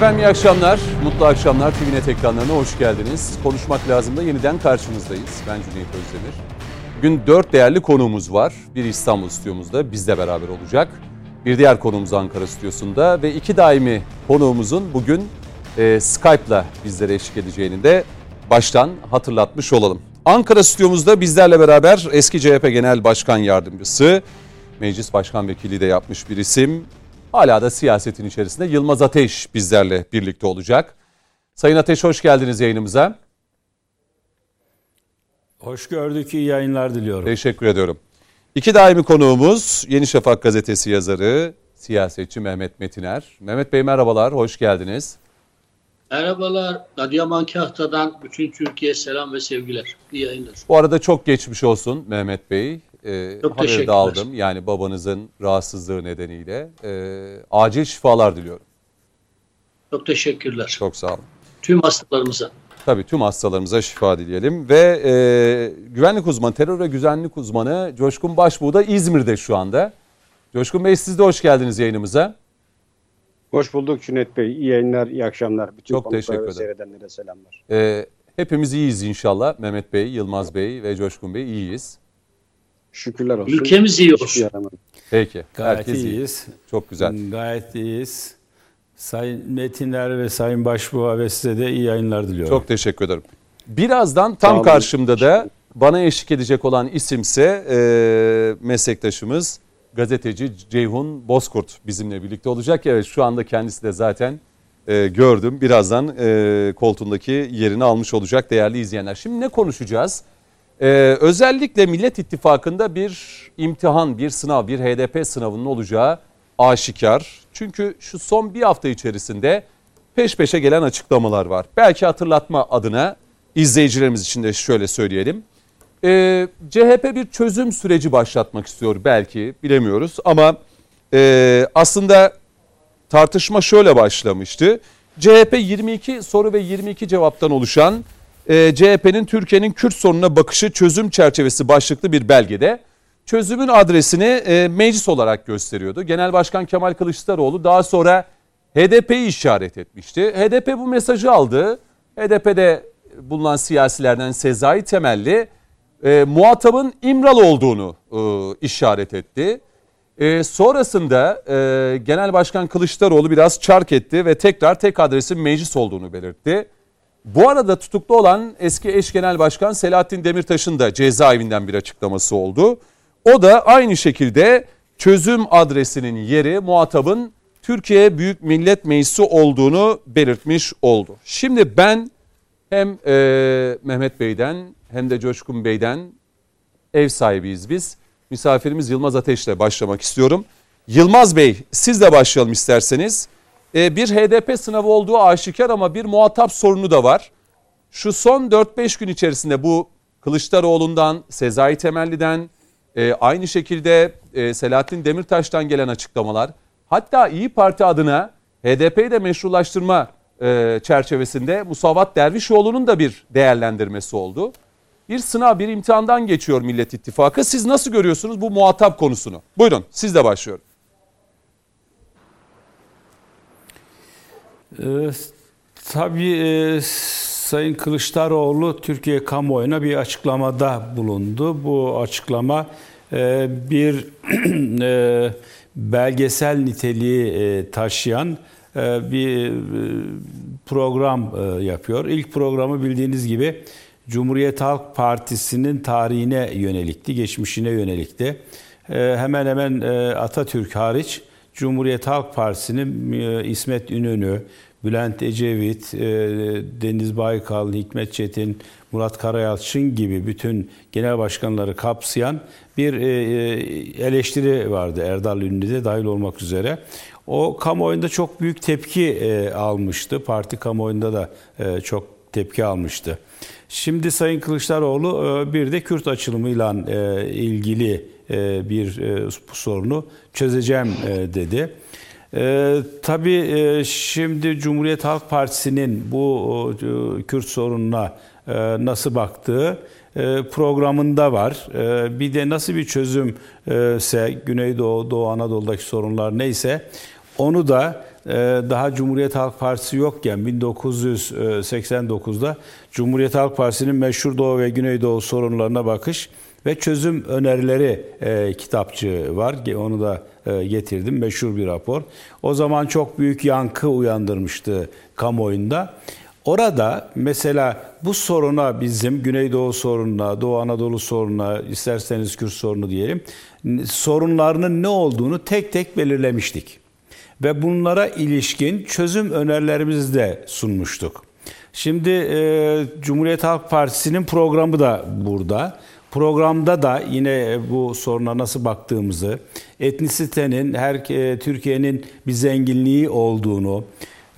Efendim iyi akşamlar, mutlu akşamlar. TVNet ekranlarına hoş geldiniz. Konuşmak lazım da yeniden karşınızdayız. Ben Cüneyt Özdemir. Bugün dört değerli konuğumuz var. Bir İstanbul stüdyomuzda bizle beraber olacak. Bir diğer konuğumuz Ankara stüdyosunda ve iki daimi konuğumuzun bugün e, Skype'la bizlere eşlik edeceğini de baştan hatırlatmış olalım. Ankara stüdyomuzda bizlerle beraber eski CHP Genel Başkan Yardımcısı, Meclis Başkan Vekili de yapmış bir isim. Hala da siyasetin içerisinde Yılmaz Ateş bizlerle birlikte olacak. Sayın Ateş hoş geldiniz yayınımıza. Hoş gördük, iyi yayınlar diliyorum. Teşekkür ediyorum. İki daimi konuğumuz Yeni Şafak gazetesi yazarı, siyasetçi Mehmet Metiner. Mehmet Bey merhabalar, hoş geldiniz. Merhabalar. Adıyaman Kahta'dan bütün Türkiye selam ve sevgiler. İyi yayınlar. Bu arada çok geçmiş olsun Mehmet Bey. Ee, Çok haberi de aldım. Yani babanızın rahatsızlığı nedeniyle. Ee, acil şifalar diliyorum. Çok teşekkürler. Çok sağ olun. Tüm hastalarımıza. Tabii tüm hastalarımıza şifa dileyelim. Ve e, güvenlik uzmanı, terör ve güvenlik uzmanı Coşkun Başbuğ da İzmir'de şu anda. Coşkun Bey siz de hoş geldiniz yayınımıza. Hoş bulduk Cüneyt Bey. İyi yayınlar, iyi akşamlar. Bütün Çok teşekkür ederim. seyredenlere selamlar. Ee, hepimiz iyiyiz inşallah. Mehmet Bey, Yılmaz Bey ve Coşkun Bey iyiyiz. Şükürler olsun. Ülkemiz iyi olsun. Peki. Gayet herkes iyi. iyiyiz. Çok güzel. Gayet iyiyiz. Sayın Metinler ve Sayın Başbuğ'a ve size de iyi yayınlar diliyorum. Çok teşekkür ederim. Birazdan Sağ tam olun. karşımda da bana eşlik edecek olan isimse e, meslektaşımız gazeteci Ceyhun Bozkurt bizimle birlikte olacak. Evet şu anda kendisi de zaten e, gördüm. Birazdan e, koltuğundaki yerini almış olacak değerli izleyenler. Şimdi ne konuşacağız? E, özellikle Millet İttifakı'nda bir imtihan, bir sınav, bir HDP sınavının olacağı aşikar. Çünkü şu son bir hafta içerisinde peş peşe gelen açıklamalar var. Belki hatırlatma adına izleyicilerimiz için de şöyle söyleyelim. Ee, CHP bir çözüm süreci başlatmak istiyor belki bilemiyoruz ama e, aslında tartışma şöyle başlamıştı. CHP 22 soru ve 22 cevaptan oluşan e, CHP'nin Türkiye'nin Kürt sorununa bakışı çözüm çerçevesi başlıklı bir belgede çözümün adresini e, meclis olarak gösteriyordu. Genel Başkan Kemal Kılıçdaroğlu daha sonra HDP'yi işaret etmişti. HDP bu mesajı aldı. HDP'de bulunan siyasilerden Sezai Temelli e, muhatabın İmralı olduğunu e, işaret etti. E, sonrasında e, Genel Başkan Kılıçdaroğlu biraz çark etti ve tekrar tek adresin meclis olduğunu belirtti. Bu arada tutuklu olan eski eş genel başkan Selahattin Demirtaş'ın da cezaevinden bir açıklaması oldu. O da aynı şekilde çözüm adresinin yeri muhatabın Türkiye Büyük Millet Meclisi olduğunu belirtmiş oldu. Şimdi ben hem e, Mehmet Bey'den hem de Coşkun Bey'den ev sahibiyiz biz. Misafirimiz Yılmaz Ateş'le başlamak istiyorum. Yılmaz Bey sizle başlayalım isterseniz. Ee, bir HDP sınavı olduğu aşikar ama bir muhatap sorunu da var. Şu son 4-5 gün içerisinde bu Kılıçdaroğlu'ndan, Sezai Temelli'den, e, aynı şekilde e, Selahattin Demirtaş'tan gelen açıklamalar, hatta İyi Parti adına HDP'yi de meşrulaştırma e, çerçevesinde Musavat Dervişoğlu'nun da bir değerlendirmesi oldu. Bir sınav, bir imtihandan geçiyor Millet İttifakı. Siz nasıl görüyorsunuz bu muhatap konusunu? Buyurun, siz de başlıyorum. Ee, tabii e, Sayın Kılıçdaroğlu Türkiye kamuoyuna bir açıklamada bulundu. Bu açıklama e, bir e, belgesel niteliği e, taşıyan e, bir e, program e, yapıyor. İlk programı bildiğiniz gibi Cumhuriyet Halk Partisi'nin tarihine yönelikti, geçmişine yönelikti. E, hemen hemen e, Atatürk hariç Cumhuriyet Halk Partisi'nin e, İsmet İnönü, Bülent Ecevit, e, Deniz Baykal, Hikmet Çetin, Murat Karayalçın gibi bütün genel başkanları kapsayan bir e, eleştiri vardı Erdal Ünlü de dahil olmak üzere. O kamuoyunda çok büyük tepki e, almıştı. Parti kamuoyunda da e, çok tepki almıştı. Şimdi Sayın Kılıçdaroğlu e, bir de Kürt açılımıyla e, ilgili e, bir e, sorunu çözeceğim e, dedi. E, tabii e, şimdi Cumhuriyet Halk Partisi'nin bu e, Kürt sorununa e, nasıl baktığı programında var. Bir de nasıl bir çözümse Güneydoğu, Doğu Anadolu'daki sorunlar neyse onu da daha Cumhuriyet Halk Partisi yokken 1989'da Cumhuriyet Halk Partisi'nin meşhur Doğu ve Güneydoğu sorunlarına bakış ve çözüm önerileri e, kitapçığı var. Onu da e, getirdim. Meşhur bir rapor. O zaman çok büyük yankı uyandırmıştı kamuoyunda. Orada mesela bu soruna bizim Güneydoğu sorununa, Doğu Anadolu sorununa, isterseniz Kürt sorunu diyelim, sorunlarının ne olduğunu tek tek belirlemiştik. Ve bunlara ilişkin çözüm önerilerimizi de sunmuştuk. Şimdi e, Cumhuriyet Halk Partisi'nin programı da burada. Programda da yine bu soruna nasıl baktığımızı, etnisitenin her e, Türkiye'nin bir zenginliği olduğunu,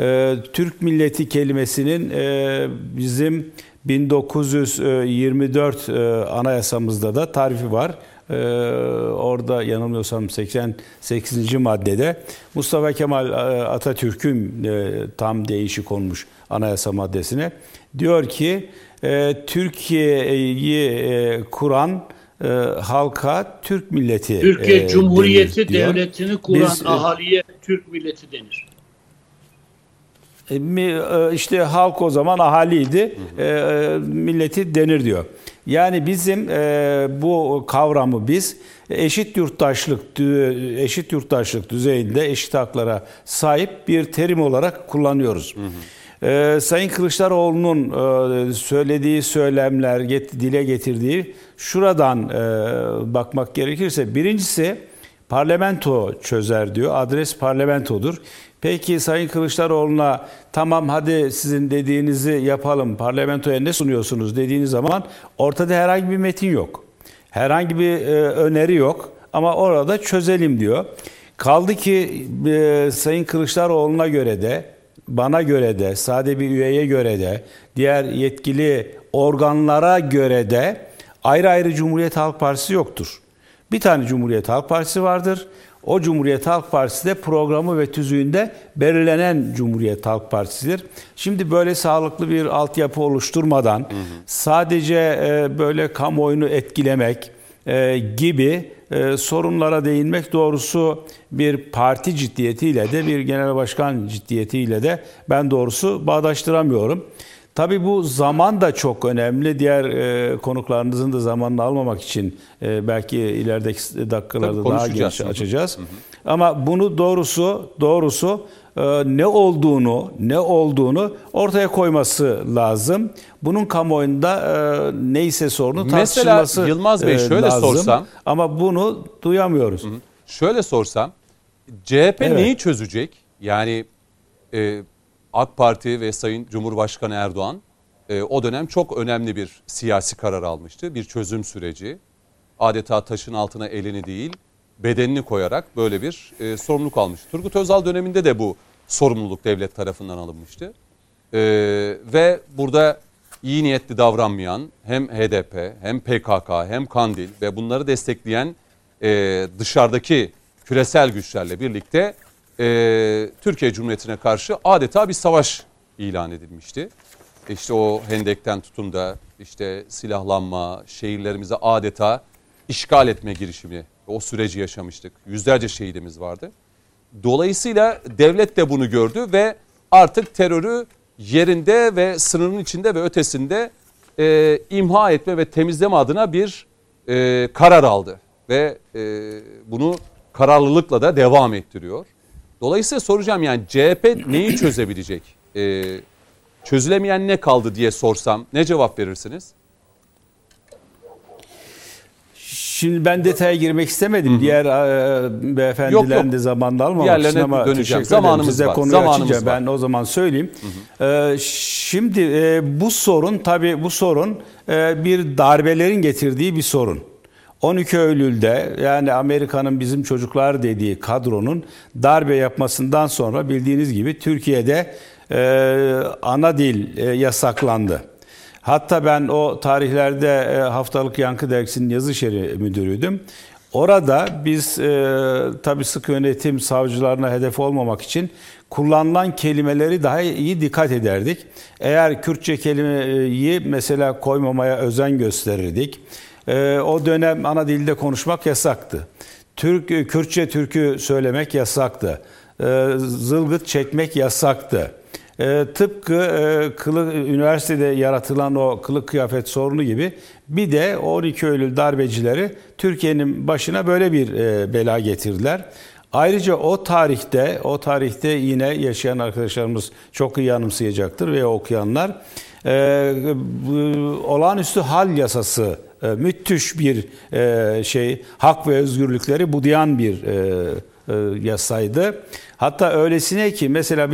e, Türk milleti kelimesinin e, bizim 1924 anayasamızda da tarifi var. Orada yanılmıyorsam 88. maddede Mustafa Kemal Atatürk'ün tam değişik konmuş anayasa maddesine diyor ki Türkiye'yi e, kuran e, halka Türk milleti Türkiye e, Cumhuriyeti diyor. devletini kuran Biz, e, ahaliye Türk milleti denir. E, e, işte halk o zaman ahaliydi, e, e, milleti denir diyor. Yani bizim e, bu kavramı biz eşit yurttaşlık eşit yurttaşlık düzeyinde eşit haklara sahip bir terim olarak kullanıyoruz. E, Sayın Kılıçdaroğlu'nun e, söylediği söylemler, get- dile getirdiği şuradan e, bakmak gerekirse birincisi Parlamento çözer diyor. Adres parlamentodur. Peki Sayın Kılıçdaroğlu'na tamam hadi sizin dediğinizi yapalım. Parlamentoya ne sunuyorsunuz dediğiniz zaman ortada herhangi bir metin yok. Herhangi bir e, öneri yok ama orada çözelim diyor. Kaldı ki e, Sayın Kılıçdaroğlu'na göre de bana göre de sade bir üyeye göre de diğer yetkili organlara göre de ayrı ayrı Cumhuriyet Halk Partisi yoktur. Bir tane Cumhuriyet Halk Partisi vardır. O Cumhuriyet Halk Partisi de programı ve tüzüğünde belirlenen Cumhuriyet Halk Partisi'dir. Şimdi böyle sağlıklı bir altyapı oluşturmadan sadece e, böyle kamuoyunu etkilemek e, gibi e, sorunlara değinmek doğrusu bir parti ciddiyetiyle de bir genel başkan ciddiyetiyle de ben doğrusu bağdaştıramıyorum. Tabii bu zaman da çok önemli. Diğer e, konuklarınızın da zamanını almamak için e, belki ilerideki dakikalarda Tabii daha geniş açacağız. Ama bunu doğrusu doğrusu ne olduğunu ne olduğunu ortaya koyması lazım. Bunun kamuoyunda e, neyse sorunu Mesela tartışılması Yılmaz Bey e, şöyle lazım. sorsam- Ama bunu duyamıyoruz. Şöyle sorsam, CHP Evet. neyi çözecek? Yani e, AK Parti ve Sayın Cumhurbaşkanı Erdoğan e, o dönem çok önemli bir siyasi karar almıştı. Bir çözüm süreci. Adeta taşın altına elini değil, bedenini koyarak böyle bir e, sorumluluk almış. Turgut Özal döneminde de bu sorumluluk devlet tarafından alınmıştı. E, ve burada iyi niyetli davranmayan hem HDP hem PKK hem Kandil ve bunları destekleyen e, dışarıdaki küresel güçlerle birlikte e, Türkiye Cumhuriyeti'ne karşı adeta bir savaş ilan edilmişti. İşte o hendekten tutun da işte silahlanma, şehirlerimizi adeta işgal etme girişimi, o süreci yaşamıştık. Yüzlerce şehidimiz vardı. Dolayısıyla devlet de bunu gördü ve artık terörü yerinde ve sınırın içinde ve ötesinde e, imha etme ve temizleme adına bir e, karar aldı. Ve e, bunu kararlılıkla da devam ettiriyor. Dolayısıyla soracağım yani CHP neyi çözebilecek? E, çözülemeyen ne kaldı diye sorsam ne cevap verirsiniz? Şimdi ben detaya girmek istemedim. Diğer e, beyefendilerin Yok, yok. de zamanını almamak için ama döneceğim. Zamanımız Size var, konuyu zamanımız açınca var. ben o zaman söyleyeyim. E, şimdi e, bu sorun tabii bu sorun e, bir darbelerin getirdiği bir sorun. 12 Eylül'de yani Amerika'nın bizim çocuklar dediği kadronun darbe yapmasından sonra bildiğiniz gibi Türkiye'de e, ana dil e, yasaklandı. Hatta ben o tarihlerde e, haftalık Yankı Dergisi'nin yazı şeri müdürüydüm. Orada biz e, tabii sık yönetim savcılarına hedef olmamak için kullanılan kelimeleri daha iyi dikkat ederdik. Eğer Kürtçe kelimeyi mesela koymamaya özen gösterirdik. E, o dönem ana dilde konuşmak yasaktı. Türk Kürtçe türkü söylemek yasaktı. e, zılgıt çekmek yasaktı. E, tıpkı e, kılık, üniversitede yaratılan o kılık kıyafet sorunu gibi bir de 12 Eylül darbecileri Türkiye'nin başına böyle bir e, bela getirdiler. Ayrıca o tarihte, o tarihte yine yaşayan arkadaşlarımız çok iyi anımsayacaktır ve okuyanlar e, olağanüstü hal yasası e, müthiş bir e, şey, hak ve özgürlükleri budayan bir e, e, yasaydı. Hatta öylesine ki mesela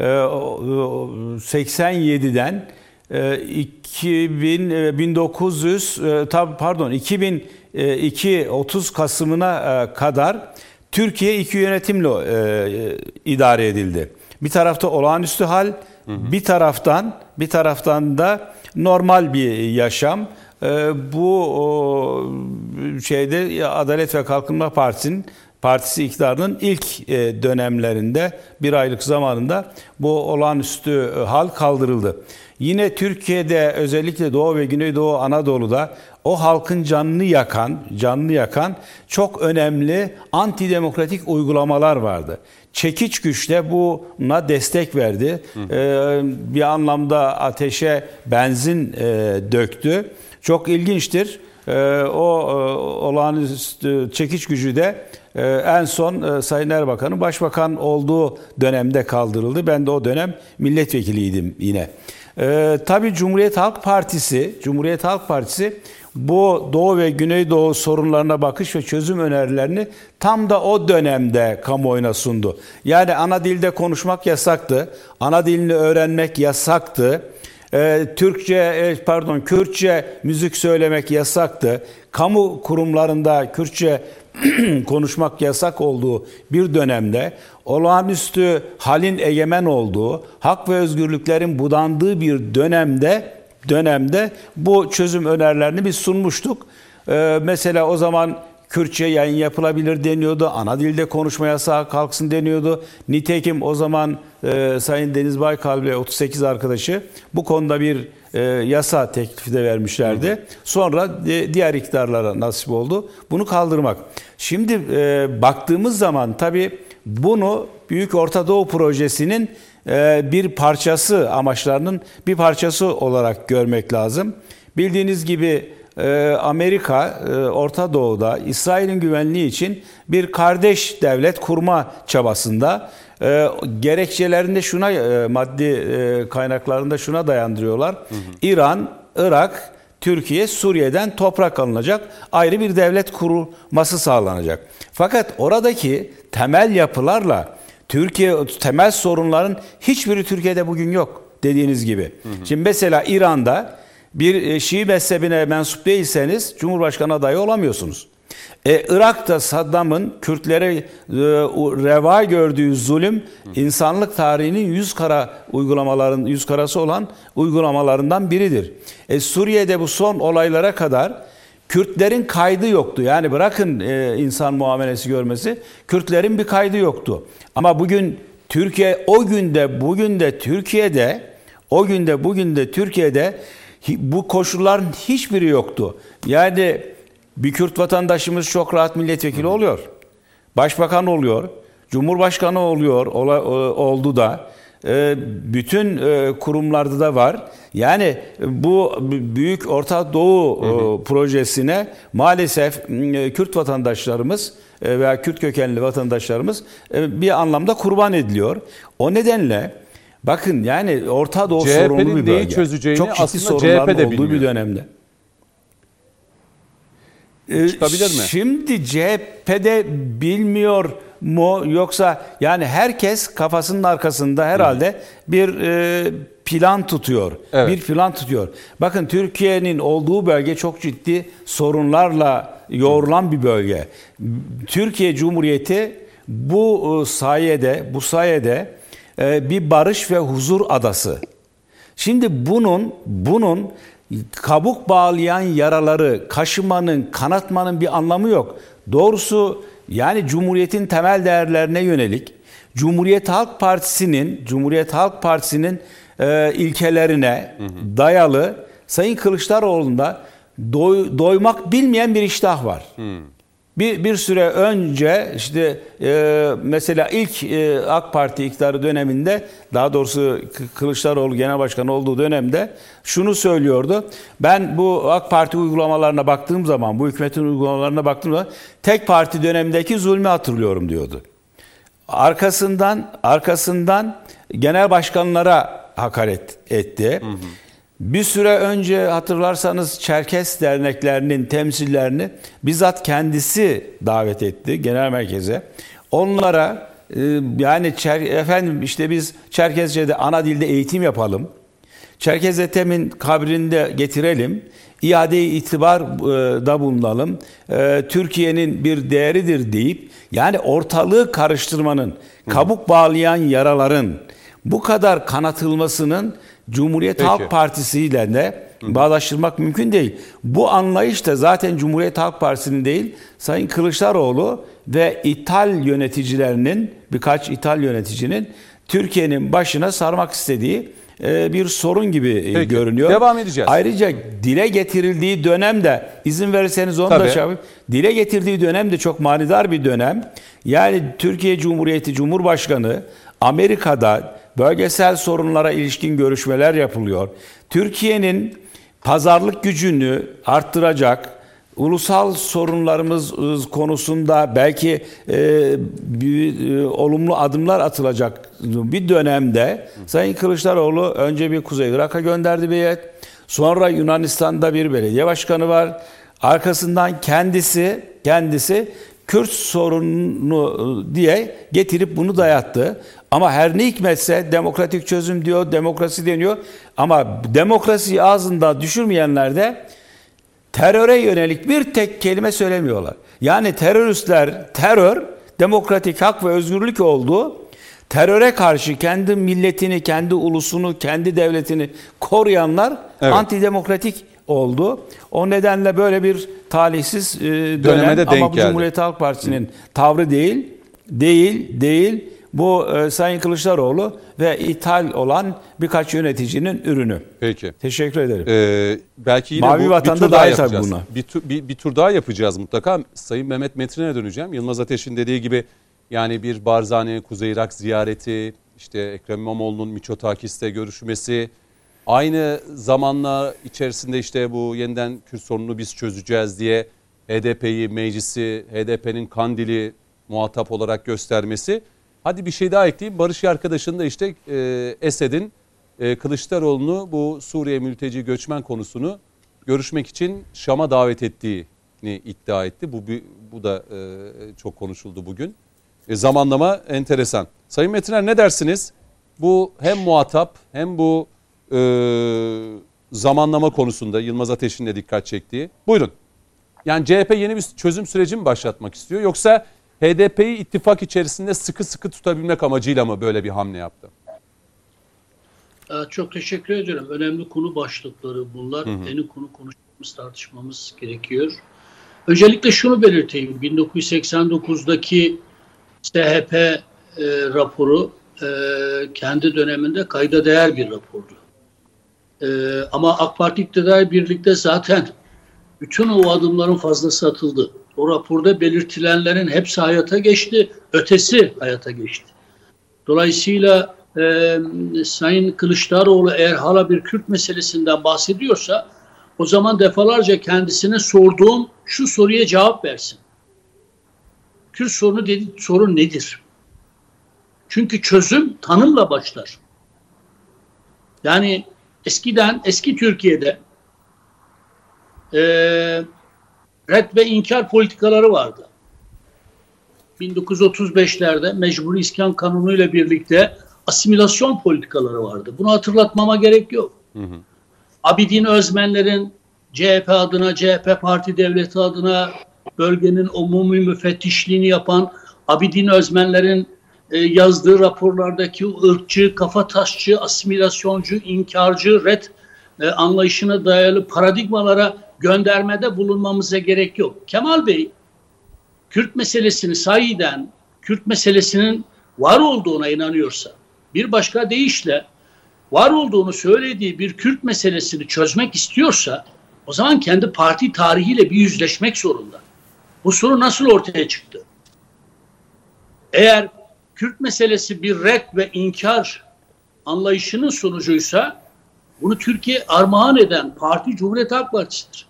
1987'den 2000 1900 tabi pardon 2002 30 Kasım'ına e, kadar Türkiye iki yönetimle e, idare edildi. Bir tarafta olağanüstü hal, hı hı. bir taraftan bir taraftan da normal bir yaşam. E, bu şeyde Adalet ve Kalkınma Partisi'nin Partisi iktidarının ilk e, dönemlerinde bir aylık zamanında bu olağanüstü e, hal kaldırıldı. Yine Türkiye'de özellikle Doğu ve Güneydoğu Anadolu'da o halkın canını yakan, canını yakan çok önemli antidemokratik uygulamalar vardı. Çekiç güçte buna destek verdi. Ee, bir anlamda ateşe benzin e, döktü. Çok ilginçtir. Ee, o e, olağanüstü çekiç gücü de e, en son e, Sayın Erbakan'ın başbakan olduğu dönemde kaldırıldı. Ben de o dönem milletvekiliydim yine. Ee, tabii Cumhuriyet Halk Partisi, Cumhuriyet Halk Partisi bu Doğu ve Güneydoğu sorunlarına bakış ve çözüm önerilerini tam da o dönemde kamuoyuna sundu. Yani ana dilde konuşmak yasaktı, ana dilini öğrenmek yasaktı. Ee, Türkçe e, pardon Kürtçe müzik söylemek yasaktı. Kamu kurumlarında Kürtçe konuşmak yasak olduğu bir dönemde olağanüstü halin egemen olduğu, hak ve özgürlüklerin budandığı bir dönemde dönemde bu çözüm önerilerini biz sunmuştuk. Ee, mesela o zaman Kürtçe yayın yapılabilir deniyordu. Ana dilde konuşma yasağı kalksın deniyordu. Nitekim o zaman e, Sayın Deniz Baykal ve 38 arkadaşı bu konuda bir e, yasa teklifi de vermişlerdi. Hı hı. Sonra de, diğer iktidarlara nasip oldu. Bunu kaldırmak. Şimdi e, baktığımız zaman tabii bunu Büyük Orta Doğu Projesi'nin e, bir parçası, amaçlarının bir parçası olarak görmek lazım. Bildiğiniz gibi e, Amerika e, Orta Doğu'da İsrail'in güvenliği için bir kardeş devlet kurma çabasında gerekçelerinde şuna maddi kaynaklarında şuna dayandırıyorlar. Hı hı. İran, Irak, Türkiye, Suriye'den toprak alınacak, ayrı bir devlet kurulması sağlanacak. Fakat oradaki temel yapılarla Türkiye temel sorunların hiçbiri Türkiye'de bugün yok dediğiniz gibi. Hı hı. Şimdi mesela İran'da bir e, Şii mezhebine mensup değilseniz Cumhurbaşkanı adayı olamıyorsunuz. E, Irak'ta Saddam'ın Kürtlere e, reva gördüğü zulüm insanlık tarihinin yüz kara uygulamaların yüz karası olan uygulamalarından biridir. E, Suriye'de bu son olaylara kadar Kürtlerin kaydı yoktu. Yani bırakın e, insan muamelesi görmesi, Kürtlerin bir kaydı yoktu. Ama bugün Türkiye o günde bugün de Türkiye'de o günde bugün de Türkiye'de bu koşulların hiçbiri yoktu. Yani bir Kürt vatandaşımız çok rahat milletvekili oluyor. Başbakan oluyor. Cumhurbaşkanı oluyor, oldu da. E, bütün e, kurumlarda da var. Yani bu büyük Orta Doğu hı hı. projesine maalesef Kürt vatandaşlarımız e, veya Kürt kökenli vatandaşlarımız bir anlamda kurban ediliyor. O nedenle bakın yani Orta Doğu CHP'nin sorunlu bir bölge. çözeceğini Çok ciddi aslında sorunların CHP de olduğu bilmiyor. bir dönemde. Çıkabilir mi? Şimdi CHP'de bilmiyor mu yoksa yani herkes kafasının arkasında herhalde bir e, plan tutuyor. Evet. Bir plan tutuyor. Bakın Türkiye'nin olduğu bölge çok ciddi sorunlarla yoğrulan bir bölge. Türkiye Cumhuriyeti bu e, sayede bu sayede bir barış ve huzur adası. Şimdi bunun bunun kabuk bağlayan yaraları kaşımanın, kanatmanın bir anlamı yok. Doğrusu yani Cumhuriyet'in temel değerlerine yönelik Cumhuriyet Halk Partisi'nin Cumhuriyet Halk Partisi'nin e, ilkelerine hı hı. dayalı Sayın Kılıçdaroğlu'nda doy, doymak bilmeyen bir iştah var. Hı. Bir, bir süre önce işte e, mesela ilk e, AK Parti iktidarı döneminde daha doğrusu Kılıçdaroğlu genel başkan olduğu dönemde şunu söylüyordu. Ben bu AK Parti uygulamalarına baktığım zaman, bu hükümetin uygulamalarına baktığım zaman tek parti dönemindeki zulmü hatırlıyorum diyordu. Arkasından arkasından genel başkanlara hakaret etti. Hı hı. Bir süre önce hatırlarsanız Çerkes derneklerinin temsillerini bizzat kendisi davet etti genel merkeze. Onlara e, yani çer, efendim işte biz Çerkezce'de ana dilde eğitim yapalım. Çerkez Ethem'in kabrinde getirelim. İade itibar e, da bulunalım. E, Türkiye'nin bir değeridir deyip yani ortalığı karıştırmanın, kabuk bağlayan yaraların bu kadar kanatılmasının Cumhuriyet Peki. Halk Partisi ile de bağdaştırmak mümkün değil. Bu anlayış da zaten Cumhuriyet Halk Partisi'nin değil, Sayın Kılıçdaroğlu ve ithal yöneticilerinin, birkaç ithal yöneticinin Türkiye'nin başına sarmak istediği e, bir sorun gibi e, Peki, görünüyor. Devam edeceğiz. Ayrıca dile getirildiği dönemde izin verirseniz onu Tabii. da şey yapayım. Dile getirdiği dönem de çok manidar bir dönem. Yani Türkiye Cumhuriyeti Cumhurbaşkanı Amerika'da bölgesel sorunlara ilişkin görüşmeler yapılıyor. Türkiye'nin pazarlık gücünü arttıracak, ulusal sorunlarımız konusunda belki e, bir, e, olumlu adımlar atılacak bir dönemde Sayın Kılıçdaroğlu önce bir Kuzey Irak'a gönderdi bir heyet. Sonra Yunanistan'da bir belediye başkanı var. Arkasından kendisi kendisi Kürt sorununu diye getirip bunu dayattı. Ama her ne hikmetse demokratik çözüm diyor, demokrasi deniyor. Ama demokrasiyi ağzında düşürmeyenler de teröre yönelik bir tek kelime söylemiyorlar. Yani teröristler terör, demokratik hak ve özgürlük oldu. Teröre karşı kendi milletini, kendi ulusunu, kendi devletini koruyanlar evet. antidemokratik oldu. O nedenle böyle bir talihsiz e, dönem de ama bu geldi. Cumhuriyet Halk Partisi'nin tavrı değil, değil, değil. Bu e, Sayın Kılıçdaroğlu ve ithal olan birkaç yöneticinin ürünü. Peki. Teşekkür ederim. Ee, belki yine Mavi bu, bir tur daha yapacağız. Buna. Bir, tur, bir, bir tur daha yapacağız mutlaka. Sayın Mehmet Metrin'e döneceğim. Yılmaz Ateş'in dediği gibi yani bir Barzani Kuzey Irak ziyareti, işte Ekrem İmamoğlu'nun Miçotakis'te görüşmesi, aynı zamanla içerisinde işte bu yeniden Kürt sorununu biz çözeceğiz diye HDP'yi, meclisi, HDP'nin kandili muhatap olarak göstermesi Hadi bir şey daha ekleyeyim. Barış arkadaşın da işte e, Esed'in e, Kılıçdaroğlu'nu bu Suriye mülteci göçmen konusunu görüşmek için Şam'a davet ettiğini iddia etti. Bu bu da e, çok konuşuldu bugün. E, zamanlama enteresan. Sayın Metiner ne dersiniz? Bu hem muhatap hem bu e, zamanlama konusunda Yılmaz Ateş'in de dikkat çektiği. Buyurun. Yani CHP yeni bir çözüm süreci mi başlatmak istiyor yoksa HDP'yi ittifak içerisinde sıkı sıkı tutabilmek amacıyla mı böyle bir hamle yaptı? Ee, çok teşekkür ederim. Önemli konu başlıkları bunlar. Hı hı. Yeni konu konuşmamız, tartışmamız gerekiyor. Öncelikle şunu belirteyim. 1989'daki SHP e, raporu e, kendi döneminde kayda değer bir rapordu. E, ama AK Parti iktidar birlikte zaten bütün o adımların fazlası atıldı o raporda belirtilenlerin hepsi hayata geçti, ötesi hayata geçti. Dolayısıyla e, Sayın Kılıçdaroğlu eğer hala bir Kürt meselesinden bahsediyorsa o zaman defalarca kendisine sorduğum şu soruya cevap versin. Kürt sorunu dedi, sorun nedir? Çünkü çözüm tanımla başlar. Yani eskiden, eski Türkiye'de e, red ve inkar politikaları vardı. 1935'lerde mecburi iskan kanunu ile birlikte asimilasyon politikaları vardı. Bunu hatırlatmama gerek yok. Hı hı. Abidin Özmenler'in CHP adına, CHP parti devleti adına bölgenin umumi müfettişliğini yapan Abidin Özmenler'in e, yazdığı raporlardaki ırkçı, kafa taşçı, asimilasyoncu, inkarcı, red e, anlayışına dayalı paradigmalara göndermede bulunmamıza gerek yok. Kemal Bey Kürt meselesini sahiden Kürt meselesinin var olduğuna inanıyorsa bir başka deyişle var olduğunu söylediği bir Kürt meselesini çözmek istiyorsa o zaman kendi parti tarihiyle bir yüzleşmek zorunda. Bu soru nasıl ortaya çıktı? Eğer Kürt meselesi bir red ve inkar anlayışının sonucuysa bunu Türkiye armağan eden parti Cumhuriyet Halk Partisi'dir.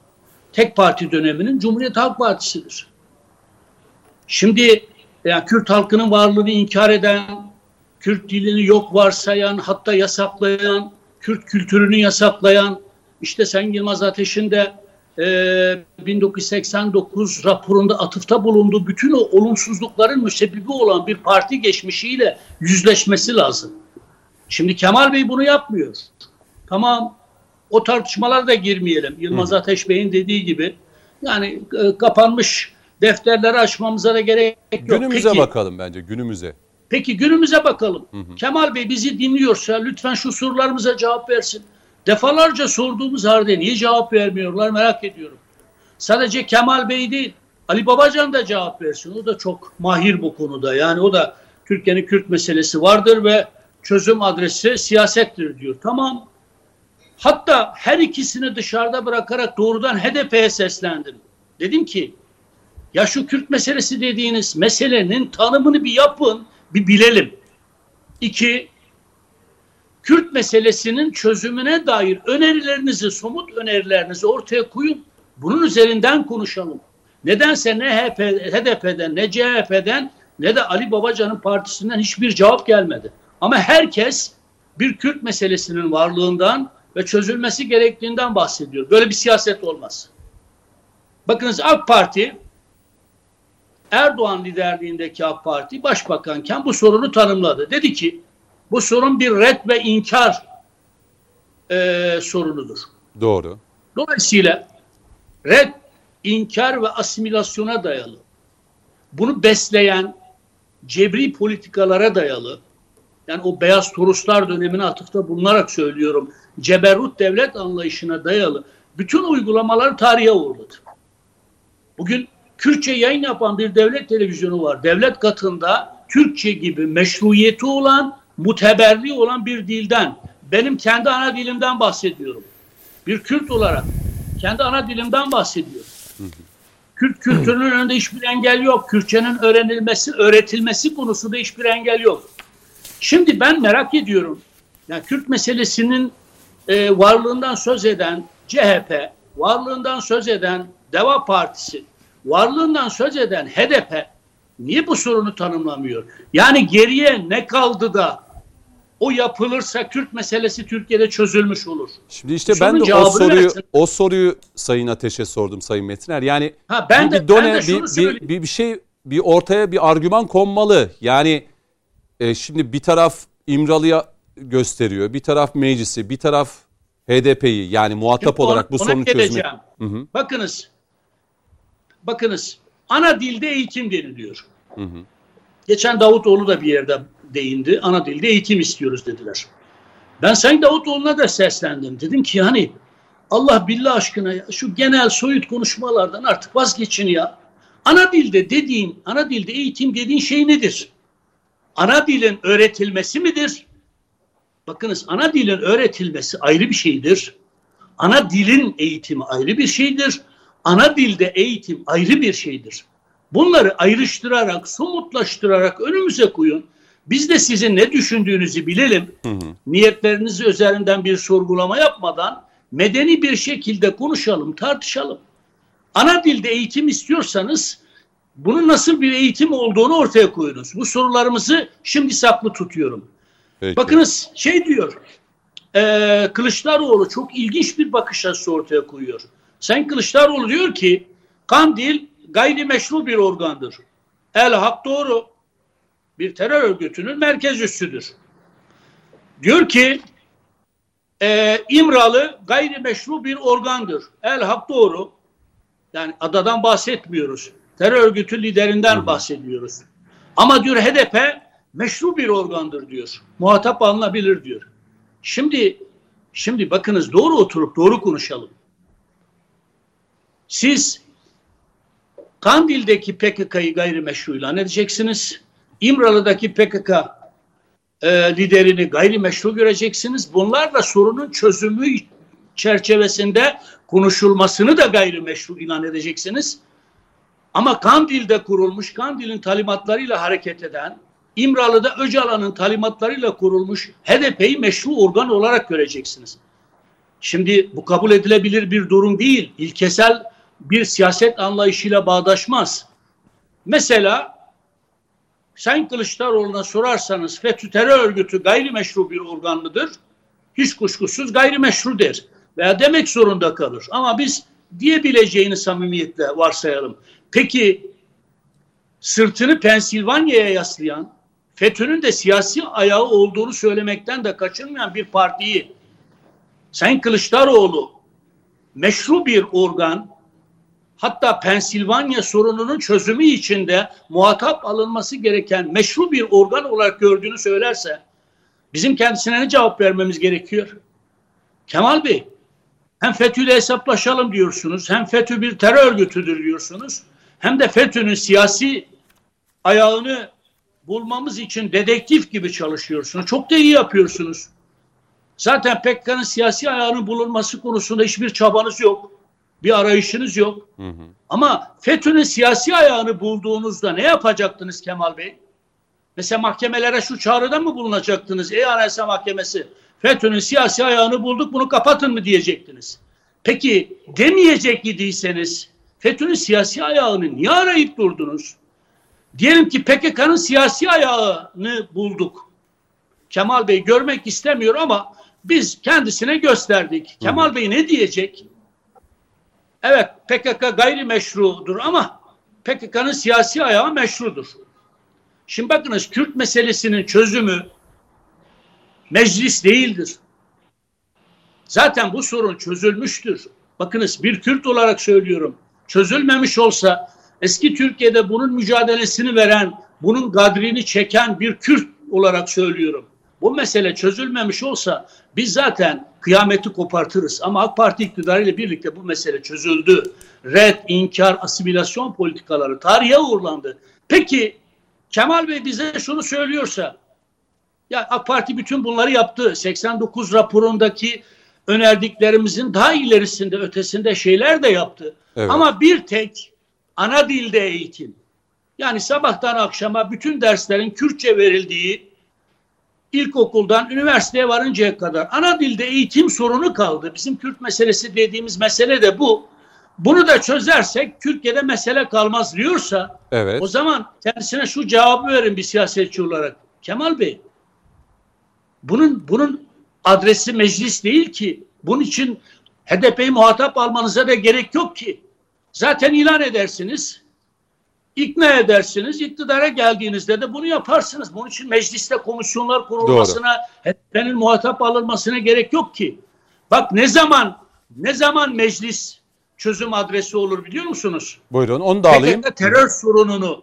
Tek parti döneminin Cumhuriyet Halk Partisi'dir. Şimdi yani Kürt halkının varlığını inkar eden, Kürt dilini yok varsayan, hatta yasaklayan, Kürt kültürünü yasaklayan, işte Sen Yılmaz Ateş'in de e, 1989 raporunda atıfta bulunduğu bütün o olumsuzlukların müsebbibi olan bir parti geçmişiyle yüzleşmesi lazım. Şimdi Kemal Bey bunu yapmıyor. Tamam o tartışmalara da girmeyelim. Yılmaz Ateş Bey'in dediği gibi yani e, kapanmış defterleri açmamıza da gerek yok. Günümüze Peki, bakalım bence günümüze. Peki günümüze bakalım. Kemal Bey bizi dinliyorsa lütfen şu sorularımıza cevap versin. Defalarca sorduğumuz halde niye cevap vermiyorlar merak ediyorum. Sadece Kemal Bey değil, Ali Babacan da cevap versin. O da çok mahir bu konuda. Yani o da Türkiye'nin Kürt meselesi vardır ve çözüm adresi siyasettir diyor. Tamam. Hatta her ikisini dışarıda bırakarak doğrudan HDP'ye seslendim. Dedim ki ya şu Kürt meselesi dediğiniz meselenin tanımını bir yapın, bir bilelim. İki, Kürt meselesinin çözümüne dair önerilerinizi, somut önerilerinizi ortaya koyun. Bunun üzerinden konuşalım. Nedense ne HDP'den, ne CHP'den, ne de Ali Babacan'ın partisinden hiçbir cevap gelmedi. Ama herkes bir Kürt meselesinin varlığından ve çözülmesi gerektiğinden bahsediyor. Böyle bir siyaset olmaz. Bakınız AK Parti Erdoğan liderliğindeki AK Parti başbakanken bu sorunu tanımladı. Dedi ki bu sorun bir red ve inkar e, sorunudur. Doğru. Dolayısıyla red, inkar ve asimilasyona dayalı, bunu besleyen cebri politikalara dayalı, yani o beyaz turistler dönemine atıfta bulunarak söylüyorum, ceberrut devlet anlayışına dayalı bütün uygulamalar tarihe uğurladı. Bugün Kürtçe yayın yapan bir devlet televizyonu var. Devlet katında Türkçe gibi meşruiyeti olan, muteberli olan bir dilden, benim kendi ana dilimden bahsediyorum. Bir Kürt olarak kendi ana dilimden bahsediyorum. Kürt kültürünün önünde hiçbir engel yok. Kürtçenin öğrenilmesi, öğretilmesi konusunda hiçbir engel yok. Şimdi ben merak ediyorum. Yani Kürt meselesinin e, varlığından söz eden CHP, varlığından söz eden Deva Partisi, varlığından söz eden HDP niye bu sorunu tanımlamıyor? Yani geriye ne kaldı da o yapılırsa Kürt meselesi Türkiye'de çözülmüş olur. Şimdi işte Sorunun ben de o soruyu versin. o soruyu Sayın Ateş'e sordum Sayın Metiner. Yani Ha, ben bir, de- done, ben de bir, bir, bir şey bir ortaya bir argüman konmalı. Yani e, şimdi bir taraf İmralı'ya gösteriyor, bir taraf meclisi, bir taraf HDP'yi yani muhatap Şimdi olarak bu sorunu çözmek. Bakınız. Bakınız. Ana dilde eğitim deniliyor. Geçen Davutoğlu da bir yerde değindi. Ana dilde eğitim istiyoruz dediler. Ben Sayın Davutoğlu'na da seslendim. Dedim ki hani Allah billah aşkına ya, şu genel soyut konuşmalardan artık vazgeçin ya. Ana dilde dediğin, ana dilde eğitim dediğin şey nedir? Ana dilin öğretilmesi midir? Bakınız ana dilin öğretilmesi ayrı bir şeydir. Ana dilin eğitimi ayrı bir şeydir. Ana dilde eğitim ayrı bir şeydir. Bunları ayrıştırarak, somutlaştırarak önümüze koyun. Biz de sizin ne düşündüğünüzü bilelim. Niyetleriniz üzerinden bir sorgulama yapmadan medeni bir şekilde konuşalım, tartışalım. Ana dilde eğitim istiyorsanız bunun nasıl bir eğitim olduğunu ortaya koyunuz. Bu sorularımızı şimdi saklı tutuyorum. Peki. Bakınız şey diyor, e, Kılıçdaroğlu çok ilginç bir bakış açısı ortaya koyuyor. Sayın Kılıçdaroğlu diyor ki Kandil gayrimeşru bir organdır. El Hak doğru bir terör örgütünün merkez üssüdür. Diyor ki e, İmralı gayrimeşru bir organdır. El Hak doğru. Yani adadan bahsetmiyoruz. Terör örgütü liderinden bahsediyoruz. Ama diyor HDP meşru bir organdır diyor. Muhatap alınabilir diyor. Şimdi şimdi bakınız doğru oturup doğru konuşalım. Siz Kandil'deki PKK'yı gayrimeşru ilan edeceksiniz. İmralı'daki PKK e, liderini gayrimeşru göreceksiniz. Bunlar da sorunun çözümü çerçevesinde konuşulmasını da gayrimeşru ilan edeceksiniz. Ama Kandil'de kurulmuş, Kandil'in talimatlarıyla hareket eden, İmralı'da Öcalan'ın talimatlarıyla kurulmuş HDP'yi meşru organ olarak göreceksiniz. Şimdi bu kabul edilebilir bir durum değil. İlkesel bir siyaset anlayışıyla bağdaşmaz. Mesela Sayın Kılıçdaroğlu'na sorarsanız FETÖ terör örgütü gayrimeşru bir organ mıdır? Hiç kuşkusuz gayrimeşru der. Veya demek zorunda kalır. Ama biz diyebileceğini samimiyetle varsayalım. Peki sırtını Pensilvanya'ya yaslayan, FETÖ'nün de siyasi ayağı olduğunu söylemekten de kaçınmayan bir partiyi Sayın Kılıçdaroğlu meşru bir organ, hatta Pensilvanya sorununun çözümü içinde muhatap alınması gereken meşru bir organ olarak gördüğünü söylerse bizim kendisine ne cevap vermemiz gerekiyor? Kemal Bey, hem FETÖ ile hesaplaşalım diyorsunuz, hem FETÖ bir terör örgütüdür diyorsunuz, hem de FETÖ'nün siyasi ayağını bulmamız için dedektif gibi çalışıyorsunuz. Çok da iyi yapıyorsunuz. Zaten PKK'nın siyasi ayağının bulunması konusunda hiçbir çabanız yok. Bir arayışınız yok. Hı hı. Ama FETÖ'nün siyasi ayağını bulduğunuzda ne yapacaktınız Kemal Bey? Mesela mahkemelere şu çağrıda mı bulunacaktınız? Ey Anayasa Mahkemesi FETÖ'nün siyasi ayağını bulduk bunu kapatın mı diyecektiniz. Peki demeyecek idiyseniz FETÖ'nün siyasi ayağını niye arayıp durdunuz? Diyelim ki PKK'nın siyasi ayağını bulduk. Kemal Bey görmek istemiyor ama biz kendisine gösterdik. Kemal Bey ne diyecek? Evet PKK gayrimeşrudur ama PKK'nın siyasi ayağı meşrudur. Şimdi bakınız Kürt meselesinin çözümü meclis değildir. Zaten bu sorun çözülmüştür. Bakınız bir Kürt olarak söylüyorum. Çözülmemiş olsa eski Türkiye'de bunun mücadelesini veren, bunun gadrini çeken bir Kürt olarak söylüyorum. Bu mesele çözülmemiş olsa biz zaten kıyameti kopartırız. Ama AK Parti iktidarıyla birlikte bu mesele çözüldü. Red, inkar, asimilasyon politikaları tarihe uğurlandı. Peki Kemal Bey bize şunu söylüyorsa ya AK Parti bütün bunları yaptı. 89 raporundaki önerdiklerimizin daha ilerisinde, ötesinde şeyler de yaptı. Evet. Ama bir tek ana dilde eğitim. Yani sabahtan akşama bütün derslerin Kürtçe verildiği ilkokuldan üniversiteye varıncaya kadar ana dilde eğitim sorunu kaldı. Bizim Kürt meselesi dediğimiz mesele de bu. Bunu da çözersek Türkiye'de mesele kalmaz diyorsa evet. o zaman kendisine şu cevabı verin bir siyasetçi olarak. Kemal Bey bunun bunun adresi meclis değil ki. Bunun için HDP'yi muhatap almanıza da gerek yok ki. Zaten ilan edersiniz ikna edersiniz. İktidara geldiğinizde de bunu yaparsınız. Bunun için mecliste komisyonlar kurulmasına, HDP'nin muhatap alınmasına gerek yok ki. Bak ne zaman ne zaman meclis çözüm adresi olur biliyor musunuz? Buyurun onu da alayım. PKK terör sorununu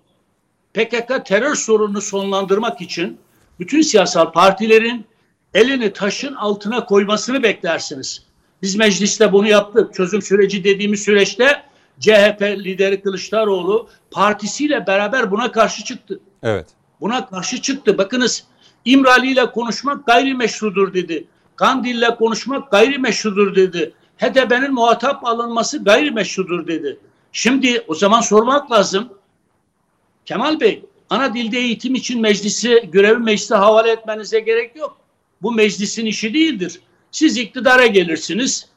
PKK terör sorununu sonlandırmak için bütün siyasal partilerin elini taşın altına koymasını beklersiniz. Biz mecliste bunu yaptık. Çözüm süreci dediğimiz süreçte CHP lideri Kılıçdaroğlu partisiyle beraber buna karşı çıktı. Evet. Buna karşı çıktı. Bakınız İmrali ile konuşmak gayrimeşrudur dedi. Kandil'le konuşmak gayrimeşrudur dedi. HDP'nin muhatap alınması gayrimeşrudur dedi. Şimdi o zaman sormak lazım. Kemal Bey, ana dilde eğitim için meclisi, görevi meclise havale etmenize gerek yok. Bu meclisin işi değildir. Siz iktidara gelirsiniz.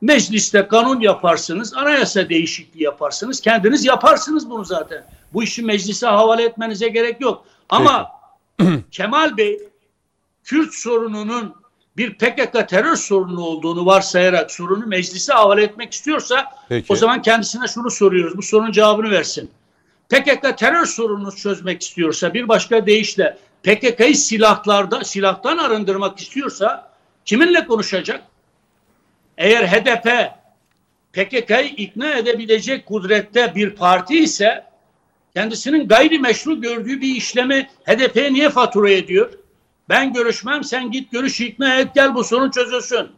Mecliste kanun yaparsınız, anayasa değişikliği yaparsınız. Kendiniz yaparsınız bunu zaten. Bu işi meclise havale etmenize gerek yok. Ama Kemal Bey Kürt sorununun bir PKK terör sorunu olduğunu varsayarak sorunu meclise havale etmek istiyorsa Peki. o zaman kendisine şunu soruyoruz. Bu sorunun cevabını versin. PKK terör sorununu çözmek istiyorsa bir başka deyişle PKK'yı silahlarda silahtan arındırmak istiyorsa kiminle konuşacak? Eğer HDP PKK'yı ikna edebilecek kudrette bir parti ise kendisinin gayrimeşru gördüğü bir işlemi HDP'ye niye fatura ediyor? Ben görüşmem sen git görüş ikna et gel bu sorun çözülsün.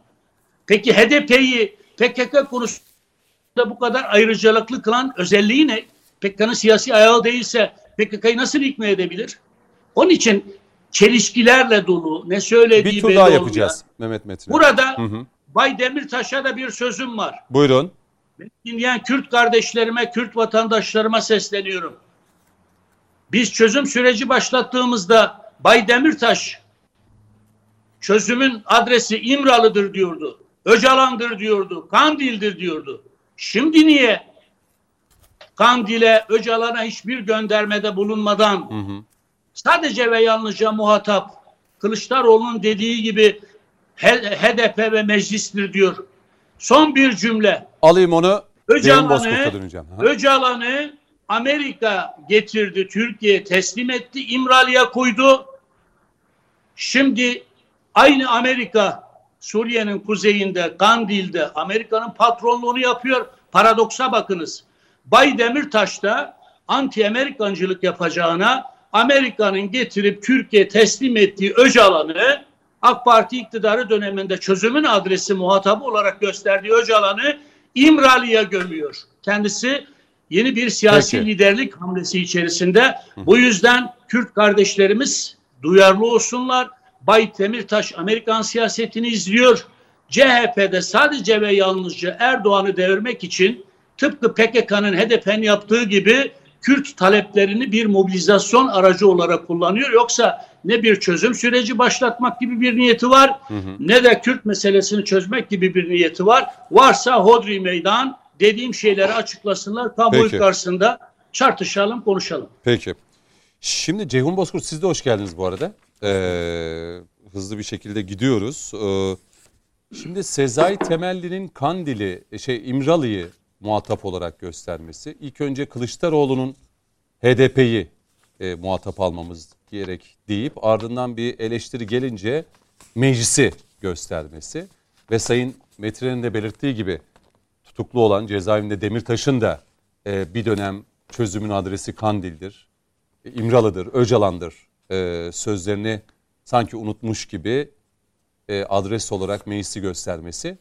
Peki HDP'yi PKK konusunda bu kadar ayrıcalıklı kılan özelliği ne? PKK'nın siyasi ayağı değilse PKK'yı nasıl ikna edebilir? Onun için çelişkilerle dolu ne söylediği bir tur daha yapacağız Mehmet Metin. Burada hı hı. Bay Demirtaş'a da bir sözüm var. Buyurun. dinleyen Kürt kardeşlerime, Kürt vatandaşlarıma sesleniyorum. Biz çözüm süreci başlattığımızda Bay Demirtaş çözümün adresi İmralı'dır diyordu. Öcalan'dır diyordu. Kandil'dir diyordu. Şimdi niye Kandil'e, Öcalan'a hiçbir göndermede bulunmadan Hı hı. Sadece ve yalnızca muhatap Kılıçdaroğlu'nun dediği gibi HDP ve meclistir diyor. Son bir cümle. Alayım onu. Öcalan'ı. Öcalan'ı Amerika getirdi, Türkiye teslim etti, İmralı'ya koydu. Şimdi aynı Amerika Suriye'nin kuzeyinde, Kandil'de Amerika'nın patronluğunu yapıyor. Paradoksa bakınız. Bay Demirtaş da anti-Amerikancılık yapacağına Amerika'nın getirip Türkiye teslim ettiği Öcalan'ı AK Parti iktidarı döneminde çözümün adresi muhatabı olarak gösterdiği Öcalan'ı İmralı'ya gömüyor. Kendisi yeni bir siyasi Peki. liderlik hamlesi içerisinde. Bu yüzden Kürt kardeşlerimiz duyarlı olsunlar. Bay Demirtaş Amerikan siyasetini izliyor. CHP'de sadece ve yalnızca Erdoğan'ı devirmek için tıpkı PKK'nın HDP'nin yaptığı gibi Kürt taleplerini bir mobilizasyon aracı olarak kullanıyor. Yoksa ne bir çözüm süreci başlatmak gibi bir niyeti var ne de Kürt meselesini çözmek gibi bir niyeti var. Varsa hodri meydan dediğim şeyleri açıklasınlar. Kamuoyu Peki. karşısında tartışalım, konuşalım. Peki. Şimdi Ceyhun Bozkurt siz de hoş geldiniz bu arada. Ee, hızlı bir şekilde gidiyoruz. Ee, şimdi Sezai Temelli'nin Kandil'i, şey İmralı'yı muhatap olarak göstermesi. İlk önce Kılıçdaroğlu'nun HDP'yi e, muhatap almamız gerek deyip ardından bir eleştiri gelince meclisi göstermesi ve Sayın Metin'in de belirttiği gibi tutuklu olan cezaevinde Demirtaş'ın da e, bir dönem çözümün adresi Kandil'dir. E, İmralı'dır, Öcalan'dır e, sözlerini sanki unutmuş gibi e, adres olarak meclisi göstermesi.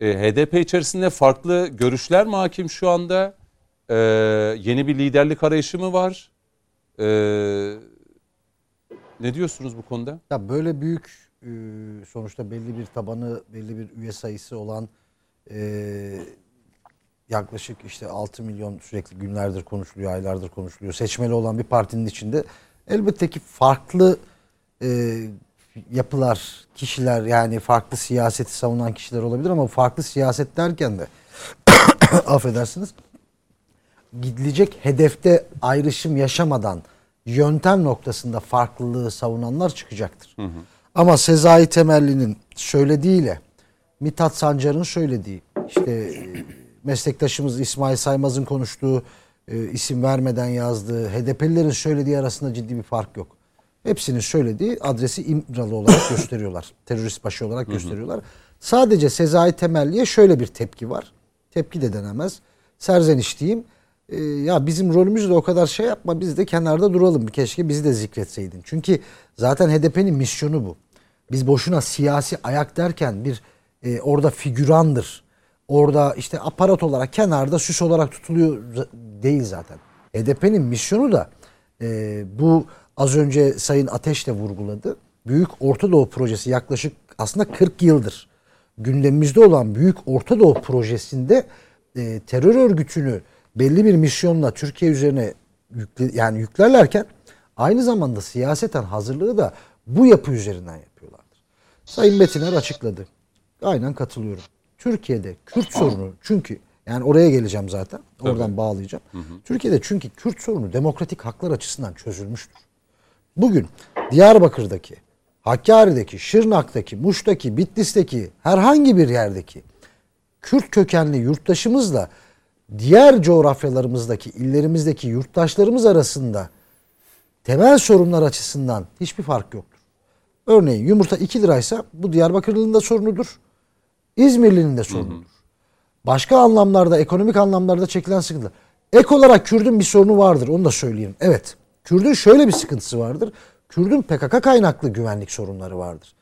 E, HDP içerisinde farklı görüşler mi hakim şu anda? E, yeni bir liderlik arayışı mı var? E, ne diyorsunuz bu konuda? Ya böyle büyük e, sonuçta belli bir tabanı, belli bir üye sayısı olan e, yaklaşık işte 6 milyon sürekli günlerdir konuşuluyor, aylardır konuşuluyor. Seçmeli olan bir partinin içinde elbette ki farklı e, yapılar, kişiler yani farklı siyaseti savunan kişiler olabilir ama farklı siyaset derken de affedersiniz gidilecek hedefte ayrışım yaşamadan yöntem noktasında farklılığı savunanlar çıkacaktır. Ama Sezai Temelli'nin söylediğiyle Mithat Sancar'ın söylediği işte meslektaşımız İsmail Saymaz'ın konuştuğu e, isim vermeden yazdığı HDP'lilerin söylediği arasında ciddi bir fark yok. Hepsinin söylediği adresi İmralı olarak gösteriyorlar. Terörist başı olarak gösteriyorlar. Sadece Sezai Temelli'ye şöyle bir tepki var. Tepki de denemez. Serzeniş diyeyim. Ee, ya bizim rolümüz de o kadar şey yapma biz de kenarda duralım. Keşke bizi de zikretseydin. Çünkü zaten HDP'nin misyonu bu. Biz boşuna siyasi ayak derken bir e, orada figürandır. Orada işte aparat olarak kenarda süs olarak tutuluyor değil zaten. HDP'nin misyonu da e, bu az önce Sayın Ateş de vurguladı. Büyük Orta Doğu projesi yaklaşık aslında 40 yıldır gündemimizde olan Büyük Orta Doğu projesinde e, terör örgütünü belli bir misyonla Türkiye üzerine yükle, yani yüklerlerken aynı zamanda siyaseten hazırlığı da bu yapı üzerinden yapıyorlardır. Sayın Metiner açıkladı. Aynen katılıyorum. Türkiye'de Kürt sorunu çünkü yani oraya geleceğim zaten. Oradan bağlayacağım. Türkiye'de çünkü Kürt sorunu demokratik haklar açısından çözülmüştür. Bugün Diyarbakır'daki, Hakkari'deki, Şırnak'taki, Muş'taki, Bitlis'teki herhangi bir yerdeki Kürt kökenli yurttaşımızla diğer coğrafyalarımızdaki, illerimizdeki yurttaşlarımız arasında temel sorunlar açısından hiçbir fark yoktur. Örneğin yumurta 2 liraysa bu Diyarbakırlı'nın da sorunudur. İzmirli'nin de sorunudur. Başka anlamlarda, ekonomik anlamlarda çekilen sıkıntı. Ek olarak Kürdün bir sorunu vardır. Onu da söyleyeyim. Evet. Kürdün şöyle bir sıkıntısı vardır. Kürdün PKK kaynaklı güvenlik sorunları vardır.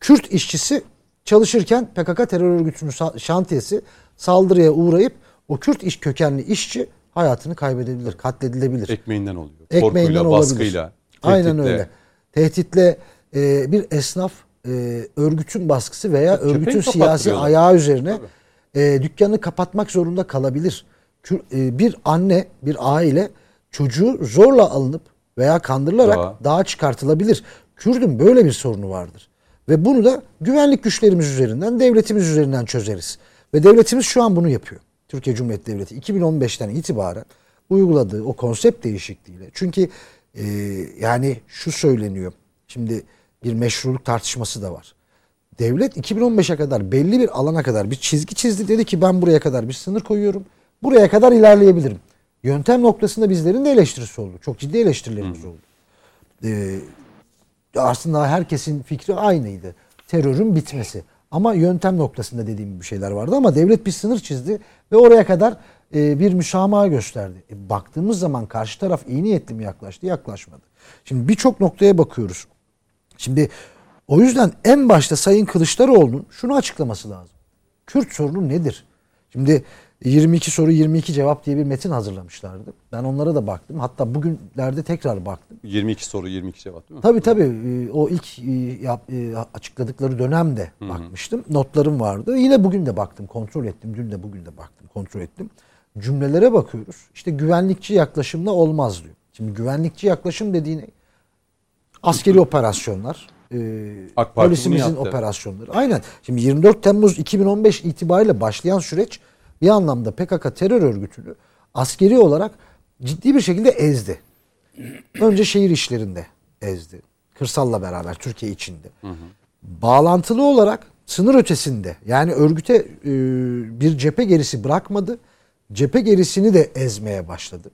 Kürt işçisi çalışırken PKK terör örgütünün şantiyesi saldırıya uğrayıp o Kürt iş kökenli işçi hayatını kaybedebilir, katledilebilir. Ekmeğinden oluyor. Ekmeğinden Korkuyla, olabilir. baskıyla, Aynen tehditle. öyle. Tehditle e, bir esnaf e, örgütün baskısı veya Kepenk örgütün siyasi ayağı üzerine e, dükkanını kapatmak zorunda kalabilir. E, bir anne, bir aile çocuğu zorla alınıp veya kandırılarak Dağa. dağa çıkartılabilir. Kürdün böyle bir sorunu vardır. Ve bunu da güvenlik güçlerimiz üzerinden, devletimiz üzerinden çözeriz. Ve devletimiz şu an bunu yapıyor. Türkiye Cumhuriyeti Devleti 2015'ten itibaren uyguladığı o konsept değişikliğiyle. Çünkü e, yani şu söyleniyor. Şimdi bir meşruluk tartışması da var. Devlet 2015'e kadar belli bir alana kadar bir çizgi çizdi. Dedi ki ben buraya kadar bir sınır koyuyorum. Buraya kadar ilerleyebilirim. Yöntem noktasında bizlerin de eleştirisi oldu. Çok ciddi eleştirilerimiz oldu. Ee, aslında herkesin fikri aynıydı. Terörün bitmesi. Ama yöntem noktasında dediğim bir şeyler vardı ama devlet bir sınır çizdi ve oraya kadar e, bir müsamaha gösterdi. E, baktığımız zaman karşı taraf iyi niyetli mi yaklaştı? Yaklaşmadı. Şimdi birçok noktaya bakıyoruz. Şimdi o yüzden en başta Sayın Kılıçdaroğlu'nun şunu açıklaması lazım. Kürt sorunu nedir? Şimdi 22 soru 22 cevap diye bir metin hazırlamışlardı. Ben onlara da baktım. Hatta bugünlerde tekrar baktım. 22 soru 22 cevap değil mi? Tabii tabii e, o ilk e, yap- e, açıkladıkları dönemde bakmıştım. Notlarım vardı. Yine bugün de baktım, kontrol ettim. Dün de bugün de baktım, kontrol ettim. Cümlelere bakıyoruz. İşte güvenlikçi yaklaşımla olmaz diyor. Şimdi güvenlikçi yaklaşım dediğine askeri operasyonlar, e, AK Parti polisimizin operasyonları. Aynen. Şimdi 24 Temmuz 2015 itibariyle başlayan süreç bir anlamda PKK terör örgütünü askeri olarak ciddi bir şekilde ezdi. Önce şehir işlerinde ezdi. Kırsalla beraber Türkiye içinde. Bağlantılı olarak sınır ötesinde yani örgüte e, bir cephe gerisi bırakmadı. Cephe gerisini de ezmeye başladı.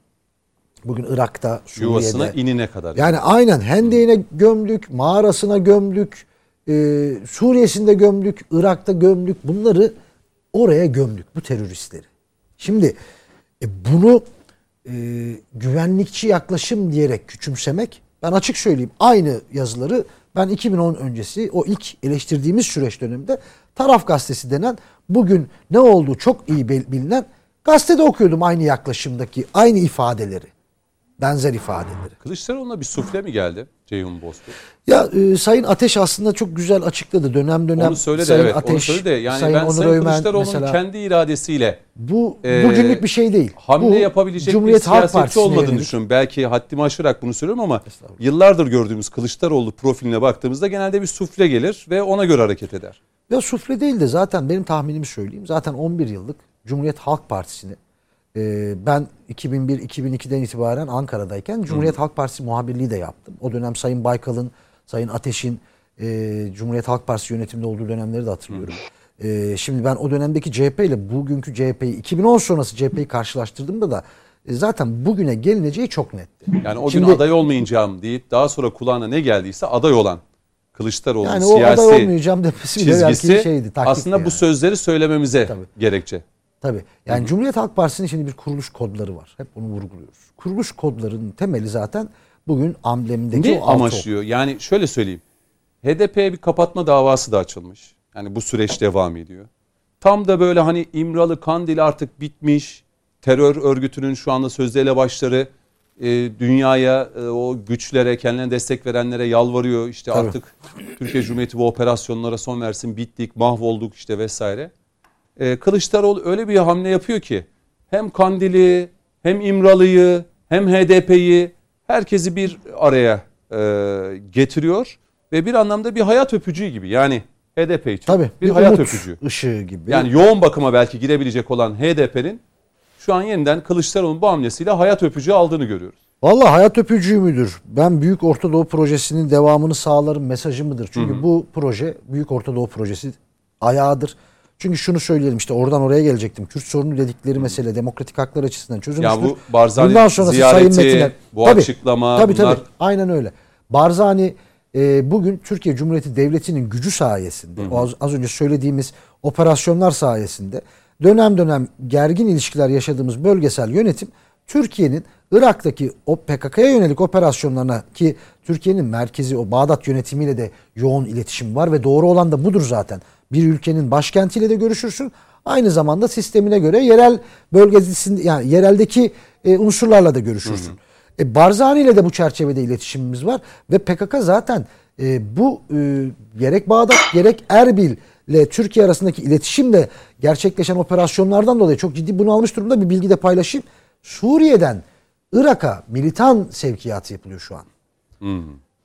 Bugün Irak'ta, Suriye'de. Yuvasına inine kadar. Yani aynen Hendeğine gömdük, mağarasına gömdük, e, Suriye'sinde gömdük, Irak'ta gömdük. Bunları oraya gömdük bu teröristleri. Şimdi e, bunu e, güvenlikçi yaklaşım diyerek küçümsemek ben açık söyleyeyim aynı yazıları ben 2010 öncesi o ilk eleştirdiğimiz süreç döneminde Taraf Gazetesi denen bugün ne olduğu çok iyi bil- bilinen gazetede okuyordum aynı yaklaşımdaki aynı ifadeleri. Benzer ifadeleri. Kılıçdaroğlu'na bir sufle mi geldi Ceyhun Bozkurt? Ya e, Sayın Ateş aslında çok güzel açıkladı dönem dönem. Onu söyledi Sayın evet. onu Ateş, söyledi. Yani Sayın ben Onur Sayın Kılıçdaroğlu'nun kendi iradesiyle bu e, bugünlük bir şey değil. hamle Bu yapabilecek Cumhuriyet bir siyasetçi olmadığını yönelik. düşünüyorum. Belki haddimi aşarak bunu söylüyorum ama yıllardır gördüğümüz Kılıçdaroğlu profiline baktığımızda genelde bir sufle gelir ve ona göre hareket eder. Ya sufle değil de zaten benim tahminimi söyleyeyim. Zaten 11 yıllık Cumhuriyet Halk Partisi'ni ben 2001-2002'den itibaren Ankara'dayken Cumhuriyet Halk Partisi muhabirliği de yaptım. O dönem Sayın Baykal'ın, Sayın Ateş'in e, Cumhuriyet Halk Partisi yönetiminde olduğu dönemleri de hatırlıyorum. E, şimdi ben o dönemdeki CHP ile bugünkü CHP'yi 2010 sonrası CHP'yi karşılaştırdığımda da e, zaten bugüne gelineceği çok netti. Yani o Şimdi- gün aday olmayacağım deyip daha sonra kulağına ne geldiyse aday olan Kılıçdaroğlu'nun Yani o siyasi aday olmayacağım demesi çizgisi şeydi. aslında bu yani. sözleri söylememize Tabii. gerekçe. Tabii. Yani Cumhuriyet Halk Partisi'nin şimdi bir kuruluş kodları var. Hep bunu vurguluyoruz. Kuruluş kodlarının temeli zaten bugün amblemindeki Ne o altı amaçlıyor? Yani şöyle söyleyeyim. HDP'ye bir kapatma davası da açılmış. Yani bu süreç devam ediyor. Tam da böyle hani İmralı Kandil artık bitmiş. Terör örgütünün şu anda sözde elebaşları e, dünyaya e, o güçlere kendine destek verenlere yalvarıyor. İşte Tabii. artık Türkiye Cumhuriyeti bu operasyonlara son versin bittik mahvolduk işte vesaire. E, Kılıçdaroğlu öyle bir hamle yapıyor ki hem Kandil'i hem İmralı'yı hem HDP'yi herkesi bir araya e, getiriyor ve bir anlamda bir hayat öpücüğü gibi yani HDP için Tabii. bir, hayat umut öpücüğü. ışığı gibi. Yani yoğun bakıma belki girebilecek olan HDP'nin şu an yeniden Kılıçdaroğlu'nun bu hamlesiyle hayat öpücüğü aldığını görüyoruz. Vallahi hayat öpücüğü müdür? Ben Büyük Orta Doğu Projesi'nin devamını sağlarım mesajı mıdır? Çünkü bu proje Büyük Orta Doğu Projesi ayağıdır. Çünkü şunu söyleyelim işte oradan oraya gelecektim. Kürt sorunu dedikleri mesele demokratik haklar açısından çözülmüştür. Ya bu Barzani Bundan sonrası ziyareti, Sayın Metin'e- bu Tabii, açıklama, tabii, bunlar- tabii. Aynen öyle. Barzani e, bugün Türkiye Cumhuriyeti Devleti'nin gücü sayesinde, o az, az önce söylediğimiz operasyonlar sayesinde dönem dönem gergin ilişkiler yaşadığımız bölgesel yönetim Türkiye'nin Irak'taki o PKK'ya yönelik operasyonlarına ki Türkiye'nin merkezi o Bağdat yönetimiyle de yoğun iletişim var ve doğru olan da budur zaten. Bir ülkenin başkentiyle de görüşürsün. Aynı zamanda sistemine göre yerel bölgesinde yani yereldeki e, unsurlarla da görüşürsün. E, Barzani ile de bu çerçevede iletişimimiz var ve PKK zaten e, bu e, gerek Bağdat gerek Erbil ile Türkiye arasındaki iletişimle gerçekleşen operasyonlardan dolayı çok ciddi bunu almış durumda bir bilgi de paylaşayım. Suriye'den Irak'a militan sevkiyatı yapılıyor şu an.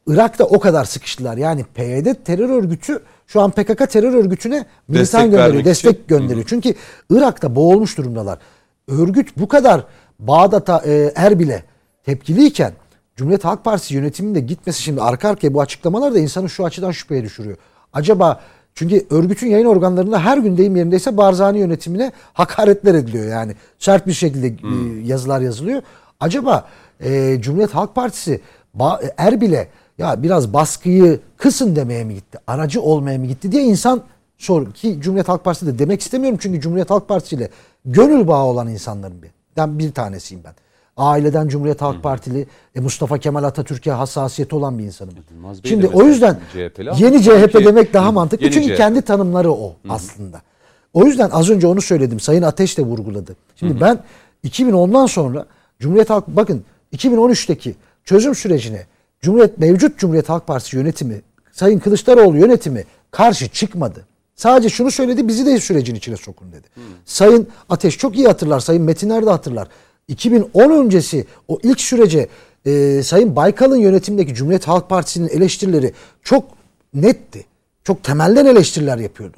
Irak'ta o kadar sıkıştılar. Yani PYD terör örgütü şu an PKK terör örgütüne militan Destek gönderiyor, destek için. gönderiyor. Çünkü Irak'ta boğulmuş durumdalar. Örgüt bu kadar Bağdat'a, e, Erbil'e tepkiliyken Cumhuriyet Halk Partisi yönetiminde gitmesi şimdi arka arkaya bu açıklamalar da insanı şu açıdan şüpheye düşürüyor. Acaba çünkü örgütün yayın organlarında her gün deyim yerindeyse Barzani yönetimine hakaretler ediliyor yani. Sert bir şekilde e, yazılar yazılıyor. Acaba e, Cumhuriyet Halk Partisi e, Erbil'e ya biraz baskıyı kısın demeye mi gitti? Aracı olmaya mı gitti diye insan sor ki Cumhuriyet Halk Partisi de demek istemiyorum çünkü Cumhuriyet Halk Partisi ile gönül bağı olan insanların bir. Ben bir tanesiyim ben. Aileden Cumhuriyet Halk Partili e, Mustafa Kemal Atatürk'e hassasiyeti olan bir insanım. Yılmaz Bey de Şimdi o mesela yüzden CHP'li yeni CHP demek daha Hı, mantıklı yeni çünkü CHP. kendi tanımları o aslında. O yüzden az önce onu söyledim. Sayın Ateş de vurguladı. Şimdi ben 2010'dan sonra Cumhuriyet Halk bakın 2013'teki çözüm sürecine Cumhuriyet mevcut Cumhuriyet Halk Partisi yönetimi Sayın Kılıçdaroğlu yönetimi karşı çıkmadı. Sadece şunu söyledi bizi de sürecin içine sokun dedi. Sayın Ateş çok iyi hatırlar. Sayın Metiner de hatırlar. 2010 öncesi o ilk sürece e, Sayın Baykal'ın yönetimindeki Cumhuriyet Halk Partisi'nin eleştirileri çok netti. Çok temelden eleştiriler yapıyordu.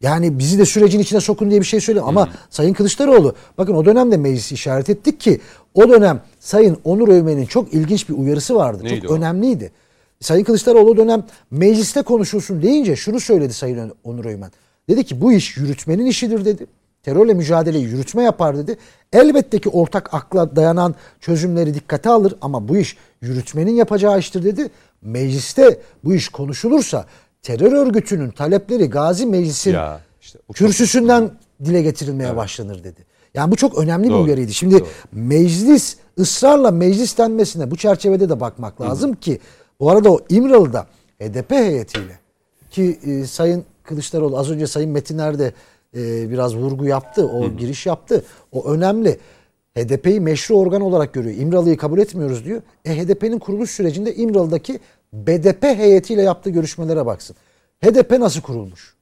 Yani bizi de sürecin içine sokun diye bir şey söylüyor. Ama Sayın Kılıçdaroğlu bakın o dönemde meclisi işaret ettik ki o dönem Sayın Onur Övmen'in çok ilginç bir uyarısı vardı. Neydi çok o? önemliydi. Sayın Kılıçdaroğlu o dönem mecliste konuşulsun deyince şunu söyledi Sayın Onur Övmen. Dedi ki bu iş yürütmenin işidir dedi. Terörle mücadeleyi yürütme yapar dedi. Elbette ki ortak akla dayanan çözümleri dikkate alır ama bu iş yürütmenin yapacağı iştir dedi. Mecliste bu iş konuşulursa terör örgütünün talepleri Gazi Meclis'in Ya, işte o çok- kürsüsünden dile getirilmeye başlanır dedi. Yani bu çok önemli Doğru, bir uyarıydı. Şimdi doğru. meclis ısrarla meclis denmesine bu çerçevede de bakmak lazım ki bu arada o İmralı'da HDP heyetiyle ki e, Sayın Kılıçdaroğlu az önce Sayın Metiner de e, biraz vurgu yaptı. O giriş yaptı. O önemli. HDP'yi meşru organ olarak görüyor. İmralı'yı kabul etmiyoruz diyor. E HDP'nin kuruluş sürecinde İmralı'daki BDP heyetiyle yaptığı görüşmelere baksın. HDP nasıl kurulmuş?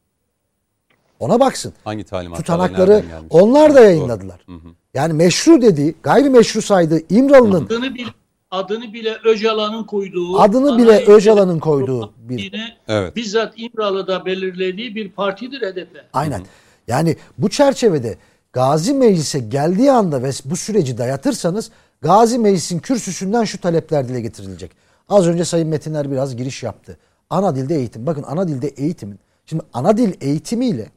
Ona baksın. Hangi talimatlarla Tutanakları onlar da Doğru. yayınladılar. Yani meşru dediği, gayrimeşru saydığı İmralı'nın Adını bile, adını bile Öcalan'ın koyduğu, Adını bile Öcalan'ın koyduğu bir- Evet. bizzat İmralı'da belirlediği bir partidir HDP. Aynen. Yani bu çerçevede Gazi Meclis'e geldiği anda ve bu süreci dayatırsanız Gazi Meclis'in kürsüsünden şu talepler dile getirilecek. Az önce Sayın Metiner biraz giriş yaptı. Ana dilde eğitim. Bakın ana dilde eğitimin. Şimdi ana dil eğitimiyle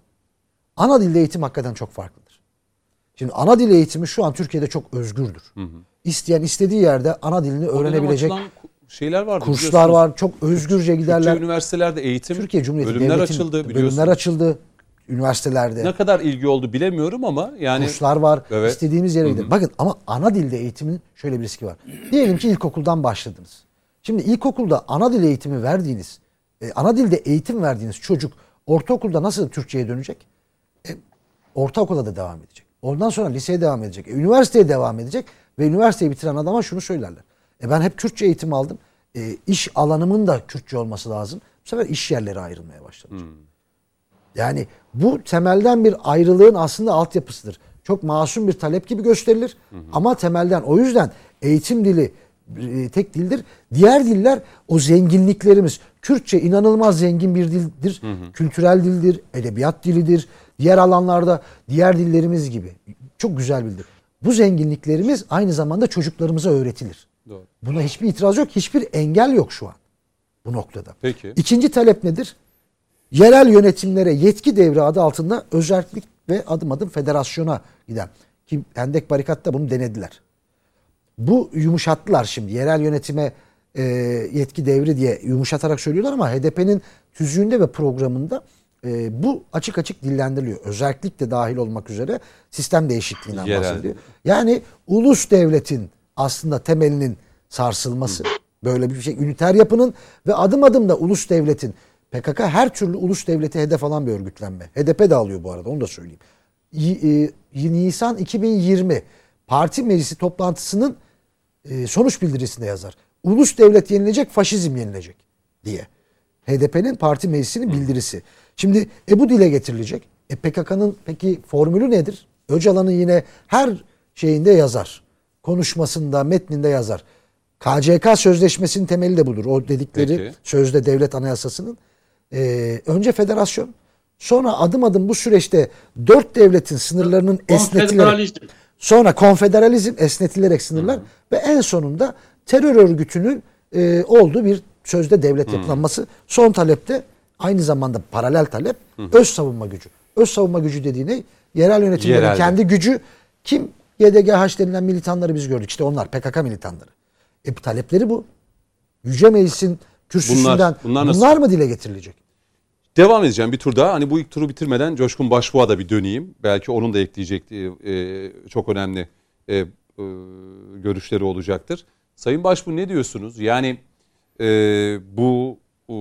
ana dilde eğitim hakikaten çok farklıdır. Şimdi ana dil eğitimi şu an Türkiye'de çok özgürdür. İsteyen istediği yerde ana dilini öğrenebilecek şeyler vardı. kurslar var. Çok özgürce giderler. Türkçe üniversitelerde eğitim, Türkiye Cumhuriyeti bölümler Devleti'nin açıldı biliyorsunuz. Bölümler açıldı üniversitelerde. Ne kadar ilgi oldu bilemiyorum ama yani kurslar var. Evet. İstediğimiz yere gidelim. Bakın ama ana dilde eğitimin şöyle bir riski var. Diyelim ki ilkokuldan başladınız. Şimdi ilkokulda ana dil eğitimi verdiğiniz, e, ana dilde eğitim verdiğiniz çocuk ortaokulda nasıl Türkçe'ye dönecek? E, ortaokula da devam edecek. Ondan sonra liseye devam edecek. E, üniversiteye devam edecek ve üniversiteyi bitiren adama şunu söylerler. E, ben hep Kürtçe eğitim aldım. E, iş alanımın da Kürtçe olması lazım. Bu sefer iş yerleri ayrılmaya başladı. Yani bu temelden bir ayrılığın aslında altyapısıdır. Çok masum bir talep gibi gösterilir ama temelden o yüzden eğitim dili e, tek dildir. Diğer diller o zenginliklerimiz. Kürtçe inanılmaz zengin bir dildir. Kültürel dildir, edebiyat dilidir. Diğer alanlarda diğer dillerimiz gibi. Çok güzel bildir. Bu zenginliklerimiz aynı zamanda çocuklarımıza öğretilir. Doğru. Buna hiçbir itiraz yok, hiçbir engel yok şu an bu noktada. Peki. İkinci talep nedir? Yerel yönetimlere yetki devri adı altında özellik ve adım adım federasyona giden. Ki Hendek Barikat'ta bunu denediler. Bu yumuşattılar şimdi. Yerel yönetime e, yetki devri diye yumuşatarak söylüyorlar ama HDP'nin tüzüğünde ve programında e, bu açık açık dillendiriliyor. Özellik de dahil olmak üzere sistem değişikliğinden Yerel. bahsediyor. Yani ulus devletin aslında temelinin sarsılması. Böyle bir şey üniter yapının ve adım adım da ulus devletin PKK her türlü ulus devleti hedef alan bir örgütlenme. HDP de alıyor bu arada onu da söyleyeyim. Y- e, Nisan 2020 parti meclisi toplantısının e, sonuç bildirisinde yazar. Ulus devlet yenilecek, faşizm yenilecek diye. HDP'nin parti meclisinin bildirisi. Şimdi e bu dile getirilecek. E PKK'nın peki formülü nedir? Öcalan'ın yine her şeyinde yazar. Konuşmasında, metninde yazar. KCK sözleşmesinin temeli de budur. O dedikleri Peki. sözde devlet anayasasının. Ee, önce federasyon, sonra adım adım bu süreçte dört devletin sınırlarının esnetilerek, sonra konfederalizm esnetilerek sınırlar ve en sonunda terör örgütünün e, olduğu bir sözde devlet yapılanması. Son talepte aynı zamanda paralel talep öz savunma gücü. Öz savunma gücü dediği ne? Yerel yönetimlerin Yerelde. kendi gücü kim? YDGH denilen militanları biz gördük. İşte onlar PKK militanları. E talepleri bu. Yüce Meclis'in kürsüsünden Bunlar- bunlar, bunlar nasıl? mı dile getirilecek? Devam edeceğim bir tur daha. Hani bu ilk turu bitirmeden Coşkun Başbuğ'a da bir döneyim. Belki onun da ekleyecek e, çok önemli e, e, görüşleri olacaktır. Sayın Başbuğ ne diyorsunuz? Yani e, bu e,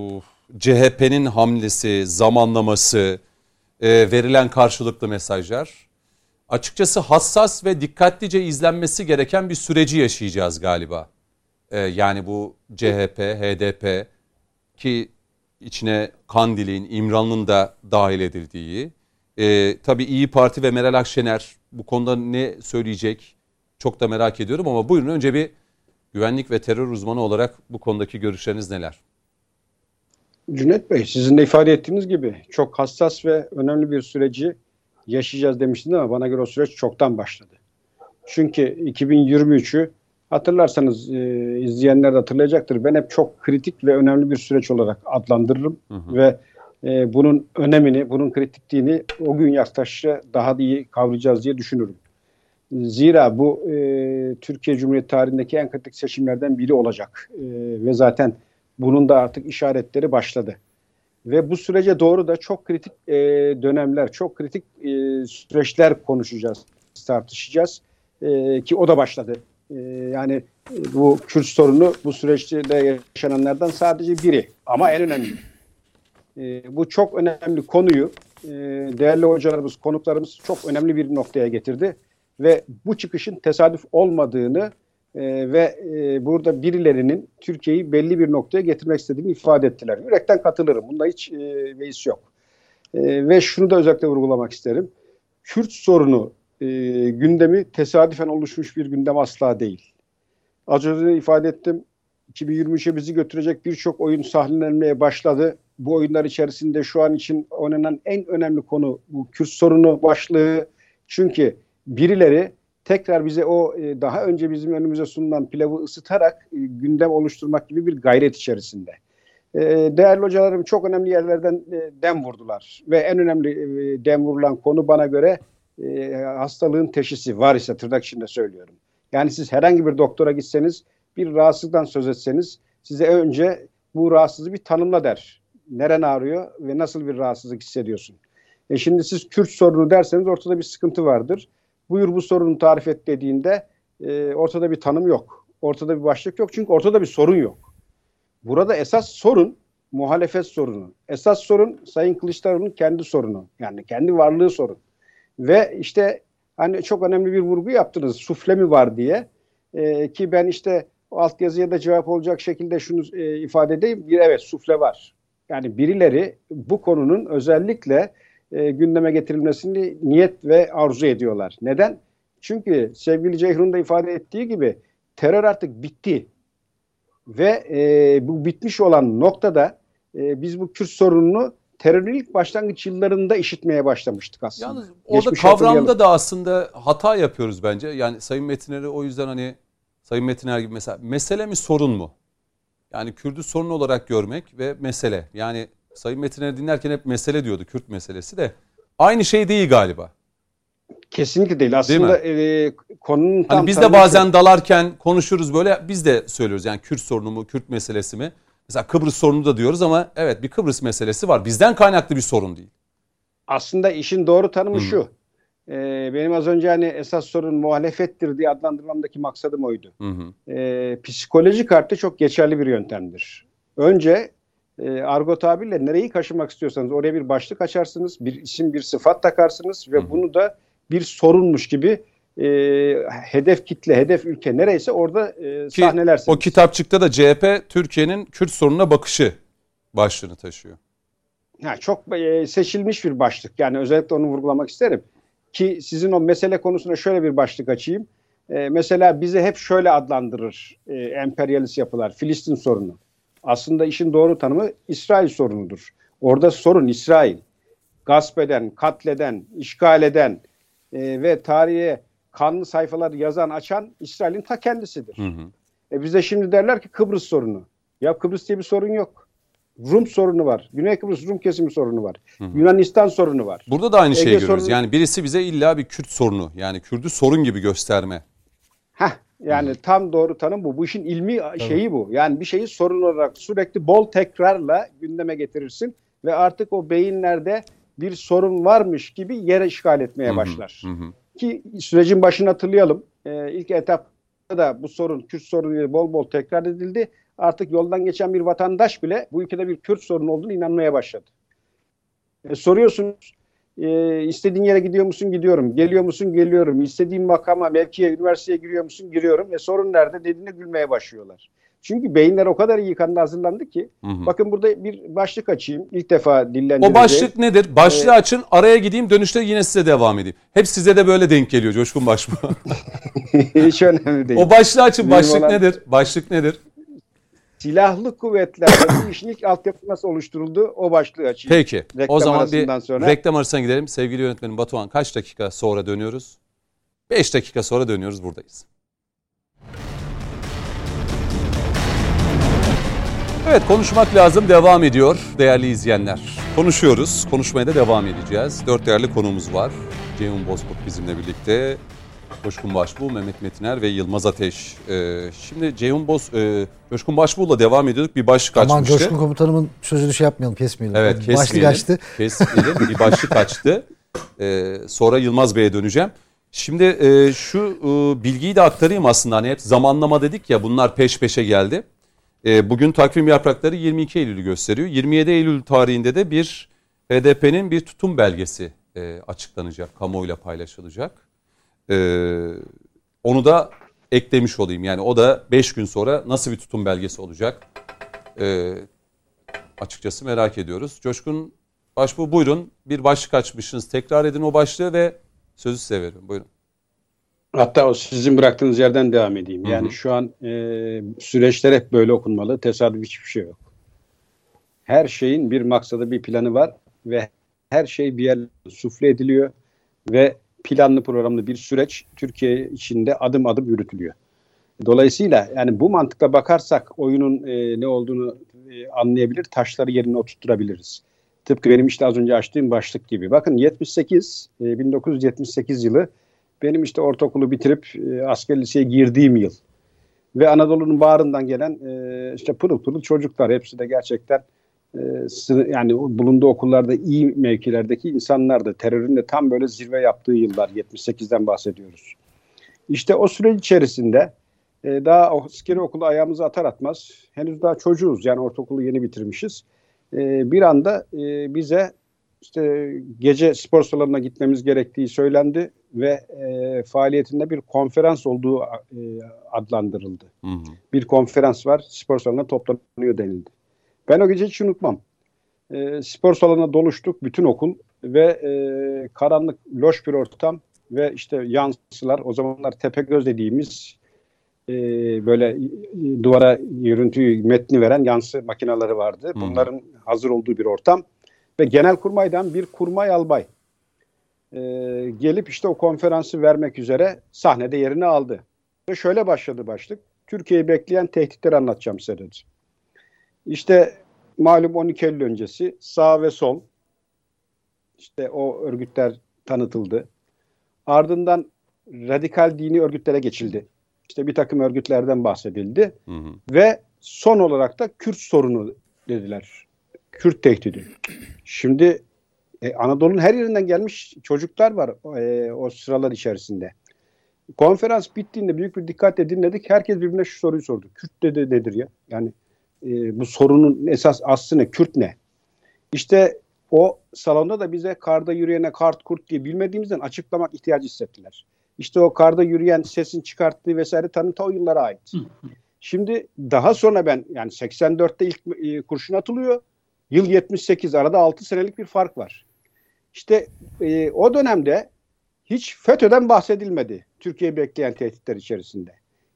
CHP'nin hamlesi, zamanlaması, e, verilen karşılıklı mesajlar açıkçası hassas ve dikkatlice izlenmesi gereken bir süreci yaşayacağız galiba. E, yani bu CHP, HDP ki içine Kandil'in, İmran'ın da dahil edildiği. E, tabii İyi Parti ve Meral Akşener bu konuda ne söyleyecek çok da merak ediyorum ama buyurun önce bir güvenlik ve terör uzmanı olarak bu konudaki görüşleriniz neler? Cüneyt Bey sizin de ifade ettiğiniz gibi çok hassas ve önemli bir süreci yaşayacağız demiştiniz ama bana göre o süreç çoktan başladı. Çünkü 2023'ü hatırlarsanız e, izleyenler de hatırlayacaktır. Ben hep çok kritik ve önemli bir süreç olarak adlandırırım ve e, bunun önemini, bunun kritikliğini o gün yaklaştıkça daha da iyi kavrayacağız diye düşünürüm. Zira bu e, Türkiye Cumhuriyeti tarihindeki en kritik seçimlerden biri olacak E, ve zaten bunun da artık işaretleri başladı. Ve bu sürece doğru da çok kritik e, dönemler, çok kritik e, süreçler konuşacağız, tartışacağız E, ki o da başladı. E, yani e, bu Kürt sorunu bu süreçte yaşananlardan sadece biri ama en önemli. E, bu çok önemli konuyu e, değerli hocalarımız, konuklarımız çok önemli bir noktaya getirdi ve bu çıkışın tesadüf olmadığını e, ve burada birilerinin Türkiye'yi belli bir noktaya getirmek istediğini ifade ettiler. Yürekten katılırım. Bunda hiç e, beis yok. Ve şunu da özellikle vurgulamak isterim. Kürt sorunu e, gündemi tesadüfen oluşmuş bir gündem asla değil. Az önce de ifade ettim. 2023'e bizi götürecek birçok oyun sahnelenmeye başladı. Bu oyunlar içerisinde şu an için oynanan en önemli konu bu Kürt sorunu başlığı. Çünkü birileri tekrar bize o e, daha önce bizim önümüze sunulan pilavı ısıtarak e, gündem oluşturmak gibi bir gayret içerisinde. E, değerli hocalarım çok önemli yerlerden e, dem vurdular ve en önemli e, dem vurulan konu bana göre e, hastalığın teşhisi var ise tırnak içinde söylüyorum. Yani siz herhangi bir doktora gitseniz bir rahatsızlıktan söz etseniz size önce bu rahatsızlığı bir tanımla der. Neren ağrıyor ve nasıl bir rahatsızlık hissediyorsun? E şimdi siz Kürt sorunu derseniz ortada bir sıkıntı vardır. Buyur bu sorunu tarif et dediğinde e, ortada bir tanım yok. Ortada bir başlık yok çünkü ortada bir sorun yok. Burada esas sorun muhalefet sorunu. Esas sorun Sayın Kılıçdaroğlu'nun kendi sorunu. Yani kendi varlığı sorun. Ve işte hani çok önemli bir vurgu yaptınız. Sufle mi var diye. E, ki ben işte o altyazıya da cevap olacak şekilde şunu e, ifade edeyim. Bir evet sufle var. Yani birileri bu konunun özellikle e, gündeme getirilmesini niyet ve arzu ediyorlar. Neden? Çünkü sevgili Ceyhun'un da ifade ettiği gibi terör artık bitti. Ve e, bu bitmiş olan noktada e, biz bu Kürt sorununu terörün ilk başlangıç yıllarında işitmeye başlamıştık aslında. Yalnız orada hatırlayalım. kavramda da aslında hata yapıyoruz bence. Yani Sayın Metiner'i o yüzden hani Sayın Metiner gibi mesela mesele mi sorun mu? Yani Kürdü sorun olarak görmek ve mesele. Yani Sayın Metiner'i dinlerken hep mesele diyordu Kürt meselesi de. Aynı şey değil galiba. Kesinlikle değil. Aslında e, konunun tam Hani biz de bazen dalarken konuşuruz böyle biz de söylüyoruz yani Kürt sorunu mu, Kürt meselesi mi? Mesela Kıbrıs sorunu da diyoruz ama evet bir Kıbrıs meselesi var. Bizden kaynaklı bir sorun değil. aslında işin doğru tanımı şu. E, benim az önce hani esas sorun muhalefettir diye adlandırmamdaki maksadım oydu. Hı hı. E, psikolojik artı çok geçerli bir yöntemdir. Önce e, argo tabirle nereyi kaşımak istiyorsanız oraya bir başlık açarsınız, bir isim, bir sıfat takarsınız ve bunu da bir sorunmuş gibi e, hedef kitle, hedef ülke nereyse orada e, Ki sahnelersiniz. o kitapçıkta da CHP Türkiye'nin Kürt sorununa bakışı başlığını taşıyor. Ha, çok e, seçilmiş bir başlık. Yani özellikle onu vurgulamak isterim. Ki sizin o mesele konusuna şöyle bir başlık açayım. E, mesela bize hep şöyle adlandırır e, emperyalist yapılar. Filistin sorunu. Aslında işin doğru tanımı İsrail sorunudur. Orada sorun İsrail. Gasp eden, katleden, işgal eden e, ve tarihe kanlı sayfalar yazan, açan İsrail'in ta kendisidir. Hı hı. E bize şimdi derler ki Kıbrıs sorunu. Ya Kıbrıs diye bir sorun yok. Rum sorunu var. Güney Kıbrıs Rum kesimi sorunu var. Yunanistan sorunu var. Burada da aynı şeyi Ege görüyoruz. sorunu- Yani birisi bize illa bir Kürt sorunu yani Kürdü sorun gibi gösterme. Heh, yani tam doğru tanım bu. Bu işin ilmi şeyi bu. Yani bir şeyi sorun olarak sürekli bol tekrarla gündeme getirirsin ve artık o beyinlerde bir sorun varmış gibi yere işgal etmeye başlar. Hı hı. Ki sürecin başını hatırlayalım. Ee, ilk etapta da bu sorun Kürt sorunu bol bol tekrar edildi. Artık yoldan geçen bir vatandaş bile bu ülkede bir Kürt sorunu olduğunu inanmaya başladı. E, soruyorsunuz e, istediğin yere gidiyor musun? Gidiyorum. Geliyor musun? Geliyorum. İstediğin makama, mevkiye, üniversiteye giriyor musun? Giriyorum. E sorun nerede? Dediğinde gülmeye başlıyorlar. Çünkü beyinler o kadar iyi kanında hazırlandı ki. Hı hı. Bakın burada bir başlık açayım. İlk defa dillendireceğim. O başlık nedir? Başlığı açın, araya gideyim, dönüşte yine size devam edeyim. Hep size de böyle denk geliyor Coşkun Başbuğ. Hiç önemli değil. o başlığı açın, Benim başlık olan- nedir? Başlık nedir? Silahlı kuvvetlerde bu işin ilk altyapı nasıl oluşturuldu? O başlığı açayım. Peki. Reklam o zaman bir sonra- reklam arasına gidelim. Sevgili yönetmenim Batuhan kaç dakika sonra dönüyoruz? 5 dakika sonra dönüyoruz buradayız. Evet konuşmak lazım devam ediyor değerli izleyenler. Konuşuyoruz. Konuşmaya da devam edeceğiz. Dört değerli konuğumuz var. Ceyhun Bozkurt bizimle birlikte. Coşkun Başbuğ, Mehmet Metiner ve Yılmaz Ateş. Ee, şimdi Ceyhun Boz, e, Coşkun Başbuğ'la devam ediyorduk. Bir başlık Aman açmıştı. Coşkun komutanımın sözünü şey yapmayalım, kesmeyelim. Evet Başlık kesmeyelim. açtı. Kesmeyelim. Bir başlık açtı. Ee, sonra Yılmaz Bey'e döneceğim. Şimdi e, şu e, bilgiyi de aktarayım aslında. Hani hep zamanlama dedik ya bunlar peş peşe geldi. E, bugün takvim yaprakları 22 Eylül'ü gösteriyor. 27 Eylül tarihinde de bir HDP'nin bir tutum belgesi e, açıklanacak, kamuoyuyla paylaşılacak. E, onu da eklemiş olayım. Yani o da 5 gün sonra nasıl bir tutum belgesi olacak? E, açıkçası merak ediyoruz. Coşkun Başbuğ buyurun bir başlık açmışsınız. Tekrar edin o başlığı ve sözü size veriyorum. Buyurun. Hatta o sizin bıraktığınız yerden devam edeyim. Hı hı. Yani şu an e, süreçler hep böyle okunmalı. Tesadüf hiçbir şey yok. Her şeyin bir maksadı, bir planı var ve her şey bir yer sufle ediliyor ve planlı programlı bir süreç Türkiye içinde adım adım yürütülüyor. Dolayısıyla yani bu mantıkla bakarsak oyunun e, ne olduğunu e, anlayabilir, taşları yerine oturtturabiliriz. Tıpkı benim işte az önce açtığım başlık gibi. Bakın 78, e, 1978 yılı benim işte ortaokulu bitirip e, asker liseye girdiğim yıl. Ve Anadolu'nun bağrından gelen e, işte pırıl pırıl çocuklar. Hepsi de gerçekten e, yani bulunduğu okullarda iyi mevkilerdeki insanlardı. Terörün de tam böyle zirve yaptığı yıllar. 78'den bahsediyoruz. İşte o süreç içerisinde e, daha askeri okula ayağımızı atar atmaz henüz daha çocuğuz. Yani ortaokulu yeni bitirmişiz. E, bir anda e, bize işte gece spor salonuna gitmemiz gerektiği söylendi ve e, faaliyetinde bir konferans olduğu e, adlandırıldı. Hı hı. Bir konferans var, spor salonuna toplanıyor denildi. Ben o gece hiç unutmam. E, spor salonuna doluştuk, bütün okul ve e, karanlık, loş bir ortam ve işte yansılar, o zamanlar Tepegöz dediğimiz e, böyle duvara görüntüyü, metni veren yansı makineleri vardı. Hı. Bunların hazır olduğu bir ortam ve Genelkurmay'dan bir kurmay albay e, gelip işte o konferansı vermek üzere sahnede yerini aldı. Ve şöyle başladı başlık. Türkiye'yi bekleyen tehditleri anlatacağım size dedi. İşte malum 12 Eylül öncesi sağ ve sol işte o örgütler tanıtıldı. Ardından radikal dini örgütlere geçildi. İşte bir takım örgütlerden bahsedildi. Hı hı. Ve son olarak da Kürt sorunu dediler. Kürt tehdidi. Şimdi e, Anadolu'nun her yerinden gelmiş çocuklar var e, o sıralar içerisinde. Konferans bittiğinde büyük bir dikkatle dinledik. Herkes birbirine şu soruyu sordu. Kürt dedi nedir ya? Yani e, bu sorunun esas aslı ne? Kürt ne? İşte o salonda da bize karda yürüyene kart kurt diye bilmediğimizden açıklamak ihtiyacı hissettiler. İşte o karda yürüyen sesin çıkarttığı vesaire tanıta o yıllara ait. Şimdi daha sonra ben yani 84'te ilk e, kurşun atılıyor. Yıl 78 arada 6 senelik bir fark var. İşte e, o dönemde hiç FETÖ'den bahsedilmedi Türkiye'yi bekleyen tehditler içerisinde.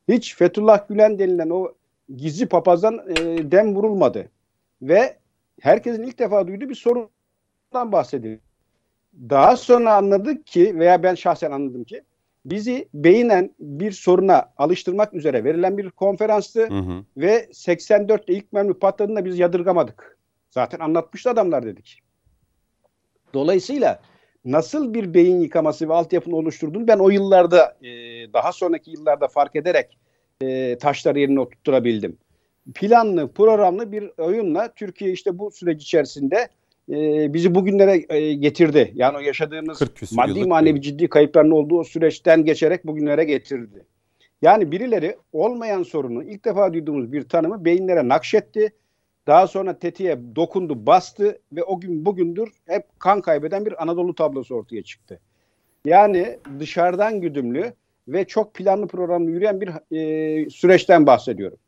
Hiç Fethullah Gülen denilen o gizli papazdan e, dem vurulmadı. Ve herkesin ilk defa duyduğu bir sorundan bahsedildi. Daha sonra anladık ki veya ben şahsen anladım ki bizi beyinen bir soruna alıştırmak üzere verilen bir konferanstı Hı hı. ve 84'te ilk mermi patladığında biz yadırgamadık. Zaten anlatmıştı adamlar dedik. Dolayısıyla nasıl bir beyin yıkaması ve altyapını oluşturduğunu ben o yıllarda e, daha sonraki yıllarda fark ederek e, taşları yerine oturtturabildim. Planlı, programlı bir oyunla Türkiye işte bu süreç içerisinde e, bizi bugünlere e, getirdi. Yani o yaşadığımız 40 küsur maddi manevi bir- ciddi kayıpların olduğu o süreçten geçerek bugünlere getirdi. Yani birileri olmayan sorunu ilk defa duyduğumuz bir tanımı beyinlere nakşetti. Daha sonra tetiğe dokundu, bastı ve o gün bugündür hep kan kaybeden bir Anadolu tablosu ortaya çıktı. Yani dışarıdan güdümlü ve çok planlı programlı yürüyen bir e, süreçten bahsediyorum.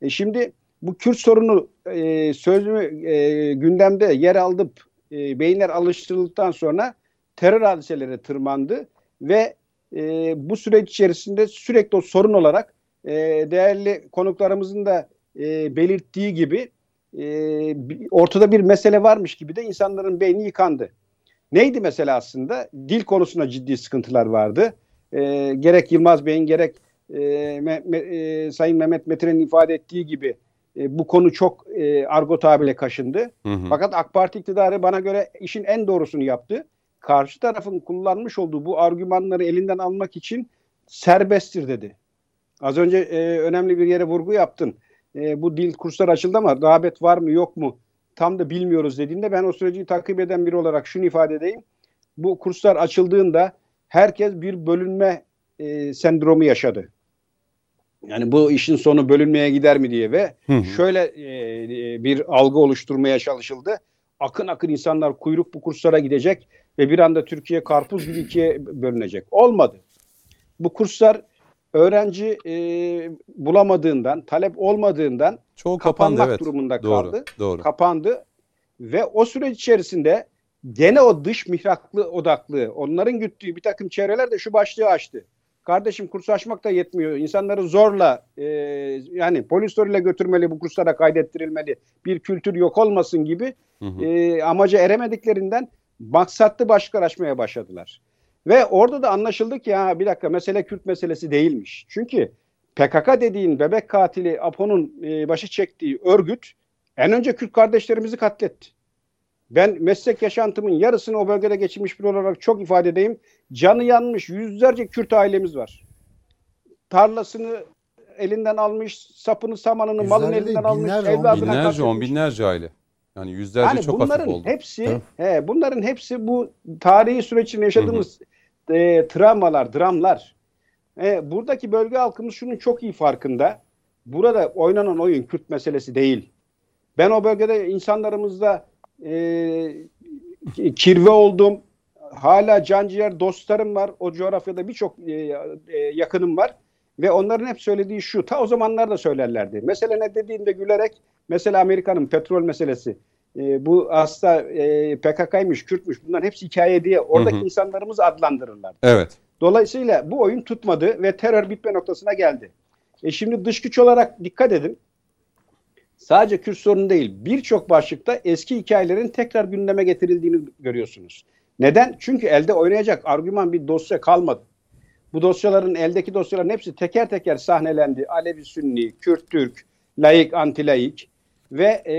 E şimdi bu Kürt sorunu e, sözümü e, gündemde yer aldıp e, beyinler alıştırıldıktan sonra terör hadiseleri tırmandı ve e, bu süreç içerisinde sürekli o sorun olarak e, değerli konuklarımızın da e, belirttiği gibi e, bir- ortada bir mesele varmış gibi de insanların beyni yıkandı. Neydi mesela aslında? Dil konusunda ciddi sıkıntılar vardı. E, gerek Yılmaz Bey'in gerek e, Me- Me- e, Sayın Mehmet Metin'in ifade ettiği gibi e, bu konu çok e, argo tabirle kaşındı. Hı hı. Fakat AK Parti iktidarı bana göre işin en doğrusunu yaptı. Karşı tarafın kullanmış olduğu bu argümanları elinden almak için serbesttir dedi. Az önce e, önemli bir yere vurgu yaptın. E, bu dil kursları açıldı ama rağbet var mı yok mu tam da bilmiyoruz dediğinde ben o süreci takip eden biri olarak şunu ifade edeyim. Bu kurslar açıldığında herkes bir bölünme e, sendromu yaşadı. Yani bu işin sonu bölünmeye gider mi diye ve Hı hı. şöyle e, bir algı oluşturmaya çalışıldı. Akın akın insanlar kuyruk bu kurslara gidecek ve bir anda Türkiye karpuz gibi ikiye bölünecek. Olmadı. Bu kurslar öğrenci e, bulamadığından, talep olmadığından Çoğu kapandı kapanmak evet. durumunda Doğru. kaldı. Doğru. kapandı ve o süreç içerisinde gene o dış mihraklı odaklı onların güttüğü bir takım çevreler de şu başlığı açtı. Kardeşim kurs açmak da yetmiyor. İnsanları zorla e, yani polis zoruyla götürmeli bu kurslara kaydettirilmeli. Bir kültür yok olmasın gibi Hı hı. e, amaca eremediklerinden maksatlı başlıklar açmaya başladılar. Ve orada da anlaşıldı ki ha bir dakika mesele Kürt meselesi değilmiş. Çünkü PKK dediğin bebek katili Apo'nun e, başı çektiği örgüt en önce Kürt kardeşlerimizi katletti. Ben meslek yaşantımın yarısını o bölgede geçirmiş bir olarak çok ifade edeyim. Canı yanmış yüzlerce Kürt ailemiz var. Tarlasını elinden almış, sapını samanını, malını Yüzlerce elinden almış, binlerce, on evladına Binlerce, on binlerce aile. Yani yüzlerce Yani çok hafif bunların oldu. hepsi he, bunların hepsi bu tarihi süreç içinde yaşadığımız e, travmalar, dramlar. E, buradaki bölge halkımız şunun çok iyi farkında. Burada oynanan oyun Kürt meselesi değil. Ben o bölgede insanlarımızla e, kirve oldum. Hala canciğer dostlarım var. O coğrafyada birçok e, e, yakınım var. Ve onların hep söylediği şu. Ta o zamanlar da söylerlerdi. Mesele ne dediğinde gülerek mesela Amerika'nın petrol meselesi. E, bu aslında e, PKK'ymış, Kürtmüş bunların hepsi hikaye diye oradaki Hı hı. insanlarımız adlandırırlar. Evet. Dolayısıyla bu oyun tutmadı ve terör bitme noktasına geldi. E şimdi dış güç olarak dikkat edin. Sadece Kürt sorunu değil birçok başlıkta eski hikayelerin tekrar gündeme getirildiğini görüyorsunuz. Neden? Çünkü elde oynayacak argüman bir dosya kalmadı. Bu dosyaların eldeki dosyaların hepsi teker teker sahnelendi. Alevi, Sünni, Kürt, Türk, laik, anti-laik ve e,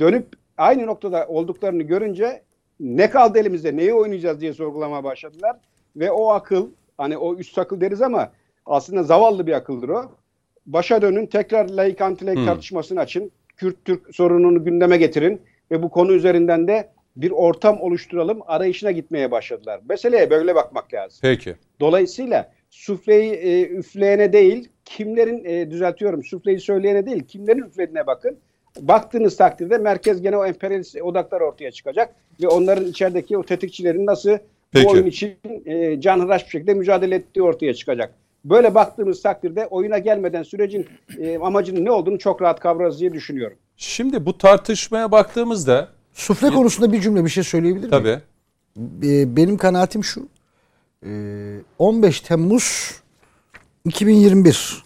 dönüp aynı noktada olduklarını görünce ne kaldı elimizde, neyi oynayacağız diye sorgulamaya başladılar. Ve o akıl, hani o üst akıl deriz ama aslında zavallı bir akıldır o. Başa dönün, tekrar laik anti-laik Hmm. tartışmasını açın. Kürt-Türk sorununu gündeme getirin ve bu konu üzerinden de bir ortam oluşturalım arayışına gitmeye başladılar. Meseleye böyle bakmak lazım. Peki. Dolayısıyla sufleyi e, üfleyene değil, kimlerin e, düzeltiyorum, sufleyi söyleyene değil, kimlerin üflediğine bakın. Baktığınız takdirde merkez gene o emperyalist odaklar ortaya çıkacak ve onların içerideki o tetikçilerin nasıl Peki. bu oyun için e, canhıraş bir şekilde mücadele ettiği ortaya çıkacak. Böyle baktığımız takdirde oyuna gelmeden sürecin e, amacının ne olduğunu çok rahat kavrarız diye düşünüyorum. Şimdi bu tartışmaya baktığımızda Sufle konusunda bir cümle bir şey söyleyebilir miyim? tabii benim kanaatim şu. Ee, 15 Temmuz 2021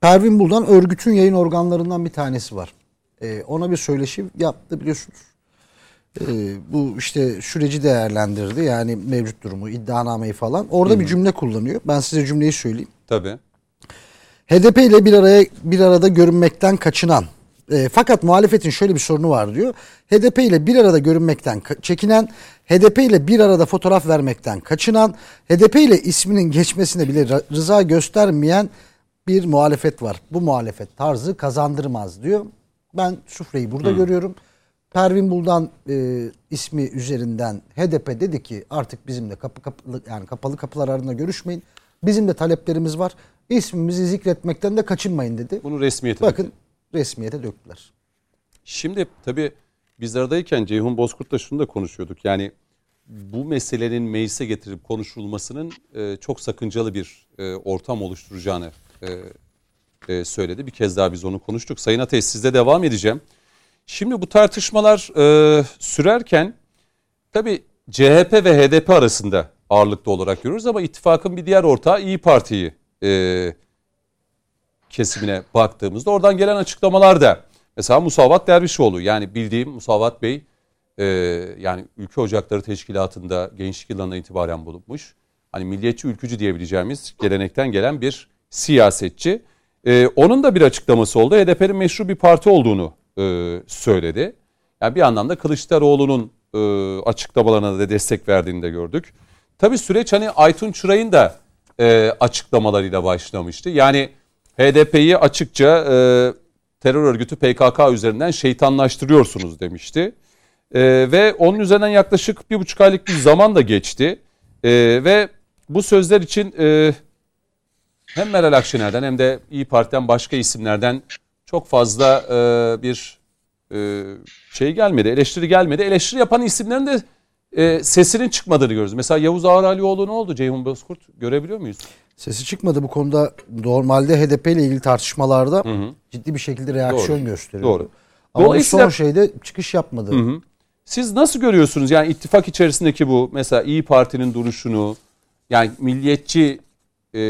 Pervin Buldan örgütün yayın organlarından bir tanesi var. Ee, ona bir söyleşi yaptı biliyorsunuz. Ee, bu işte süreci değerlendirdi. Yani mevcut durumu, iddianameyi falan. Orada bir cümle kullanıyor. Ben size cümleyi söyleyeyim. tabii. HDP ile bir araya bir arada görünmekten kaçınan e, fakat muhalefetin şöyle bir sorunu var diyor. HDP ile bir arada görünmekten çekinen, HDP ile bir arada fotoğraf vermekten kaçınan, HDP ile isminin geçmesine bile rıza göstermeyen bir muhalefet var. Bu muhalefet tarzı kazandırmaz diyor. Ben Sufre'yi burada görüyorum. Pervin Buldan e, ismi üzerinden HDP dedi ki artık bizimle kapı kapılı yani kapalı kapılar ardında görüşmeyin. Bizim de taleplerimiz var. İsmimizi zikretmekten de kaçınmayın dedi. Bunu resmiyete Bakın resmiyete döktüler. Şimdi tabii biz aradayken Ceyhun Bozkurt'la şunu da konuşuyorduk. Yani bu meselenin meclise getirip konuşulmasının e, çok sakıncalı bir e, ortam oluşturacağını e, e, söyledi. Bir kez daha biz onu konuştuk. Sayın Ateş sizde devam edeceğim. Şimdi bu tartışmalar e, sürerken tabii CHP ve HDP arasında ağırlıklı olarak görüyoruz ama ittifakın bir diğer ortağı İyi Parti'yi e, kesimine baktığımızda oradan gelen açıklamalar da mesela Musavat Dervişoğlu yani bildiğim Musavat Bey yani Ülke Ocakları Teşkilatı'nda gençlik yıllarına itibaren bulunmuş. Hani milliyetçi ülkücü diyebileceğimiz gelenekten gelen bir siyasetçi. E, onun da bir açıklaması oldu. HDP'nin meşru bir parti olduğunu e, söyledi. Yani bir anlamda Kılıçdaroğlu'nun e, açıklamalarına da destek verdiğini de gördük. Tabii süreç hani Aytun Çıray'ın da e, açıklamalarıyla başlamıştı. Yani HDP'yi açıkça e, terör örgütü PKK üzerinden şeytanlaştırıyorsunuz demişti. E, ve onun üzerinden yaklaşık bir buçuk aylık bir zaman da geçti. E, ve bu sözler için e, hem Meral Akşener'den hem de İyi Parti'den başka isimlerden çok fazla e, bir e, şey gelmedi, eleştiri gelmedi. Eleştiri yapan isimlerin de e, sesinin çıkmadığını görüyoruz. Mesela Yavuz Ağralioğlu ne oldu Ceyhun Bozkurt? Görebiliyor muyuz? Sesi çıkmadı bu konuda. Normalde HDP ile ilgili tartışmalarda ciddi bir şekilde reaksiyon Doğru. gösteriyor. Doğru. Ama Dolayısıyla- son şeyde çıkış yapmadı. Siz nasıl görüyorsunuz yani ittifak içerisindeki bu mesela İyi Parti'nin duruşunu yani milliyetçi e,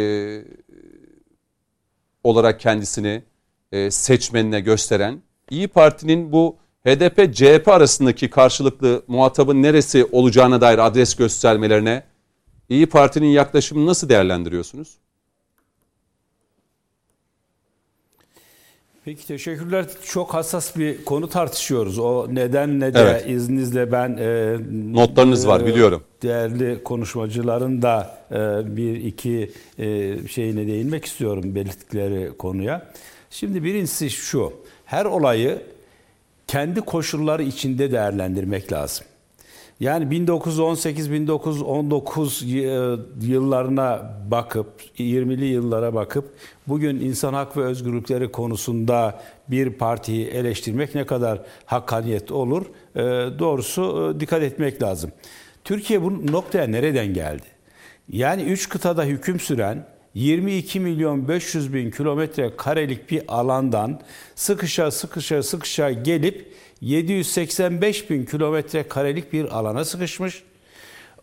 olarak kendisini e, seçmenine gösteren İyi Parti'nin bu HDP CHP arasındaki karşılıklı muhatabın neresi olacağına dair adres göstermelerine İyi Parti'nin yaklaşımını nasıl değerlendiriyorsunuz? Peki teşekkürler. Çok hassas bir konu tartışıyoruz. O neden ne de Evet. izninizle ben e, Notlarınız var, biliyorum. Değerli konuşmacıların da e, bir iki e, şeyine değinmek istiyorum belirttikleri konuya. Şimdi birincisi şu. Her olayı kendi koşulları içinde değerlendirmek lazım. Yani 1918-1919 yıllarına bakıp, 20'li yıllara bakıp bugün insan hak ve özgürlükleri konusunda bir partiyi eleştirmek ne kadar hakkaniyet olur? E, Doğrusu e, dikkat etmek lazım. Türkiye bu noktaya nereden geldi? Yani 3 kıtada hüküm süren 22 milyon 500 bin kilometre karelik bir alandan sıkışa sıkışa sıkışa gelip 785 bin kilometre karelik bir alana sıkışmış.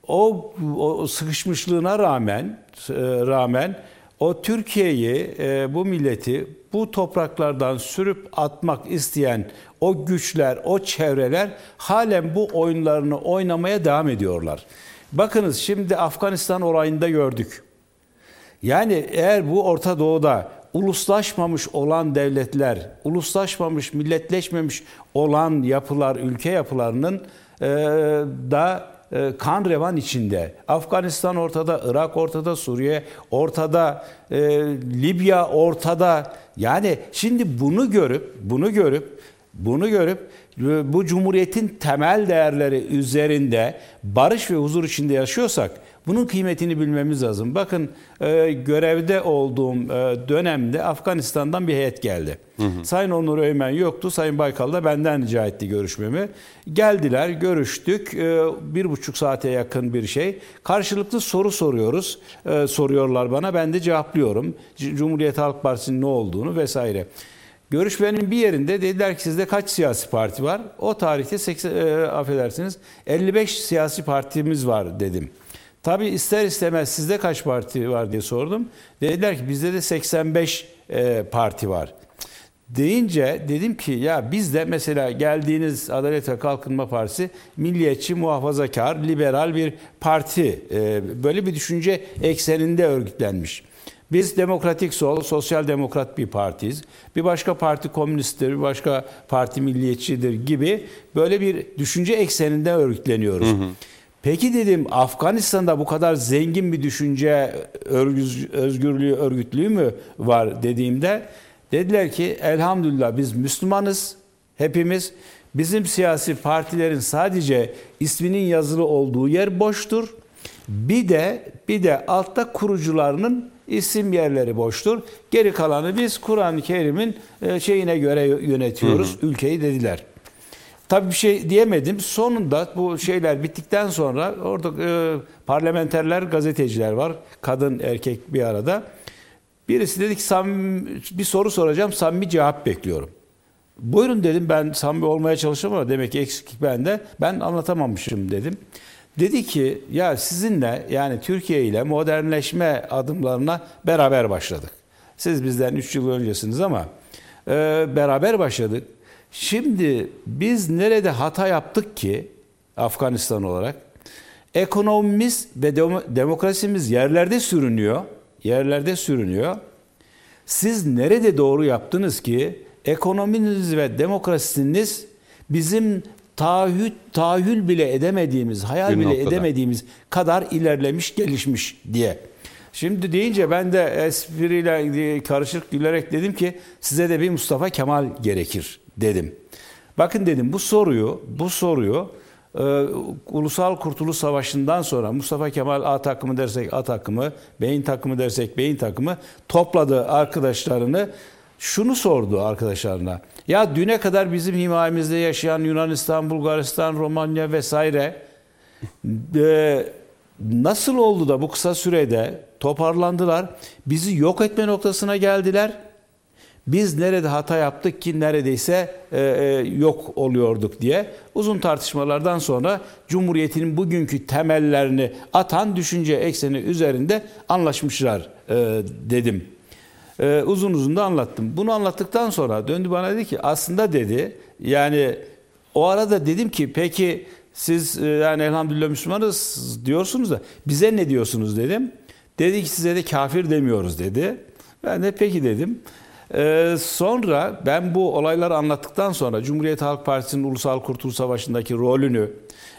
O, o sıkışmışlığına rağmen e, rağmen o Türkiye'yi e, bu milleti bu topraklardan sürüp atmak isteyen o güçler, o çevreler halen bu oyunlarını oynamaya devam ediyorlar. Bakınız şimdi Afganistan olayında gördük. Yani eğer bu Orta Doğu'da uluslaşmamış olan devletler, uluslaşmamış, milletleşmemiş olan yapılar, ülke yapılarının e, da e, kan revan içinde. Afganistan ortada, Irak ortada, Suriye ortada, e, Libya ortada. Yani şimdi bunu görüp, bunu görüp, bunu görüp bu cumhuriyetin temel değerleri üzerinde barış ve huzur içinde yaşıyorsak bunun kıymetini bilmemiz lazım. Bakın e, görevde olduğum e, dönemde Afganistan'dan bir heyet geldi. Sayın Onur Öymen yoktu. Sayın Baykal da benden rica etti görüşmemi. Geldiler, görüştük. E, bir buçuk saate yakın bir şey. Karşılıklı soru soruyoruz. E, soruyorlar bana. Ben de cevaplıyorum. Cumhuriyet Halk Partisi'nin ne olduğunu vesaire. Görüşmenin bir yerinde dediler ki sizde kaç siyasi parti var? O tarihte 80, e, affedersiniz 55 siyasi partimiz var dedim. Tabi ister istemez sizde kaç parti var diye sordum. Dediler ki bizde de 85 e, parti var. Deyince dedim ki ya bizde mesela geldiğiniz Adalet ve Kalkınma Partisi milliyetçi, muhafazakar, liberal bir parti. E, böyle bir düşünce ekseninde örgütlenmiş. Biz demokratik sol, sosyal demokrat bir partiyiz. Bir başka parti komünisttir, bir başka parti milliyetçidir gibi böyle bir düşünce ekseninde örgütleniyoruz. Hı hı. Peki dedim Afganistan'da bu kadar zengin bir düşünce özgürlüğü, örgütlüğü mü var dediğimde dediler ki elhamdülillah biz Müslümanız hepimiz. Bizim siyasi partilerin sadece isminin yazılı olduğu yer boştur. Bir de bir de altta kurucularının isim yerleri boştur. Geri kalanı biz Kur'an-ı Kerim'in e, şeyine göre yönetiyoruz hı hı. ülkeyi dediler. Tabii bir şey diyemedim. Sonunda bu şeyler bittikten sonra orada e, parlamenterler, gazeteciler var. Kadın, erkek bir arada. Birisi dedi ki samimi, bir soru soracağım, samimi cevap bekliyorum. Buyurun dedim ben samimi olmaya çalışıyorum ama demek ki eksiklik bende. Ben anlatamamışım dedim. Dedi ki ya sizinle yani Türkiye ile modernleşme adımlarına beraber başladık. Siz bizden 3 yıl öncesiniz ama e, beraber başladık. Şimdi biz nerede hata yaptık ki Afganistan olarak? Ekonomimiz ve demokrasimiz yerlerde sürünüyor. Yerlerde sürünüyor. Siz nerede doğru yaptınız ki ekonominiz ve demokrasiniz bizim taahhüt, tahayyül bile edemediğimiz, hayal bir bile noktada. edemediğimiz kadar ilerlemiş, gelişmiş diye. Şimdi deyince ben de espriyle karışık gülerek dedim ki size de bir Mustafa Kemal gerekir dedim. Bakın dedim bu soruyu, bu soruyu e, Ulusal Kurtuluş Savaşı'ndan sonra Mustafa Kemal A takımı dersek A takımı, Beyin takımı dersek Beyin takımı topladı arkadaşlarını şunu sordu arkadaşlarına. Ya düne kadar bizim himayemizde yaşayan Yunanistan, Bulgaristan, Romanya vesaire e, nasıl oldu da bu kısa sürede toparlandılar? Bizi yok etme noktasına geldiler. Biz nerede hata yaptık ki neredeyse e, e, yok oluyorduk diye uzun tartışmalardan sonra Cumhuriyet'in bugünkü temellerini atan düşünce ekseni üzerinde anlaşmışlar e, dedim. E, uzun uzun da anlattım. Bunu anlattıktan sonra döndü bana dedi ki aslında dedi yani o arada dedim ki peki siz e, yani elhamdülillah Müslümanız diyorsunuz da bize ne diyorsunuz dedim. Dedi ki size de kafir demiyoruz dedi. Ben de peki dedim. Ee, sonra ben bu olayları anlattıktan sonra Cumhuriyet Halk Partisi'nin Ulusal Kurtuluş Savaşı'ndaki rolünü,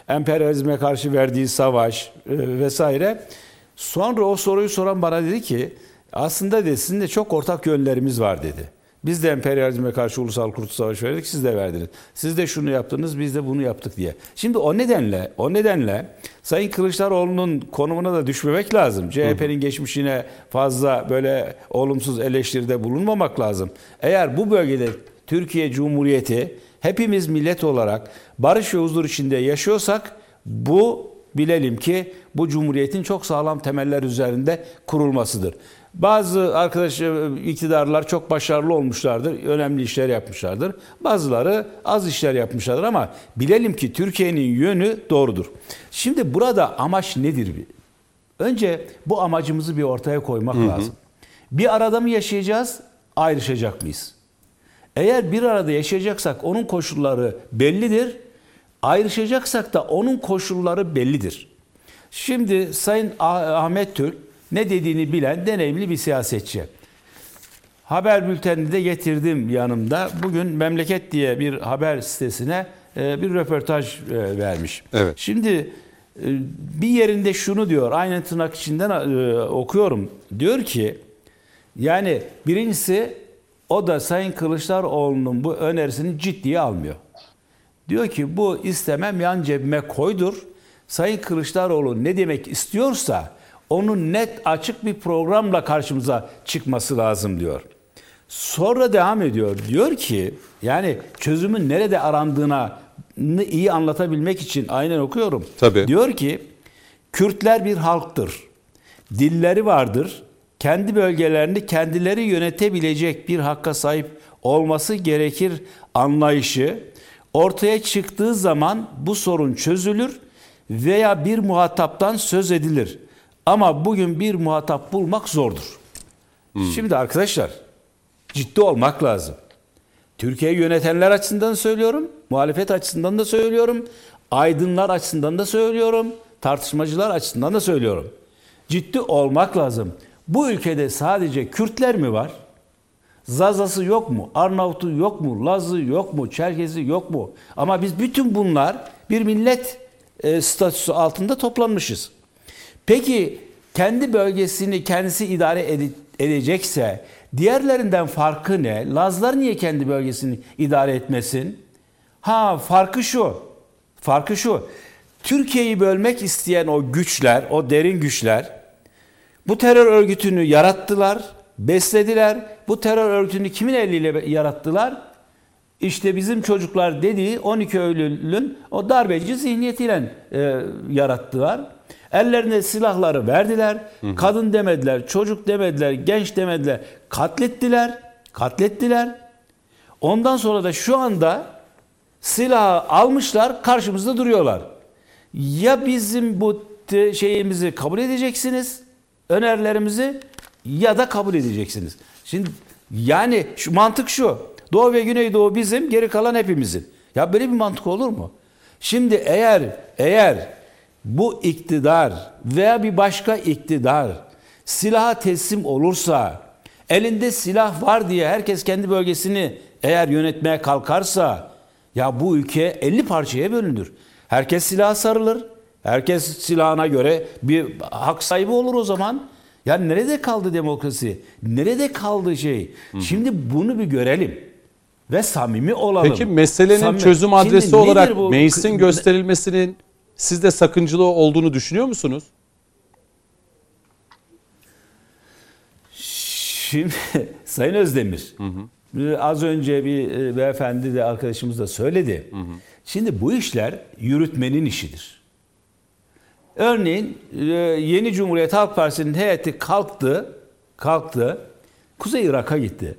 emperyalizme karşı verdiği savaş e, vesaire. Sonra o soruyu soran bana dedi ki aslında dedi sizin de çok ortak yönlerimiz var dedi. Biz de emperyalizme karşı ulusal kurtuluş savaşı verdik, siz de verdiniz. Siz de şunu yaptınız, biz de bunu yaptık diye. Şimdi o nedenle, o nedenle Sayın Kılıçdaroğlu'nun konumuna da düşmemek lazım. CHP'nin geçmişine fazla böyle olumsuz eleştiride bulunmamak lazım. Eğer bu bölgede Türkiye Cumhuriyeti hepimiz millet olarak barış ve huzur içinde yaşıyorsak bu bilelim ki bu cumhuriyetin çok sağlam temeller üzerinde kurulmasıdır. Bazı arkadaş e, iktidarlar çok başarılı olmuşlardır, önemli işler yapmışlardır. Bazıları az işler yapmışlardır ama bilelim ki Türkiye'nin yönü doğrudur. Şimdi burada amaç nedir? Önce bu amacımızı bir ortaya koymak hı hı. lazım. Bir arada mı yaşayacağız, ayrışacak mıyız? Eğer bir arada yaşayacaksak onun koşulları bellidir. Ayrışacaksak da onun koşulları bellidir. Şimdi Sayın ah-, Ahmet Türk ne dediğini bilen deneyimli bir siyasetçi. Haber bültenini de getirdim yanımda. Bugün Memleket diye bir haber sitesine e, bir röportaj e, vermiş. Evet. Şimdi e, bir yerinde şunu diyor, aynı tırnak içinden okuyorum. Diyor ki, yani birincisi o da Sayın Kılıçdaroğlu'nun bu önerisini ciddiye almıyor. Diyor ki bu istemem yan cebime koydur. Sayın Kılıçdaroğlu ne demek istiyorsa onun net açık bir programla karşımıza çıkması lazım diyor. Sonra devam ediyor. Diyor ki yani çözümün nerede arandığına iyi anlatabilmek için aynen okuyorum. Tabii. Diyor ki Kürtler bir halktır. Dilleri vardır, kendi bölgelerini kendileri yönetebilecek bir hakka sahip olması gerekir anlayışı ortaya çıktığı zaman bu sorun çözülür veya bir muhataptan söz edilir. Ama bugün bir muhatap bulmak zordur. Şimdi arkadaşlar ciddi olmak lazım. Türkiye'yi yönetenler açısından da söylüyorum, muhalefet açısından da söylüyorum, aydınlar açısından da söylüyorum, tartışmacılar açısından da söylüyorum. Ciddi olmak lazım. Bu ülkede sadece Kürtler mi var? Zazası yok mu? Arnavut'u yok mu? Lazı yok mu? Çerkezi yok mu? Ama biz bütün bunlar bir millet e, statüsü altında toplanmışız. Peki kendi bölgesini kendisi idare ede- edecekse diğerlerinden farkı ne? Lazlar niye kendi bölgesini idare etmesin? Ha farkı şu. Farkı şu. Türkiye'yi bölmek isteyen o güçler, o derin güçler bu terör örgütünü yarattılar, beslediler. Bu terör örgütünü kimin eliyle yarattılar? İşte bizim çocuklar dediği 12 Eylül'ün o darbeci zihniyetiyle e, yarattılar. Ellerine silahları verdiler. Kadın demediler, çocuk demediler, genç demediler. Katlettiler. Katlettiler. Ondan sonra da şu anda silahı almışlar, karşımızda duruyorlar. Ya bizim bu şeyimizi kabul edeceksiniz, önerilerimizi ya da kabul edeceksiniz. Şimdi yani şu mantık şu. Doğu ve Güneydoğu bizim, geri kalan hepimizin. Ya böyle bir mantık olur mu? Şimdi eğer eğer bu iktidar veya bir başka iktidar silaha teslim olursa, elinde silah var diye herkes kendi bölgesini eğer yönetmeye kalkarsa ya bu ülke 50 parçaya bölünür. Herkes silaha sarılır. Herkes silahına göre bir hak sahibi olur o zaman. Ya nerede kaldı demokrasi? Nerede kaldı şey? Şimdi bunu bir görelim. Ve samimi olalım. Peki meselenin Samimi- çözüm Şimdi adresi nedir olarak bu? meclisin gösterilmesinin sizde sakıncalı olduğunu düşünüyor musunuz? Şimdi Sayın Özdemir, az önce bir e, beyefendi de arkadaşımız da söyledi. Şimdi bu işler yürütmenin işidir. Örneğin e, Yeni Cumhuriyet Halk Partisi'nin heyeti kalktı, kalktı, Kuzey Irak'a gitti.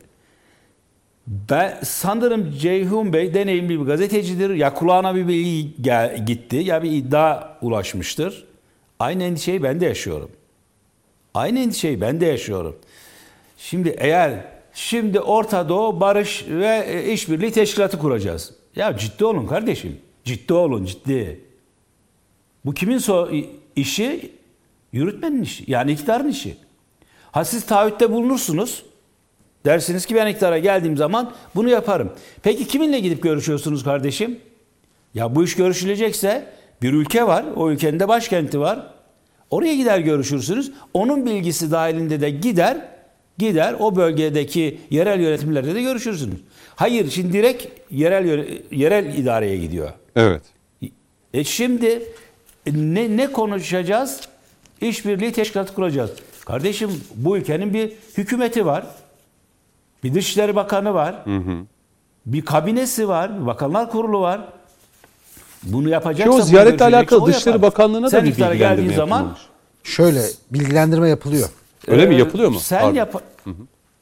Ben sanırım Ceyhun Bey deneyimli bir gazetecidir. Ya kulağına bir bilgi gel- gitti ya bir iddia ulaşmıştır. Aynı endişeyi ben de yaşıyorum. Aynı endişeyi ben de yaşıyorum. Şimdi eğer şimdi Orta Doğu Barış ve e, İşbirliği Teşkilatı kuracağız. Ya ciddi olun kardeşim. Ciddi olun ciddi. Bu kimin so- işi? Yürütmenin işi. Yani iktidarın işi. Ha siz taahhütte bulunursunuz. Dersiniz ki ben iktidara geldiğim zaman bunu yaparım. Peki kiminle gidip görüşüyorsunuz kardeşim? Ya bu iş görüşülecekse bir ülke var. O ülkenin de başkenti var. Oraya gider görüşürsünüz. Onun bilgisi dahilinde de gider gider o bölgedeki yerel yönetimlerle de görüşürsünüz. Hayır şimdi direkt yerel yerel idareye gidiyor. Evet. E şimdi ne, ne konuşacağız? İşbirliği teşkilatı kuracağız. Kardeşim bu ülkenin bir hükümeti var. Bir Dışişleri Bakanı var. Bir kabinesi var. Bir Bakanlar Kurulu var. Bunu yapacaksa Ki o ziyaretle alakalı Dışişleri yapar. Bakanlığı'na da Sen bir iktidara bilgilendirme geldiğin zaman yapılmış. Şöyle bilgilendirme yapılıyor. Öyle mi? e, Yapılıyor mu? Sen Pardon. yap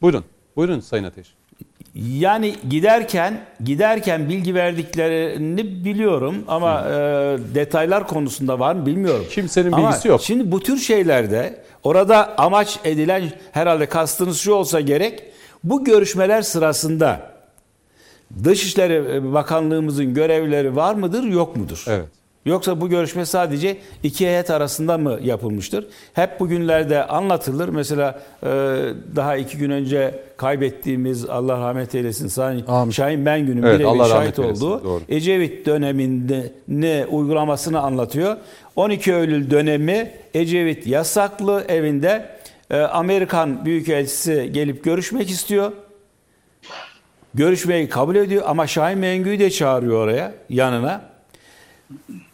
Buyurun. Buyurun Sayın Ateş. Yani giderken giderken bilgi verdiklerini biliyorum ama e, detaylar konusunda var mı bilmiyorum. Kimsenin Ama bilgisi yok. Şimdi bu tür şeylerde orada amaç edilen herhalde kastınız şu olsa gerek. Bu görüşmeler sırasında Dışişleri Bakanlığımızın görevleri var mıdır yok mudur? Evet. Yoksa bu görüşme sadece iki heyet arasında mı yapılmıştır? Hep bugünlerde anlatılır. Mesela e, daha iki gün önce kaybettiğimiz Allah rahmet eylesin Sayın Amin. Şahin Ben günün Evet, birebir şahit olduğu doğru. Ecevit döneminde ne uygulamasını anlatıyor. 12 Eylül dönemi Ecevit yasaklı evinde e, Amerikan Büyükelçisi gelip görüşmek istiyor. Görüşmeyi kabul ediyor ama Şahin Mengü'yü de çağırıyor oraya yanına.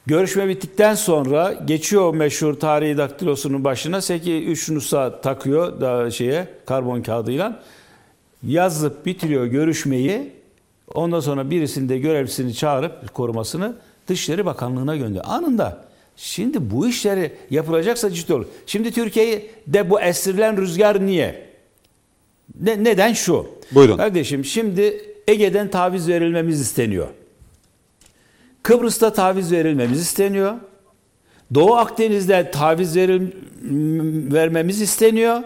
Görüşme bittikten sonra geçiyor meşhur tarihi daktilosunun başına 8 3 nusa takıyor da şeye karbon kağıdıyla. Yazıp bitiriyor görüşmeyi. Ondan sonra birisini de görevlisini çağırıp korumasını Dışişleri Bakanlığı'na gönderiyor. Anında. Şimdi bu işleri yapılacaksa ciddi olur. Şimdi Türkiye'de bu estirilen rüzgar niye? Ne, neden şu? Buyurun. Kardeşim şimdi Ege'den taviz verilmemiz isteniyor. Kıbrıs'ta taviz verilmemiz isteniyor. Doğu Akdeniz'de taviz veril, vermemiz isteniyor.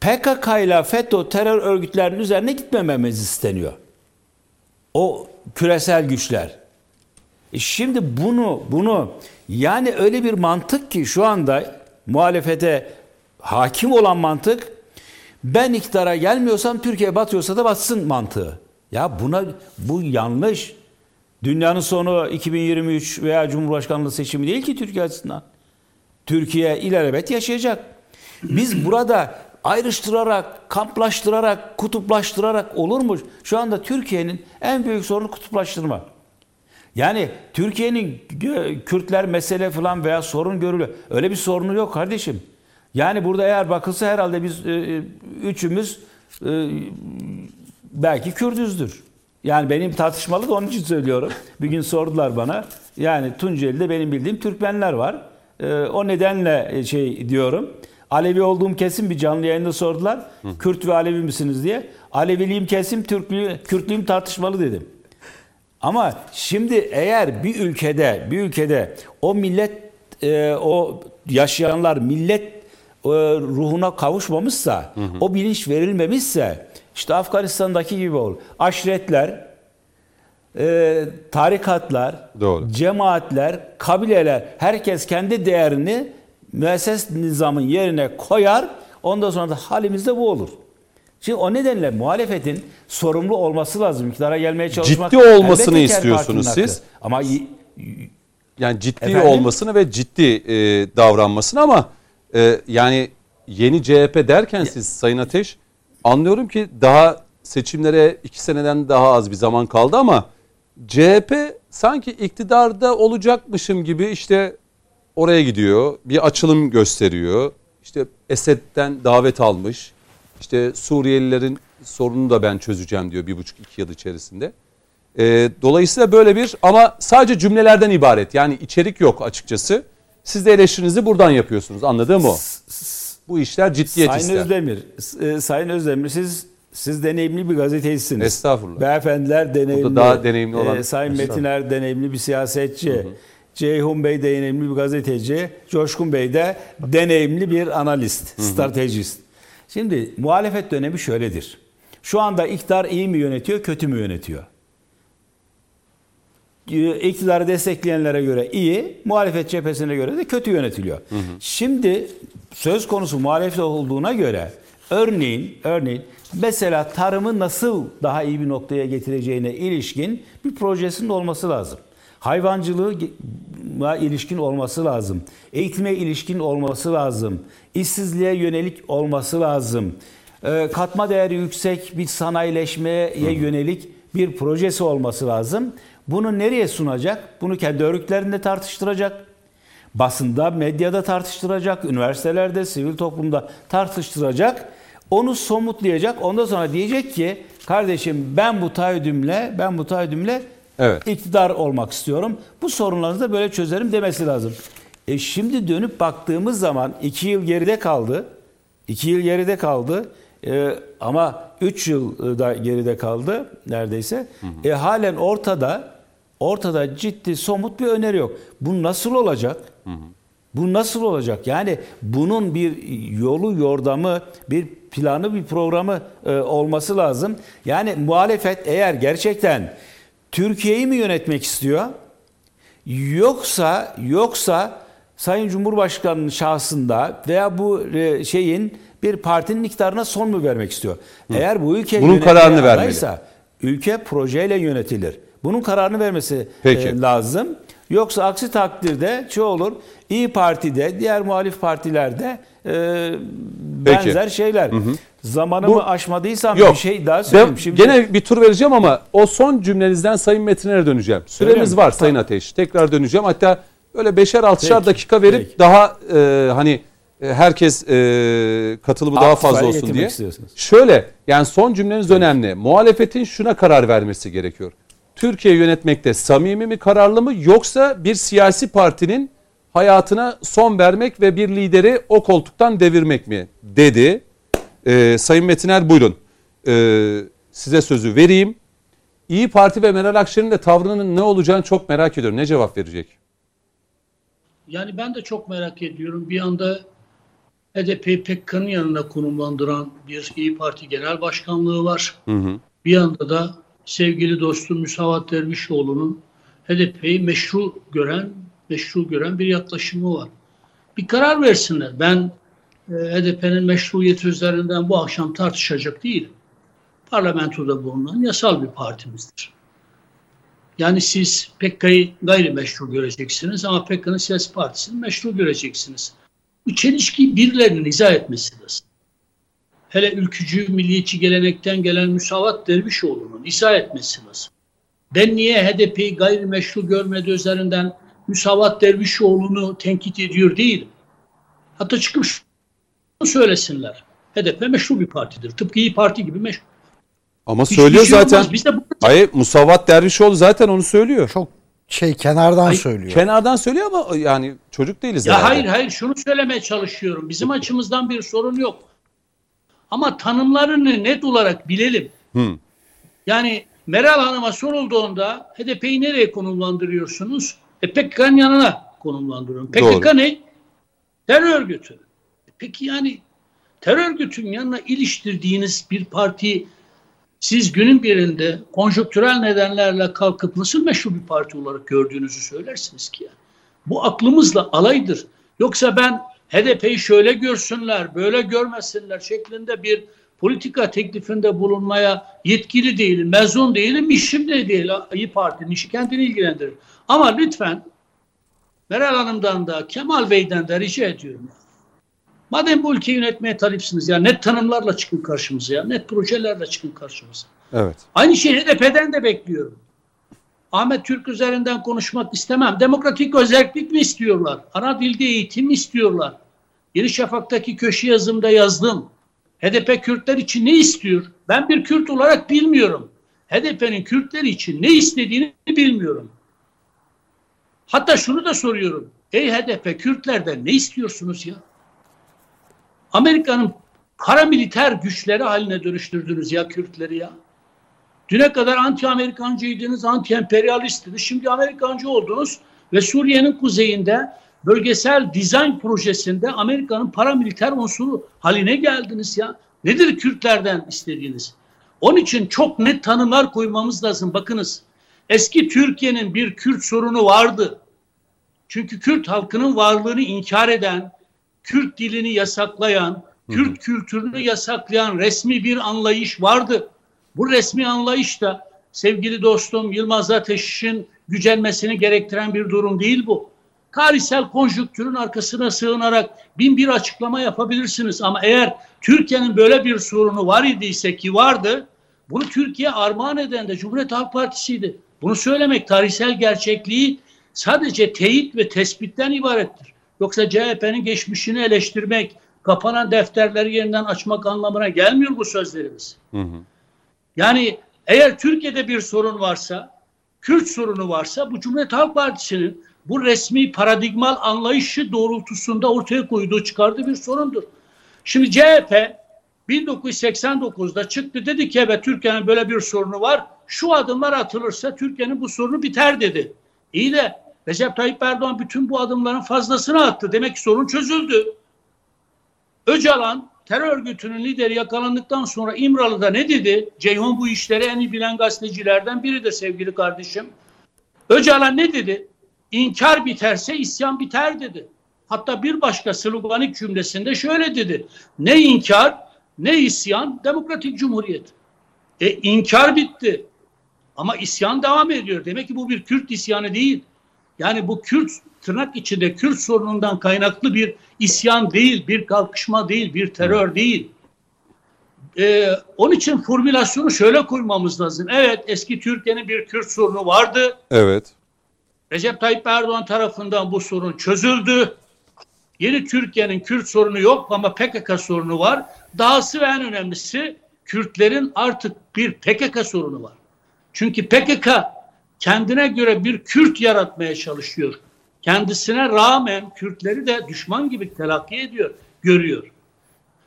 PKK ile FETÖ terör örgütlerinin üzerine gitmememiz isteniyor. O küresel güçler. E şimdi bunu bunu yani öyle bir mantık ki şu anda muhalefete hakim olan mantık ben iktidara gelmiyorsam Türkiye batıyorsa da batsın mantığı. Ya buna bu yanlış. Dünyanın sonu 2023 veya Cumhurbaşkanlığı seçimi değil ki Türkiye açısından. Türkiye ilelebet yaşayacak. Biz burada ayrıştırarak, kamplaştırarak, kutuplaştırarak olur mu? Şu anda Türkiye'nin en büyük sorunu kutuplaştırma. Yani Türkiye'nin Kürtler mesele falan veya sorun görülüyor. Öyle bir sorunu yok kardeşim. Yani burada eğer bakılsa herhalde biz e, e üçümüz e, belki Kürdüzdür. Yani benim tartışmalı da onun için söylüyorum. Bir gün sordular bana. Yani Tunceli'de benim bildiğim Türkmenler var. O nedenle şey diyorum. Alevi olduğum kesin bir canlı yayında sordular. Hı. Kürt ve Alevi misiniz diye. Aleviliğim kesin, Türklüğüm, Kürtlüğüm tartışmalı dedim. Ama şimdi eğer bir ülkede, bir ülkede o millet, e, o yaşayanlar millet e, ruhuna kavuşmamışsa, hı hı. o bilinç verilmemişse, işte Afganistan'daki gibi olur. Aşiretler, e, tarikatlar, Doğru. cemaatler, kabileler, herkes kendi değerini müesses nizamın yerine koyar. Ondan sonra da halimizde bu olur. Şimdi o nedenle muhalefetin sorumlu olması lazım. İktidara gelmeye çalışmak. Ciddi olmasını istiyorsunuz siz. Ama yani ciddi Efendim? olmasını ve ciddi e, davranmasını ama e, yani yeni CHP derken siz Sayın Ateş anlıyorum ki daha seçimlere iki seneden daha az bir zaman kaldı ama CHP sanki iktidarda olacakmışım gibi işte oraya gidiyor. Bir açılım gösteriyor. İşte Esed'den davet almış. İşte Suriyelilerin sorununu da ben çözeceğim diyor bir buçuk iki yıl içerisinde. E, dolayısıyla böyle bir ama sadece cümlelerden ibaret. Yani içerik yok açıkçası. Siz de eleştirinizi buradan yapıyorsunuz. Anladığım o. Bu işler ciddiyet Sayın ister. Özdemir, e, Sayın Özdemir siz siz deneyimli bir gazetecisiniz. Estağfurullah. Beyefendiler deneyimli. Burada daha deneyimli olan. E, Sayın Metiner deneyimli bir siyasetçi. Hı hı. Ceyhun Bey deneyimli bir gazeteci. Coşkun Bey de deneyimli bir analist, hı hı. stratejist. Şimdi muhalefet dönemi şöyledir. Şu anda iktidar iyi mi yönetiyor, kötü mü yönetiyor? Ee, iktidarı destekleyenlere göre iyi, muhalefet cephesine göre de kötü yönetiliyor. Hı hı. Şimdi söz konusu muhalefet olduğuna göre örneğin örneğin mesela tarımı nasıl daha iyi bir noktaya getireceğine ilişkin bir projesinin olması lazım. Hayvancılığa ilişkin olması lazım. Eğitime ilişkin olması lazım. İşsizliğe yönelik olması lazım. Ee, katma değeri yüksek bir sanayileşmeye yönelik bir projesi olması lazım. Bunu nereye sunacak? Bunu kendi örgütlerinde tartıştıracak. Basında, medyada tartıştıracak. Üniversitelerde, sivil toplumda tartıştıracak. Onu somutlayacak. Ondan sonra diyecek ki kardeşim ben bu taahhüdümle, ben bu taahhüdümle evet. iktidar olmak istiyorum. Bu sorunlarınızı da böyle çözerim demesi lazım. E şimdi dönüp baktığımız zaman iki yıl geride kaldı. İki yıl geride kaldı. E, ama üç yıl da geride kaldı neredeyse. Hı hı. E, halen ortada ortada ciddi somut bir öneri yok. Bu nasıl olacak? Hı hı. Bu nasıl olacak? Yani bunun bir yolu, yordamı, bir planı, bir programı e, olması lazım. Yani muhalefet eğer gerçekten Türkiye'yi mi yönetmek istiyor? Yoksa yoksa Sayın Cumhurbaşkanı'nın şahsında veya bu e, şeyin bir partinin iktidarına son mu vermek istiyor? Hı. Eğer bu ülke bunun kararını vermeli. Ülke projeyle yönetilir. Bunun kararını vermesi e, lazım. Yoksa aksi takdirde şu olur. İyi Parti'de, diğer muhalif partilerde e, benzer Peki. şeyler. Hı hı. Zamanımı Bu, aşmadıysam yok. bir şey daha söyleyeyim. Ben, Şimdi... Gene bir tur vereceğim ama o son cümlenizden Sayın Metin'e döneceğim. Süremiz var Sayın Ateş. Tekrar döneceğim. Hatta böyle beşer altışar dakika verip Peki. daha e, hani e, herkes e, katılımı daha fazla olsun diye. Şöyle yani son cümleniz Peki. önemli. Muhalefetin şuna karar vermesi gerekiyor. Türkiye yönetmekte samimi mi kararlı mı yoksa bir siyasi partinin hayatına son vermek ve bir lideri o koltuktan devirmek mi dedi. Ee, Sayın Metiner buyurun. Ee, size sözü vereyim. İyi Parti ve Meral Akşener'in de tavrının ne olacağını çok merak ediyorum. Ne cevap verecek? Yani ben de çok merak ediyorum. Bir anda HDP'yi PKK'nın yanına konumlandıran bir İyi Parti Genel Başkanlığı var. Hı hı. Bir yanda da sevgili dostum Müsavat Dervişoğlu'nun HDP'yi meşru gören, meşru gören bir yaklaşımı var. Bir karar versinler. Ben e, HDP'nin meşruiyeti üzerinden bu akşam tartışacak değilim. Parlamentoda bulunan yasal bir partimizdir. Yani siz PKK'yı gayrimeşru göreceksiniz ama PKK'nın siyasi partisini meşru göreceksiniz. Bu çelişkiyi birilerinin izah etmesi lazım. Hele ülkücü, milliyetçi gelenekten gelen Müsavat Dervişoğlu'nun izah etmesi lazım. Ben niye HDP'yi gayrimeşru görmedi üzerinden Müsavat Dervişoğlu'nu tenkit ediyor değilim. Hatta çıkıp söylesinler. HDP meşru bir partidir. Tıpkı İyi Parti gibi meşru. Ama Hiçbir söylüyor şey olmaz. zaten. Biz de bu- Hayır Musavat Dervişoğlu zaten onu söylüyor. Çok şey kenardan Ay, söylüyor. Kenardan söylüyor ama yani çocuk değiliz Ya herhalde. hayır hayır şunu söylemeye çalışıyorum. Bizim açımızdan bir sorun yok. Ama tanımlarını net olarak bilelim. Hı. Yani Meral Hanım'a sorulduğunda HDP'yi nereye konumlandırıyorsunuz? E PKK'nın yanına konumlandırıyorum. PKK Doğru. ne? Terör örgütü. E Peki yani terör örgütünün yanına iliştirdiğiniz bir parti siz günün birinde konjonktürel nedenlerle kalkıp nasıl meşru bir parti olarak gördüğünüzü söylersiniz ki ya. Bu aklımızla alaydır. Yoksa ben HDP'yi şöyle görsünler, böyle görmesinler şeklinde bir politika teklifinde bulunmaya yetkili değilim, mezun değilim, işim de değil. İyi Parti'nin işi kendini ilgilendirir. Ama lütfen Meral Hanım'dan da Kemal Bey'den de rica ediyorum. Madem bu ülkeyi yönetmeye talipsiniz ya net tanımlarla çıkın karşımıza ya. Net projelerle çıkın karşımıza. Evet. Aynı şeyi HDP'den de bekliyorum. Ahmet Türk üzerinden konuşmak istemem. Demokratik özellik mi istiyorlar? Ana dilde eğitim mi istiyorlar? Yeni Şafak'taki köşe yazımda yazdım. HDP Kürtler için ne istiyor? Ben bir Kürt olarak bilmiyorum. HDP'nin Kürtler için ne istediğini bilmiyorum. Hatta şunu da soruyorum. Ey HDP Kürtlerden ne istiyorsunuz ya? Amerika'nın paramiliter güçleri haline dönüştürdünüz ya Kürtleri ya. Düne kadar anti-Amerikancıydınız, anti-emperyalisttiniz. Şimdi Amerikancı oldunuz ve Suriye'nin kuzeyinde bölgesel dizayn projesinde Amerika'nın paramiliter unsuru haline geldiniz ya. Nedir Kürtlerden istediğiniz? Onun için çok net tanımlar koymamız lazım. Bakınız eski Türkiye'nin bir Kürt sorunu vardı. Çünkü Kürt halkının varlığını inkar eden, Kürt dilini yasaklayan, Kürt kültürünü yasaklayan resmi bir anlayış vardı. Bu resmi anlayış da sevgili dostum Yılmaz Ateş'in gücenmesini gerektiren bir durum değil bu. Tarihsel konjüktürün arkasına sığınarak bin bir açıklama yapabilirsiniz. Ama eğer Türkiye'nin böyle bir sorunu var idiyse ki vardı, bunu Türkiye armağan eden de Cumhuriyet Halk Partisi'ydi. Bunu söylemek tarihsel gerçekliği sadece teyit ve tespitten ibarettir. Yoksa CHP'nin geçmişini eleştirmek, kapanan defterleri yeniden açmak anlamına gelmiyor bu sözlerimiz. Hı hı. Yani eğer Türkiye'de bir sorun varsa, Kürt sorunu varsa bu Cumhuriyet Halk Partisi'nin bu resmi paradigmal anlayışı doğrultusunda ortaya koyduğu çıkardığı bir sorundur. Şimdi CHP 1989'da çıktı dedi ki evet Türkiye'nin böyle bir sorunu var. Şu adımlar atılırsa Türkiye'nin bu sorunu biter dedi. İyi de Recep Tayyip Erdoğan bütün bu adımların fazlasını attı. Demek ki sorun çözüldü. Öcalan terör örgütünün lideri yakalandıktan sonra İmralı'da ne dedi? Ceyhun bu işleri en iyi bilen gazetecilerden biridir sevgili kardeşim. Öcalan ne dedi? İnkar biterse isyan biter dedi. Hatta bir başka sloganik cümlesinde şöyle dedi. Ne inkar ne isyan demokratik cumhuriyet. E inkar bitti. Ama isyan devam ediyor. Demek ki bu bir Kürt isyanı değil. Yani bu Kürt tırnak içinde Kürt sorunundan kaynaklı bir isyan değil, bir kalkışma değil, bir terör değil. Ee, onun için formülasyonu şöyle koymamız lazım. Evet eski Türkiye'nin bir Kürt sorunu vardı. Evet. Recep Tayyip Erdoğan tarafından bu sorun çözüldü. Yeni Türkiye'nin Kürt sorunu yok ama PKK sorunu var. Dahası ve en önemlisi Kürtlerin artık bir PKK sorunu var. Çünkü PKK kendine göre bir Kürt yaratmaya çalışıyor. kendisine rağmen Kürtleri de düşman gibi telakki ediyor, görüyor.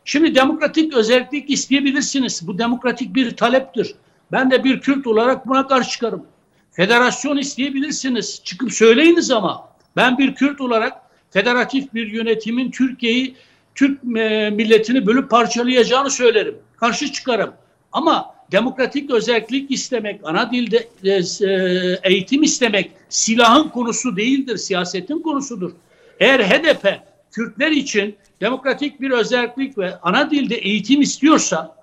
Şimdi demokratik özellik isteyebilirsiniz. Bu demokratik bir taleptir. Ben de bir Kürt olarak buna karşı çıkarım. Federasyon isteyebilirsiniz. Çıkıp söyleyiniz ama. Ben bir Kürt olarak federatif bir yönetimin Türkiye'yi, Türk e, milletini bölüp parçalayacağını söylerim. Karşı çıkarım. Ama demokratik özellik istemek, ana dilde e, e, eğitim istemek silahın konusu değildir, siyasetin konusudur. Eğer HDP Kürtler için demokratik bir özellik ve ana dilde eğitim istiyorsa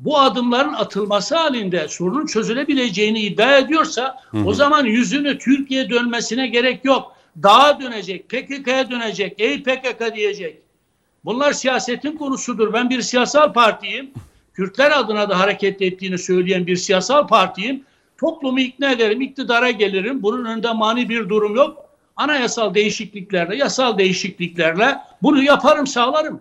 bu adımların atılması halinde sorunun çözülebileceğini iddia ediyorsa hı hı. o zaman yüzünü Türkiye dönmesine gerek yok. Dağa dönecek, PKK'ya dönecek, ey PKK diyecek. Bunlar siyasetin konusudur. Ben bir siyasal partiyim. Kürtler adına da hareket ettiğini söyleyen bir siyasal partiyim. Toplumu ikna ederim, iktidara gelirim. Bunun önünde mani bir durum yok. Anayasal değişikliklerle, yasal değişikliklerle bunu yaparım, sağlarım.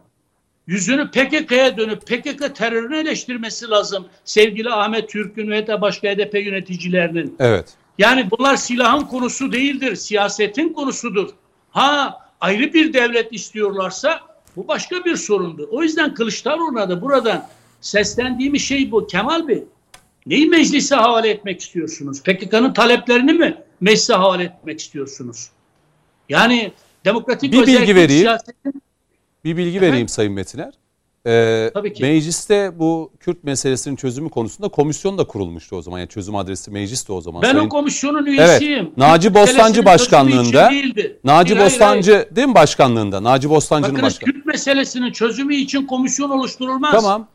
Yüzünü PKK'ya dönüp PKK terörünü eleştirmesi lazım. Sevgili Ahmet Türk'ün ve de başka HDP yöneticilerinin. Evet. Yani bunlar silahın konusu değildir, siyasetin konusudur. Ha ayrı bir devlet istiyorlarsa bu başka bir sorundur. O yüzden Kılıçdaroğlu'na da buradan seslendiğimiz şey bu. Kemal Bey, neyi meclise havale etmek istiyorsunuz? PKK'nın taleplerini mi meclise havale etmek istiyorsunuz? Yani demokratik bir bilgi vereyim. Siyasetin... Bir bilgi Efendim? vereyim Sayın Metiner. Ee, Tabii ki. Mecliste bu Kürt meselesinin çözümü konusunda komisyon da kurulmuştu o zaman. Yani çözüm adresi mecliste o zaman. Ben Sayın... o komisyonun üyesiyim. Evet. Naci Bostancı başkanlığında. Naci hayır, Bostancı hayır. değil mi başkanlığında? Naci Bostancı'nın başkanlığı. Kürt meselesinin çözümü için komisyon oluşturulmaz. Tamam.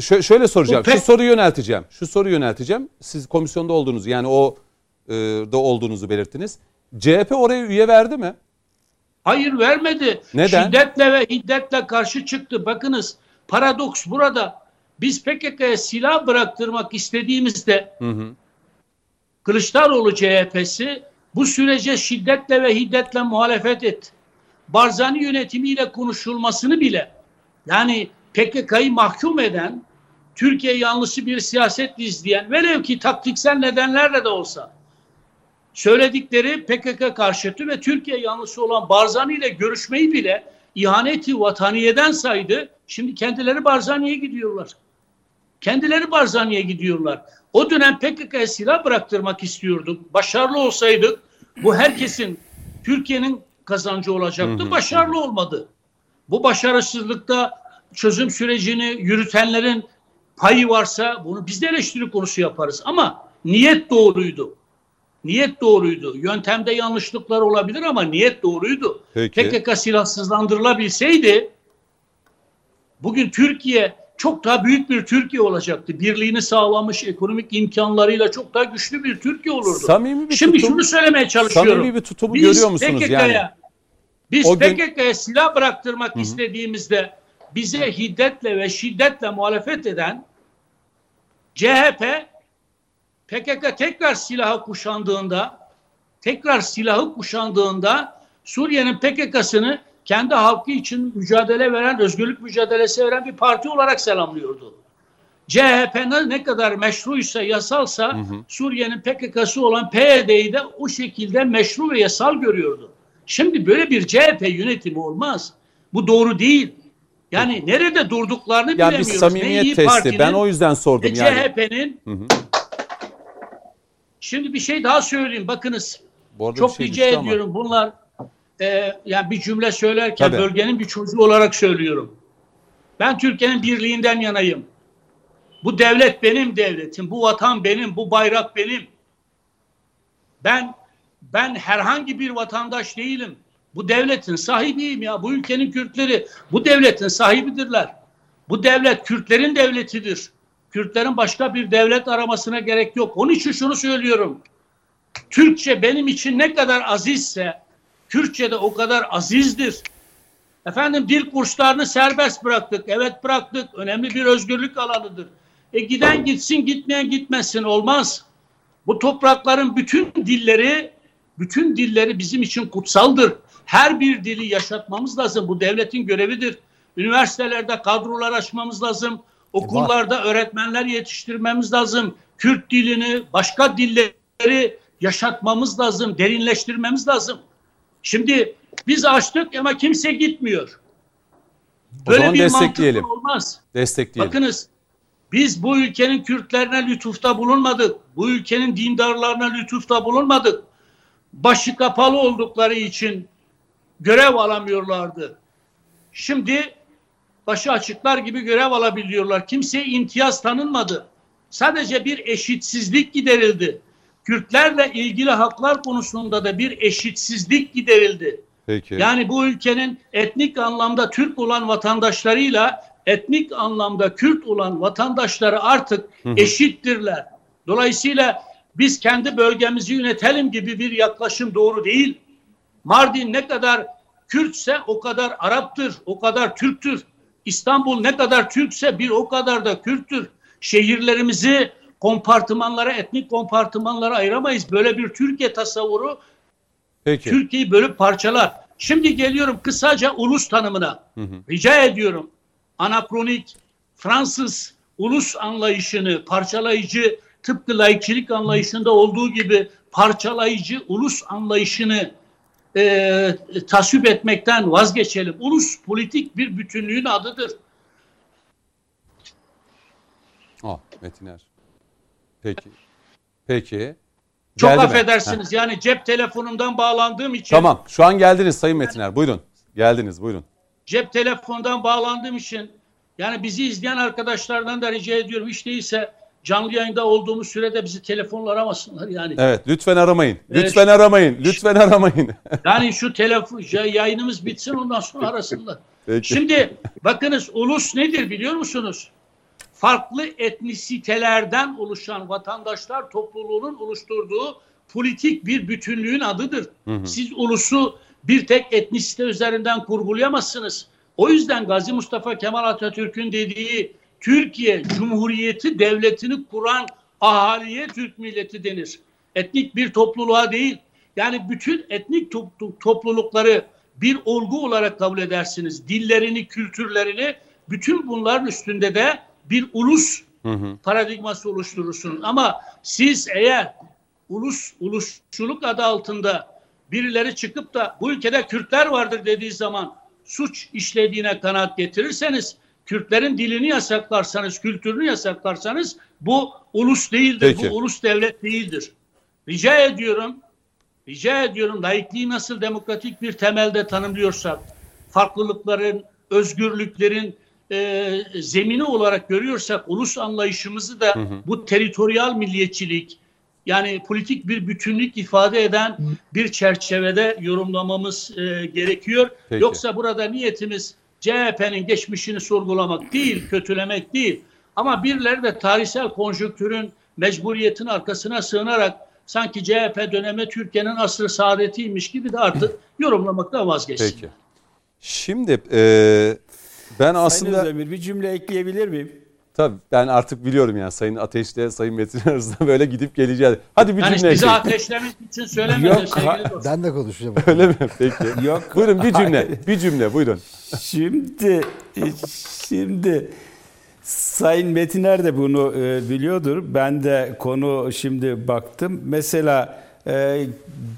Ş- şöyle soracağım. Şu soruyu yönelteceğim. Şu soruyu yönelteceğim. Siz komisyonda olduğunuzu yani o e, da olduğunuzu belirttiniz. CHP oraya üye verdi mi? Hayır vermedi. Neden? Şiddetle ve hiddetle karşı çıktı. Bakınız paradoks burada. Biz PKK'ya silah bıraktırmak istediğimizde hı hı. Kılıçdaroğlu CHP'si bu sürece şiddetle ve hiddetle muhalefet etti. Barzani yönetimiyle konuşulmasını bile yani PKK'yı mahkum eden, Türkiye yanlışı bir siyaset izleyen, velev ki taktiksel nedenlerle de olsa söyledikleri PKK karşıtı ve Türkiye yanlısı olan Barzani ile görüşmeyi bile ihaneti vataniyeden saydı. Şimdi kendileri Barzani'ye gidiyorlar. Kendileri Barzani'ye gidiyorlar. O dönem PKK'ya silah bıraktırmak istiyorduk. Başarılı olsaydık bu herkesin Türkiye'nin kazancı olacaktı. Başarılı olmadı. Bu başarısızlıkta çözüm sürecini yürütenlerin payı varsa bunu biz de eleştiri konusu yaparız. Ama niyet doğruydu. Niyet doğruydu. Yöntemde yanlışlıklar olabilir ama niyet doğruydu. Peki. PKK silahsızlandırılabilseydi bugün Türkiye çok daha büyük bir Türkiye olacaktı. Birliğini sağlamış ekonomik imkanlarıyla çok daha güçlü bir Türkiye olurdu. Samimi bir Şimdi tutum, şunu söylemeye çalışıyorum. Samimi bir tutumu biz görüyor musunuz PKK'ya, yani? Biz o gün... PKK'ya silah bıraktırmak Hı-hı. istediğimizde bize hiddetle ve şiddetle muhalefet eden CHP PKK tekrar silahı kuşandığında tekrar silahı kuşandığında Suriye'nin PKK'sını kendi halkı için mücadele veren, özgürlük mücadelesi veren bir parti olarak selamlıyordu. CHP'nin ne kadar meşruysa, yasalsa Suriye'nin PKK'sı olan PYD'yi de o şekilde meşru ve yasal görüyordu. Şimdi böyle bir CHP yönetimi olmaz. Bu doğru değil. Yani nerede durduklarını yani bilemiyoruz. Yani bir samimiyet testi. Ben o yüzden sordum yani. CHP'nin Şimdi bir şey daha söyleyeyim. Bakınız. Çok şey rica ediyorum. Ama. Bunlar e, yani bir cümle söylerken Tabii. bölgenin bir çocuğu olarak söylüyorum. Ben Türkiye'nin birliğinden yanayım. Bu devlet benim devletim. Bu vatan benim. Bu bayrak benim. Ben ben herhangi bir vatandaş değilim. Bu devletin sahibiyim ya. Bu ülkenin Kürtleri bu devletin sahibidirler. Bu devlet Kürtlerin devletidir. Kürtlerin başka bir devlet aramasına gerek yok. Onun için şunu söylüyorum. Türkçe benim için ne kadar azizse Kürtçe de o kadar azizdir. Efendim dil kurslarını serbest bıraktık. Evet bıraktık. Önemli bir özgürlük alanıdır. E giden gitsin, gitmeyen gitmesin olmaz. Bu toprakların bütün dilleri, bütün dilleri bizim için kutsaldır. Her bir dili yaşatmamız lazım. Bu devletin görevidir. Üniversitelerde kadrolar açmamız lazım. Okullarda öğretmenler yetiştirmemiz lazım. Kürt dilini, başka dilleri yaşatmamız lazım, derinleştirmemiz lazım. Şimdi biz açtık ama kimse gitmiyor. O zaman destekleyelim. mantık olmaz. Destekleyelim. Bakınız biz bu ülkenin Kürtlerine lütufta bulunmadık. Bu ülkenin dindarlarına lütufta bulunmadık. Başı kapalı oldukları için görev alamıyorlardı. Şimdi başı açıklar gibi görev alabiliyorlar. Kimseye imtiyaz tanınmadı. Sadece bir eşitsizlik giderildi. Kürtlerle ilgili haklar konusunda da bir eşitsizlik giderildi. Peki. Yani bu ülkenin etnik anlamda Türk olan vatandaşlarıyla etnik anlamda Kürt olan vatandaşları artık eşittirler. Dolayısıyla biz kendi bölgemizi yönetelim gibi bir yaklaşım doğru değil. Mardin ne kadar Kürtse o kadar Arap'tır, o kadar Türk'tür. İstanbul ne kadar Türkse bir o kadar da Kürt'tür. Şehirlerimizi kompartımanlara, etnik kompartımanlara ayıramayız. Böyle bir Türkiye tasavvuru Peki. Türkiye'yi bölüp parçalar. Şimdi geliyorum kısaca ulus tanımına. Rica ediyorum anakronik Fransız ulus anlayışını parçalayıcı tıpkı laikçilik anlayışında olduğu gibi parçalayıcı ulus anlayışını e, tasvip etmekten vazgeçelim. Ulus politik bir bütünlüğün adıdır. Ah, Metiner. Peki. Peki. Çok Geldi mi? affedersiniz yani cep telefonumdan bağlandığım için Tamam. Şu an geldiniz Sayın Metiner. Buyurun. Geldiniz. Buyurun. cep telefondan bağlandığım için yani bizi izleyen arkadaşlardan da rica ediyorum hiç değilse canlı yayında olduğumuz sürede bizi telefonla aramasınlar yani. Evet. Lütfen aramayın. Evet. Lütfen aramayın. Lütfen aramayın. Yani şu telefon yayınımız bitsin ondan sonra arasınlar. Peki. Şimdi bakınız ulus nedir biliyor musunuz? Farklı etnisitelerden oluşan vatandaşlar topluluğunun oluşturduğu politik bir bütünlüğün adıdır. Siz ulusu bir tek etnisite üzerinden kurgulayamazsınız. O yüzden Gazi Mustafa Kemal Atatürk'ün dediği Türkiye Cumhuriyeti devletini kuran ahaliye Türk milleti denir. Etnik bir topluluğa değil. Yani bütün etnik to- toplulukları bir olgu olarak kabul edersiniz. Dillerini, kültürlerini bütün bunların üstünde de bir ulus paradigması oluşturursunuz. Ama siz eğer ulus ulusçuluk adı altında birileri çıkıp da bu ülkede Kürtler vardır dediği zaman suç işlediğine kanaat getirirseniz Kürtlerin dilini yasaklarsanız, kültürünü yasaklarsanız bu ulus değildir. Peki. Bu ulus devlet değildir. Rica ediyorum, rica ediyorum laikliği nasıl demokratik bir temelde tanımlıyorsak, farklılıkların, özgürlüklerin e, zemini olarak görüyorsak ulus anlayışımızı da bu teritoryal milliyetçilik yani politik bir bütünlük ifade eden bir çerçevede yorumlamamız e, gerekiyor. Peki. Yoksa burada niyetimiz CHP'nin geçmişini sorgulamak değil, kötülemek değil. Ama birileri de tarihsel konjonktürün mecburiyetin arkasına sığınarak sanki CHP dönemi Türkiye'nin asrı saadetiymiş gibi de artık yorumlamaktan vazgeçsin. Peki. Şimdi e, ben Sayın aslında Özdemir bir cümle ekleyebilir miyim? Tabii ben artık biliyorum yani Sayın Ateş'le Sayın Metin arasında böyle gidip geleceğiz. Hadi bir Yani cümle bizi ateşlemek için söylemedi Yok, sevgili dostum. Ben de konuşacağım. Öyle mi? Peki. Yok. Buyurun bir cümle. Bir cümle buyurun. Şimdi şimdi Sayın Metiner de bunu e, biliyordur. Ben de konu şimdi baktım. Mesela e,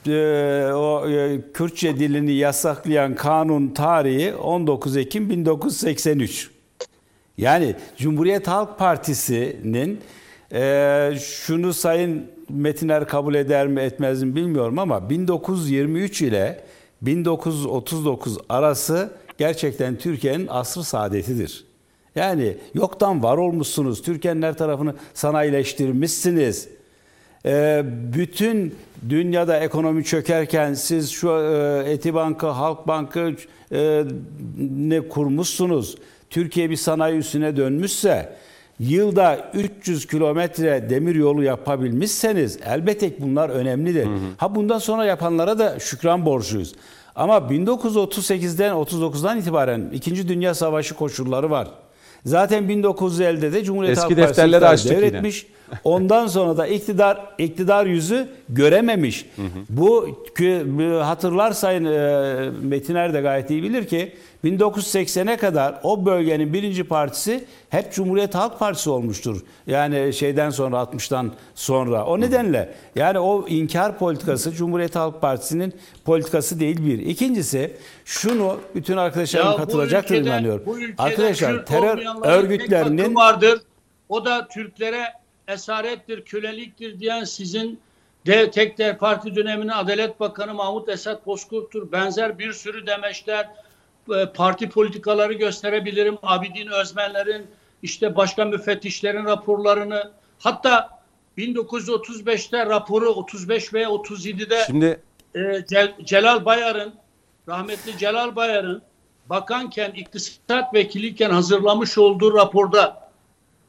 e, o e, Kürtçe dilini yasaklayan kanun tarihi 19 Ekim 1983. Yani Cumhuriyet Halk Partisi'nin e, şunu Sayın Metiner kabul eder mi etmez mi bilmiyorum ama 1923 ile 1939 arası gerçekten Türkiye'nin asrı saadetidir. Yani yoktan var olmuşsunuz. Türkiye'nin her tarafını sanayileştirmişsiniz. Ee, bütün dünyada ekonomi çökerken siz şu e, Etibank'ı, Halkbank'ı e, ne kurmuşsunuz. Türkiye bir sanayi üstüne dönmüşse yılda 300 kilometre demir yolu yapabilmişseniz elbette bunlar önemlidir. Ha bundan sonra yapanlara da şükran borçluyuz. Ama 1938'den 39'dan itibaren 2. Dünya Savaşı koşulları var. Zaten 1950'de de Cumhuriyet Eski Halk Partisi açtık yine. Ondan sonra da iktidar iktidar yüzü görememiş. Bu kü- bu hatırlar Sayın e, Metiner de gayet iyi bilir ki 1980'e kadar o bölgenin birinci partisi hep Cumhuriyet Halk Partisi olmuştur. Yani şeyden sonra 60'tan sonra. O nedenle yani o inkar politikası Cumhuriyet Halk Partisi'nin politikası değil bir. İkincisi şunu bütün arkadaşlarım Ya katılacaktır ülkede- inanıyorum. Arkadaşlar terör örgütlerinin vardır. O da Türklere esarettir, köleliktir diyen sizin de tek der parti döneminin Adalet Bakanı Mahmut Esat Bozkurt'tur. Benzer bir sürü demeçler e, parti politikaları gösterebilirim. Abidin Özmenlerin işte başka müfettişlerin raporlarını hatta 1935'te raporu 35 ve 37'de Şimdi e, Cel- Celal Bayar'ın rahmetli Celal Bayar'ın bakanken iktisat vekiliyken hazırlamış olduğu raporda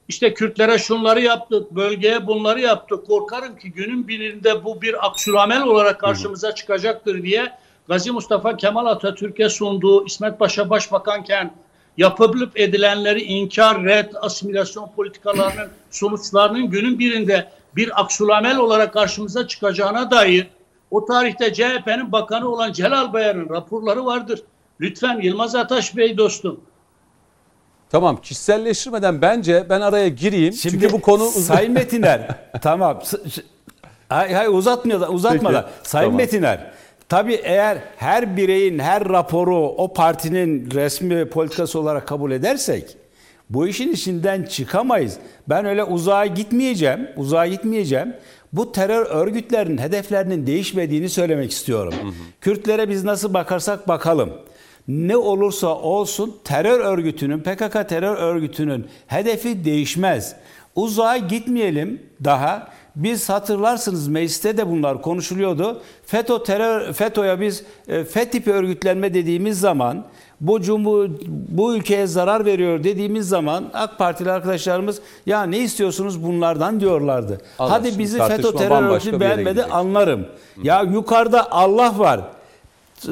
işte Kürtlere şunları yaptık, bölgeye bunları yaptık. Korkarım ki günün birinde bu bir aksülamel olarak karşımıza çıkacaktır diye Gazi Mustafa Kemal Atatürk'e sunduğu İsmet Paşa Başbakanken yapılıp edilenleri inkar, red, asimilasyon politikalarının sonuçlarının günün birinde bir aksülamel olarak karşımıza çıkacağına dair o tarihte CHP'nin bakanı olan Celal Bayar'ın raporları vardır. Lütfen Yılmaz Ataş Bey dostum. Tamam kişiselleştirmeden bence ben araya gireyim. Çünkü bu konu. Sayın Metiner tamam. Hay hay uzatmıyor uzatmadan. Peki, Sayın tamam. Metiner Tabii eğer her bireyin her raporu o partinin resmi politikası olarak kabul edersek bu işin içinden çıkamayız. Ben öyle uzağa gitmeyeceğim. Uzağa gitmeyeceğim. Bu terör örgütlerinin hedeflerinin değişmediğini söylemek istiyorum. Kürtlere biz nasıl bakarsak bakalım. Ne olursa olsun terör örgütünün, PKK terör örgütünün hedefi değişmez. Uzağa gitmeyelim daha. Biz hatırlarsınız mecliste de bunlar konuşuluyordu. FETÖ terör FETÖ'ye biz e, FET tipi örgütlenme dediğimiz zaman bu cumhur bu ülkeye zarar veriyor dediğimiz zaman AK Partili arkadaşlarımız ya ne istiyorsunuz bunlardan diyorlardı. Allah Hadi bizi FETÖ terör örgütü beğenmedi anlarım. Ya yukarıda Allah var.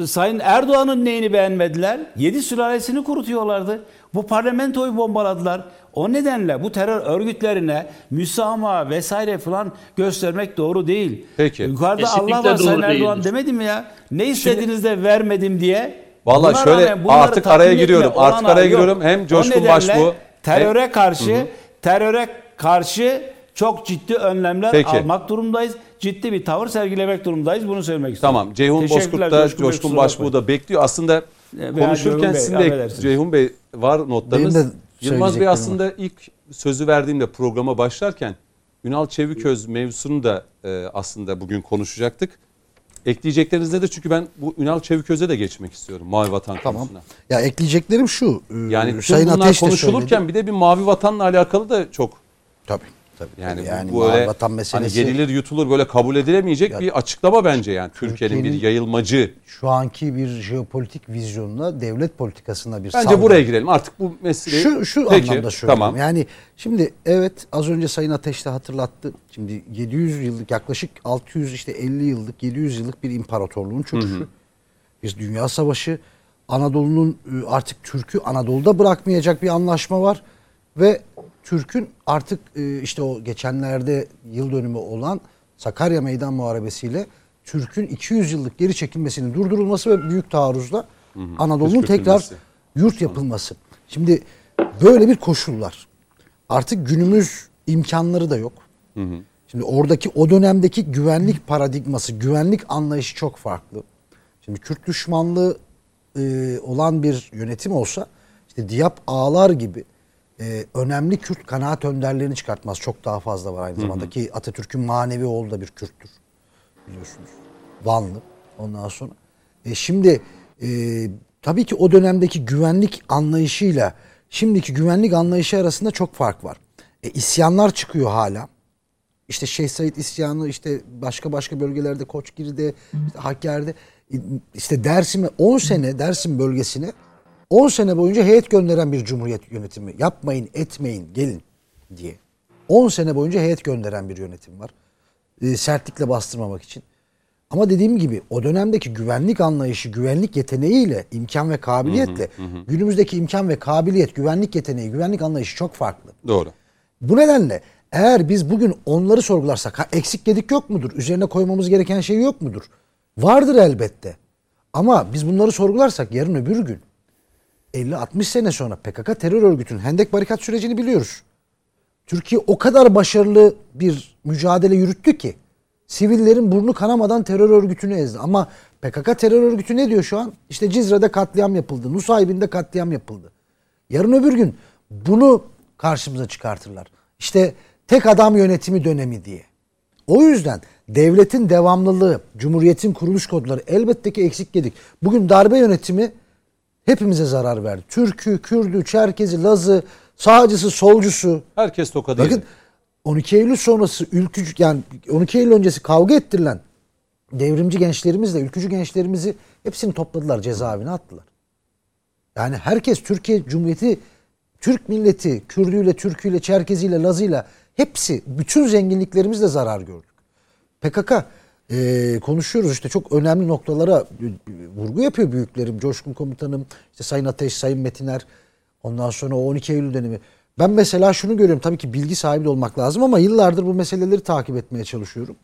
Sayın Erdoğan'ın neyini beğenmediler? Yedi sülalesini kurutuyorlardı. Bu parlamentoyu bombaladılar. O nedenle bu terör örgütlerine müsamaha vesaire falan göstermek doğru değil. Peki. Yukarıda Kesinlikle Allah var Sayın Erdoğan değildir. demedi mi ya? Ne istediğiniz de vermedim diye. Vallahi Buna şöyle artık araya giriyorum. Artık araya yok. giriyorum. Hem Coşkun Başbuğ, teröre karşı teröre karşı çok ciddi önlemler Peki. almak durumdayız. Ciddi bir tavır sergilemek durumundayız. Bunu söylemek istiyorum. Tamam. Ceyhun Bozkurt da Coşkun Coşkun Başbuğ da bekliyor. Aslında Veya konuşurken Ceyhun Bey, sizin de. Ceyhun Bey var notlarınız. Benim de Yılmaz Bey aslında ilk sözü verdiğimde programa başlarken Ünal Çeviköz mevzusunu da e, aslında bugün konuşacaktık. Ekleyecekleriniz nedir? Çünkü ben bu Ünal Çeviköz'e de geçmek istiyorum Mavi Vatan Tamam. konusuna. Ya ekleyeceklerim şu. e, Yani Sayın bunlar Ateş konuşulurken söyledi. bir de bir Mavi Vatan'la alakalı da çok Tabii. Tabii. yani, yani bu böyle vatan hani meselesi yenilir yutulur böyle kabul edilemeyecek bir açıklama bence yani. Türkiye'nin bir Türkiye'nin- yayılmacı. şu anki bir jeopolitik vizyonuna, devlet politikasına bir Bence saldırı. buraya girelim. Artık bu meseleyi Şu, şu Peki, anlamda söylüyorum. Tamam. Yani şimdi evet az önce Sayın Ateş de hatırlattı. Şimdi 700 yıllık yaklaşık 600 işte 50 yıllık 700 yıllık bir imparatorluğun çöküşü. Biz Dünya Savaşı Anadolu'nun e, artık Türk'ü Anadolu'da bırakmayacak bir anlaşma var ve Türk'ün artık e, işte o geçenlerde yıl dönümü olan Sakarya Meydan Muharebesi'yle Türk'ün 200 yıllık geri çekilmesinin durdurulması ve büyük taarruzla Anadolu'nun tekrar yurt yapılması. Şimdi böyle bir koşullar. Artık günümüz imkanları da yok. Şimdi oradaki o dönemdeki güvenlik paradigması, güvenlik anlayışı çok farklı. Şimdi Kürt düşmanlığı e, olan bir yönetim olsa işte Diyap Ağlar gibi e, önemli Kürt kanaat önderlerini çıkartmaz. Çok daha fazla var aynı zamanda ki Atatürk'ün manevi oğlu da bir Kürttür biliyorsunuz. Vanlı ondan sonra. E şimdi e, tabii ki o dönemdeki güvenlik anlayışıyla şimdiki güvenlik anlayışı arasında çok fark var. E, isyanlar çıkıyor hala. İşte Şeyh Said isyanı işte başka başka bölgelerde Koçgiri'de, işte Hakkari'de işte Dersim'e 10 sene Dersim bölgesine 10 sene boyunca heyet gönderen bir cumhuriyet yönetimi. Yapmayın, etmeyin, gelin diye. 10 sene boyunca heyet gönderen bir yönetim var. E, sertlikle bastırmamak için. Ama dediğim gibi o dönemdeki güvenlik anlayışı, güvenlik yeteneğiyle, imkan ve kabiliyetle günümüzdeki imkan ve kabiliyet, güvenlik yeteneği, güvenlik anlayışı çok farklı. Doğru. Bu nedenle Eğer biz bugün onları sorgularsak ha, eksik gedik yok mudur? Üzerine koymamız gereken şey yok mudur? Vardır elbette. Ama biz bunları sorgularsak yarın öbür gün 50-60 sene sonra PKK terör örgütünün Hendek barikat sürecini biliyoruz. Türkiye o kadar başarılı bir mücadele yürüttü ki sivillerin burnu kanamadan terör örgütünü ezdi. Ama PKK terör örgütü ne diyor şu an? İşte Cizre'de katliam yapıldı. Nusaybin'de katliam yapıldı. Yarın öbür gün bunu karşımıza çıkartırlar. İşte tek adam yönetimi dönemi diye. O yüzden devletin devamlılığı, cumhuriyetin kuruluş kodları elbette ki eksik yedik. Bugün darbe yönetimi hepimize zarar verdi. Türk'ü, Kürd'ü, Çerkez'i, Laz'ı, sağcısı, solcusu. Herkes tokadı. Bakın 12 Eylül sonrası ülkücü yani 12 Eylül öncesi kavga ettirilen devrimci gençlerimizle ülkücü gençlerimizi hepsini topladılar cezaevine attılar. Yani herkes Türkiye Cumhuriyeti Türk milleti Kürdüyle, Türküyle, Çerkeziyle, Lazıyla hepsi bütün zenginliklerimizle zarar gördük. PKK e, konuşuyoruz işte çok önemli noktalara e, vurgu yapıyor büyüklerim. Coşkun Komutanım, işte Sayın Ateş, Sayın Metiner. Ondan sonra o 12 Eylül dönemi. Ben mesela şunu görüyorum tabii ki bilgi sahibi de olmak lazım ama yıllardır bu meseleleri takip etmeye çalışıyorum.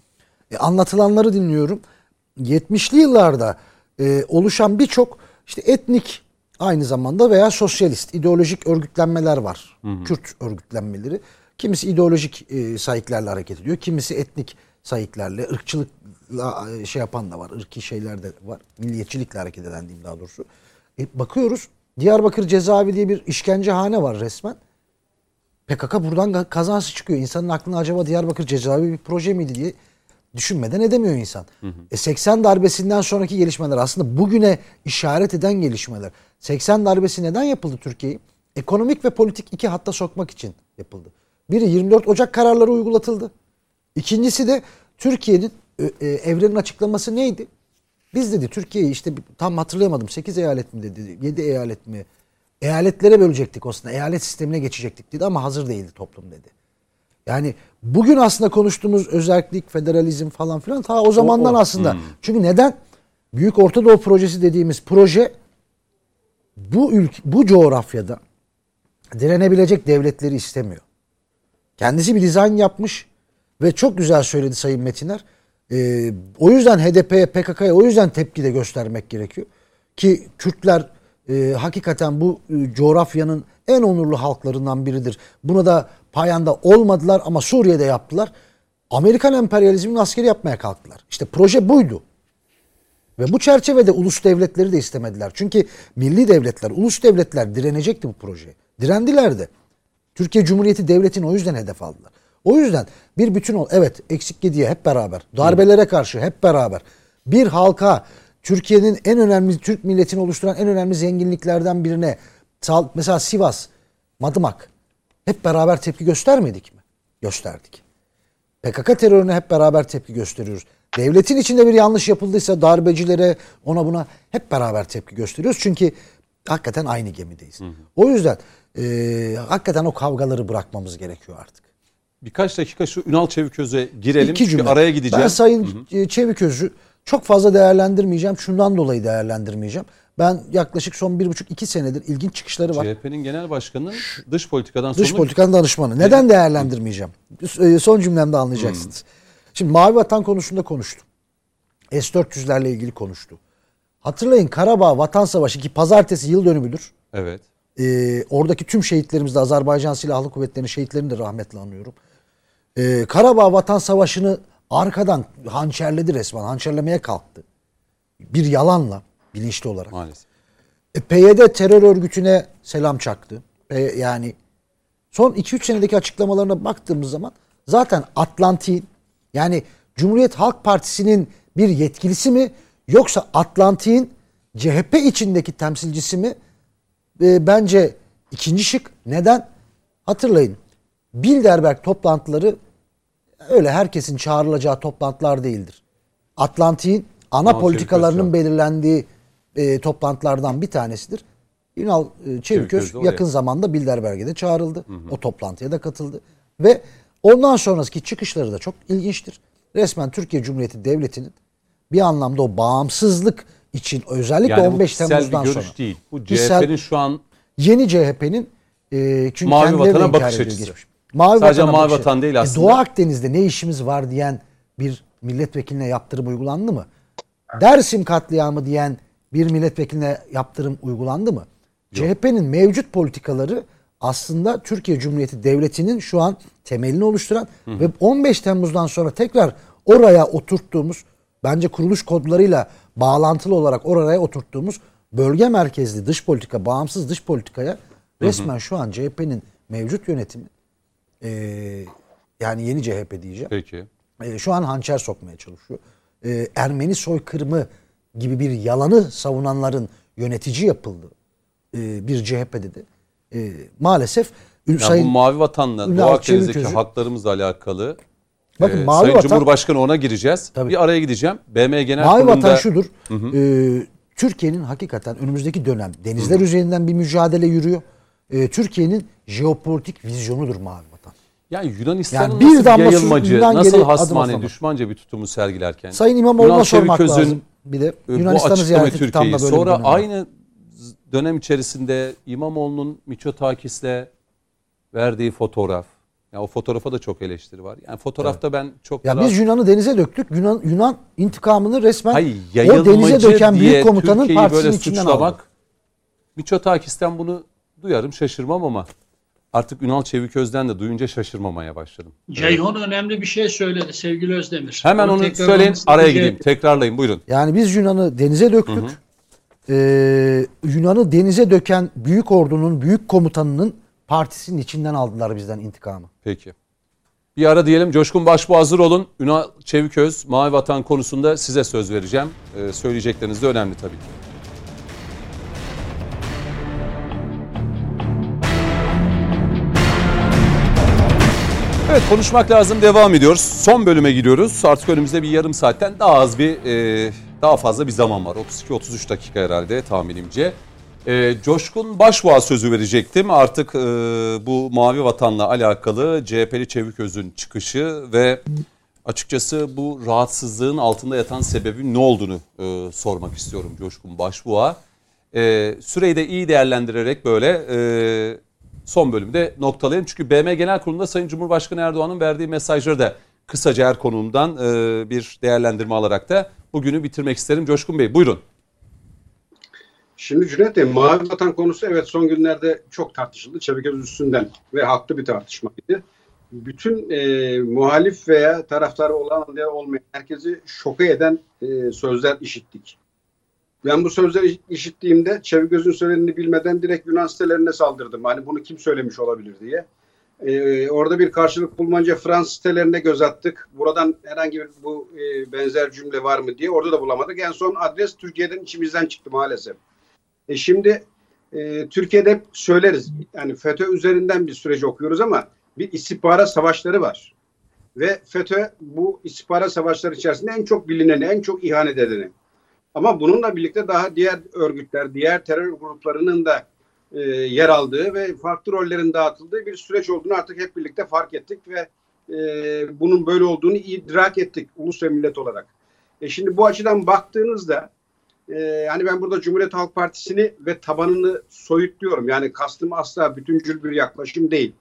E, anlatılanları dinliyorum. 70'li yıllarda e, oluşan birçok işte etnik aynı zamanda veya sosyalist ideolojik örgütlenmeler var. Kürt örgütlenmeleri. Kimisi ideolojik e, sayıklarla hareket ediyor. Kimisi etnik sayıklarla, ırkçılıkla e, şey yapan da var. ırki şeyler de var. Milliyetçilikle hareket eden diyeyim daha doğrusu. E, bakıyoruz Diyarbakır cezaevi diye bir işkencehane var resmen. PKK buradan kazansı çıkıyor. İnsanın aklına acaba Diyarbakır cezaevi bir proje miydi diye düşünmeden edemiyor insan. E 80 darbesinden sonraki gelişmeler aslında bugüne işaret eden gelişmeler. 80 darbesi neden yapıldı Türkiye'yi? Ekonomik ve politik iki hatta sokmak için yapıldı. Biri 24 Ocak kararları uygulatıldı. İkincisi de Türkiye'nin e, e, evrenin açıklaması neydi? Biz dedi Türkiye'yi işte tam hatırlayamadım 8 eyalet mi dedi 7 eyalet mi? Eyaletlere bölecektik aslında. Eyalet sistemine geçecektik dedi ama hazır değildi toplum dedi. Yani bugün aslında konuştuğumuz özellik, federalizm falan filan ta o zamandan o. aslında. Çünkü neden? Büyük Orta Doğu Projesi dediğimiz proje bu ülke, bu coğrafyada direnebilecek devletleri istemiyor. Kendisi bir dizayn yapmış ve çok güzel söyledi Sayın Metiner. Ee, o yüzden HDP'ye, PKK'ya o yüzden tepki de göstermek gerekiyor. Ki Kürtler e, hakikaten bu e, coğrafyanın en onurlu halklarından biridir. Buna da payanda olmadılar ama Suriye'de yaptılar. Amerikan emperyalizminin askeri yapmaya kalktılar. İşte proje buydu. Ve bu çerçevede ulus devletleri de istemediler. Çünkü milli devletler, ulus devletler direnecekti bu projeye. Direndiler de. Türkiye Cumhuriyeti Devleti'ni o yüzden hedef aldılar. O yüzden bir bütün ol. Evet eksik gidiye hep beraber. Darbelere karşı hep beraber. Bir halka Türkiye'nin en önemli Türk milletini oluşturan en önemli zenginliklerden birine mesela Sivas, Madımak hep beraber tepki göstermedik mi? Gösterdik. PKK terörüne hep beraber tepki gösteriyoruz. Devletin içinde bir yanlış yapıldıysa darbecilere ona buna hep beraber tepki gösteriyoruz. Çünkü hakikaten aynı gemideyiz. O yüzden e, hakikaten o kavgaları bırakmamız gerekiyor artık. Birkaç dakika şu Ünal Çeviköz'e girelim. İki cümle. araya gideceğim. Ben Sayın e, Çeviköz'ü çok fazla değerlendirmeyeceğim. Şundan dolayı değerlendirmeyeceğim. Ben yaklaşık son bir buçuk iki senedir ilginç çıkışları var. CHP'nin genel başkanının dış politikadan Dış sorumlu politikanın danışmanı. Neden değerlendirmeyeceğim? E, Son cümlemde anlayacaksınız. Şimdi Mavi Vatan konusunda konuştu. S-400'lerle ilgili konuştu. Hatırlayın Karabağ Vatan Savaşı ki pazartesi yıl dönümüdür. Evet. Ee, oradaki tüm şehitlerimiz de Azerbaycan Silahlı Kuvvetleri'nin şehitlerini de rahmetle anıyorum. Ee, Karabağ Vatan Savaşı'nı arkadan hançerledi resmen. Hançerlemeye kalktı. Bir yalanla bilinçli olarak. Maalesef. E, PYD terör örgütüne selam çaktı. P- yani son 2-3 senedeki açıklamalarına baktığımız zaman zaten Atlantik'in yani Cumhuriyet Halk Partisi'nin bir yetkilisi mi yoksa Atlantik'in CHP içindeki temsilcisi mi? E, bence ikinci şık. Neden? Hatırlayın. Bilderberg toplantıları öyle herkesin çağrılacağı toplantılar değildir. Atlantik'in ana Ünal politikalarının belirlendiği e, toplantılardan bir tanesidir. Ünal e, Çeviköz yakın zamanda Bilderberg'e de çağrıldı. O toplantıya da katıldı. Ve ondan sonraki çıkışları da çok ilginçtir. Resmen Türkiye Cumhuriyeti Devleti'nin bir anlamda o bağımsızlık için özellikle Yani bu 15 kişisel Temmuz'dan bir görüş sonra. değil. Bu CHP'nin şu an Yeni CHP'nin e, çünkü Mavi vatana bakış açısı. geçmiş. Mavi Sadece vatana mavi vatan değil E, aslında. Doğu Akdeniz'de ne işimiz var diyen bir milletvekiline yaptırım uygulandı mı? Dersim katliamı diyen bir milletvekiline yaptırım uygulandı mı? CHP'nin mevcut politikaları aslında Türkiye Cumhuriyeti Devleti'nin şu an temelini oluşturan ve 15 Temmuz'dan sonra tekrar oraya oturttuğumuz bence kuruluş kodlarıyla bağlantılı olarak oraya oturttuğumuz bölge merkezli dış politika, bağımsız dış politikaya resmen şu an CHP'nin mevcut yönetimi eee, yani yeni CHP diyeceğim. Peki. E, şu an hançer sokmaya çalışıyor. E, Ermeni soykırımı gibi bir yalanı savunanların yönetici yapıldı e, bir CHP'de de. E, maalesef Yani Sayın bu Mavi Vatan'la Doğu Akdeniz'deki Çeviköz'ü- haklarımızla alakalı Bakın e, Mavi Sayın Vatan- Cumhurbaşkanı ona gireceğiz. Tabii. Bir araya gideceğim. BM Genel Mavi Kurulu'nda vatan şudur. e, Türkiye'nin hakikaten önümüzdeki dönem denizler üzerinden bir mücadele yürüyor. E, Türkiye'nin jeopolitik vizyonudur mavi. Yani Yunanistan'ın Yani bir nasıl bir yayılmacı, Yunan nasıl hasmane, düşmanca bir tutumu sergilerken. Sayın İmamoğlu'na Ünal sormak Çeviköz'ün, lazım. Bir de Yunanistan'ı açıklama ziyaret etti tam da Türkiye'yi. böyle Sonra aynı dönem içerisinde İmamoğlu'nun Miçotakis'le verdiği fotoğraf. Ya o fotoğrafa da çok eleştiri var. Yani fotoğrafta ben çok Ya daha- biz Yunan'ı denize döktük. Yunan Yunan intikamını resmen Hayır, o denize döken büyük komutanın partisinin böyle içinden suçlamak. aldı. Miçotakis'ten bunu duyarım şaşırmam ama artık Ünal Çeviköz'den de duyunca şaşırmamaya başladım. Ceyhun önemli bir şey söyledi sevgili Özdemir. Hemen onu tekrar söyleyin araya gideyim. ederim. Tekrarlayın buyurun. Yani biz Yunan'ı denize döktük. Ee, Yunan'ı denize döken büyük ordunun büyük komutanının partisinin içinden aldılar bizden intikamı. Peki. Bir ara diyelim Coşkun Başbuğ hazır olun. Ünal Çeviköz Mavi Vatan konusunda size söz vereceğim. Ee, söyleyecekleriniz de önemli tabii ki. Evet konuşmak lazım devam ediyoruz. Son bölüme gidiyoruz. Artık önümüzde bir yarım saatten daha az bir e, daha fazla bir zaman var. 32-33 dakika herhalde tahminimce. E, Coşkun Başbuğ'a sözü verecektim. Artık e, bu Mavi Vatan'la alakalı CHP'li Çeviköz'ün çıkışı ve açıkçası bu rahatsızlığın altında yatan sebebin ne olduğunu e, sormak istiyorum Coşkun Başbuğ'a. E, süreyi de iyi değerlendirerek böyle e, son bölümde noktalayalım. Çünkü BM Genel Kurulu'nda Sayın Cumhurbaşkanı Erdoğan'ın verdiği mesajları da kısaca her konumdan e, bir değerlendirme alarak da bugünü bitirmek isterim. Coşkun Bey buyurun. Şimdi Cüneyt Bey, Mavi Vatan konusu evet son günlerde çok tartışıldı. Çeviköz üstünden ve haklı bir tartışmaydı. Bütün e, muhalif veya taraftarı olan veya olmayan herkesi şoka eden e, sözler işittik. Ben bu sözleri işittiğimde Çevigöz'ün söylediğini bilmeden direkt Yunan sitelerine saldırdım. Hani bunu kim söylemiş olabilir diye. Ee, orada bir karşılık bulmanca Fransız sitelerine göz attık. Buradan herhangi bir bu e, benzer cümle var mı diye orada da bulamadık. En son adres Türkiye'den içimizden çıktı maalesef. E şimdi e, Türkiye'de söyleriz. Yani FETÖ üzerinden bir süreci okuyoruz ama bir istihbarat savaşları var. Ve FETÖ bu istihbarat savaşları içerisinde en çok bilineni, en çok ihanet edeni. Ama bununla birlikte daha diğer örgütler, diğer terör gruplarının da e, yer aldığı ve farklı rollerin dağıtıldığı bir süreç olduğunu artık hep birlikte fark ettik ve e, bunun böyle olduğunu idrak ettik ulus ve millet olarak. E şimdi bu açıdan baktığınızda e, hani ben burada Cumhuriyet Halk Partisi'ni ve tabanını soyutluyorum. Yani kastım asla bütüncül bir yaklaşım değil.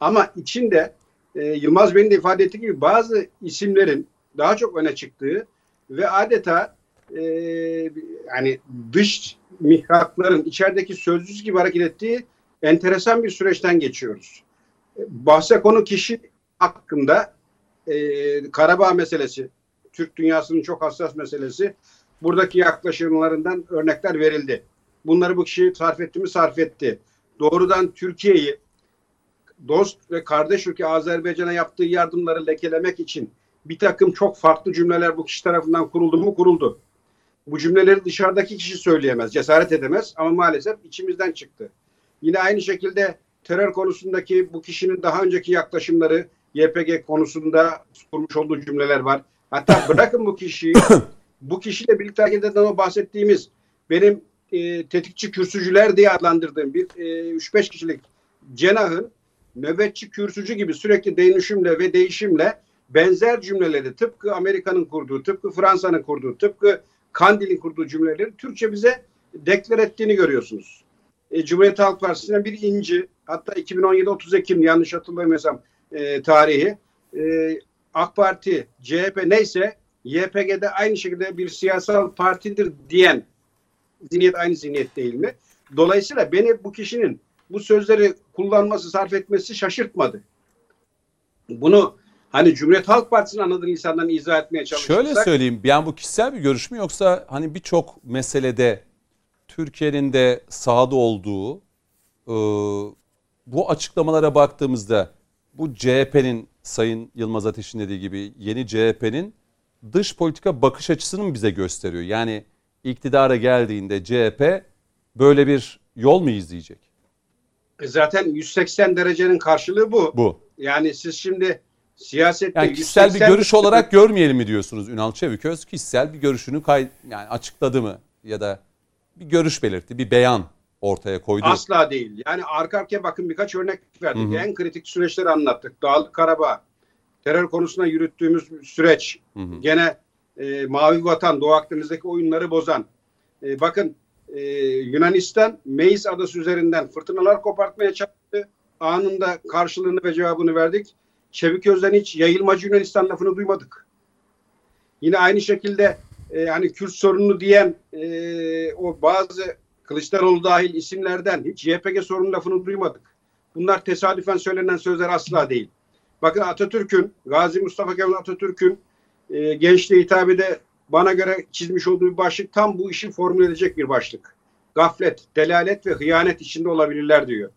Ama içinde e, Yılmaz Bey'in de ifade ettiği gibi bazı isimlerin daha çok öne çıktığı ve adeta e, yani dış mihrakların içerideki sözcüsü gibi hareket ettiği enteresan bir süreçten geçiyoruz. Bahse konu kişi hakkında e, Karabağ meselesi, Türk dünyasının çok hassas meselesi. Buradaki yaklaşımlarından örnekler verildi. Bunları bu kişi sarf etti mi sarf etti. Doğrudan Türkiye'yi dost ve kardeş ülke Azerbaycan'a yaptığı yardımları lekelemek için bir takım çok farklı cümleler bu kişi tarafından kuruldu mu kuruldu. Bu cümleleri dışarıdaki kişi söyleyemez, cesaret edemez ama maalesef içimizden çıktı. Yine aynı şekilde terör konusundaki bu kişinin daha önceki yaklaşımları YPG konusunda kurmuş olduğu cümleler var. Hatta bırakın bu kişiyi, bu kişiyle birlikte hareket eden o bahsettiğimiz benim e, tetikçi kürsücüler diye adlandırdığım bir e, 3-5 kişilik cenahın nöbetçi kürsücü gibi sürekli değişimle ve değişimle benzer cümleleri tıpkı Amerika'nın kurduğu, tıpkı Fransa'nın kurduğu, tıpkı Kandil'in kurduğu cümleleri Türkçe bize deklar ettiğini görüyorsunuz. E, Cumhuriyet Halk Partisi'ne bir inci, hatta 2017 30 Ekim yanlış hatırlamıyorsam e, tarihi. E, AK Parti, CHP neyse YPG'de aynı şekilde bir siyasal partidir diyen zihniyet aynı zihniyet değil mi? Dolayısıyla beni bu kişinin bu sözleri kullanması, sarf etmesi şaşırtmadı. Bunu hani Cumhuriyet Halk Partisi'nin anladığı insandan izah etmeye çalışırsak. Şöyle söyleyeyim. Yani bu kişisel bir görüş mü yoksa hani birçok meselede Türkiye'nin de sahada olduğu e, bu açıklamalara baktığımızda bu CHP'nin Sayın Yılmaz Ateş'in dediği gibi yeni CHP'nin dış politika bakış açısını mı bize gösteriyor? Yani iktidara geldiğinde CHP böyle bir yol mu izleyecek? E Zaten 180 derecenin karşılığı bu. Bu. Yani siz şimdi siyasette Yani kişisel bir 180 görüş olarak görmeyelim mi diyorsunuz Ünal Çeviköz? Kişisel bir görüşünü kay yani açıkladı mı ya da bir görüş belirtti, bir beyan ortaya koydu. Asla değil. Yani arka arkaya bakın birkaç örnek verdik. Hı hı. En kritik süreçleri anlattık. Dağlık Karabağ, terör konusunda yürüttüğümüz süreç. Hı hı. Gene e, Mavi Vatan, Doğu Akdeniz'deki oyunları bozan. E, bakın e, Yunanistan Meis adası üzerinden fırtınalar kopartmaya çalıştı. Anında karşılığını ve cevabını verdik. Çeviköz'den hiç yayılmacı Yunanistan lafını duymadık. Yine aynı şekilde e, hani Kürt sorununu diyen e, o bazı Kılıçdaroğlu dahil isimlerden hiç YPG sorunu lafını duymadık. Bunlar tesadüfen söylenen sözler asla değil. Bakın Atatürk'ün, Gazi Mustafa Kemal Atatürk'ün e, gençliğe hitabede bana göre çizmiş olduğu bir başlık tam bu işi formüle edecek bir başlık. Gaflet, delalet ve hıyanet içinde olabilirler diyor.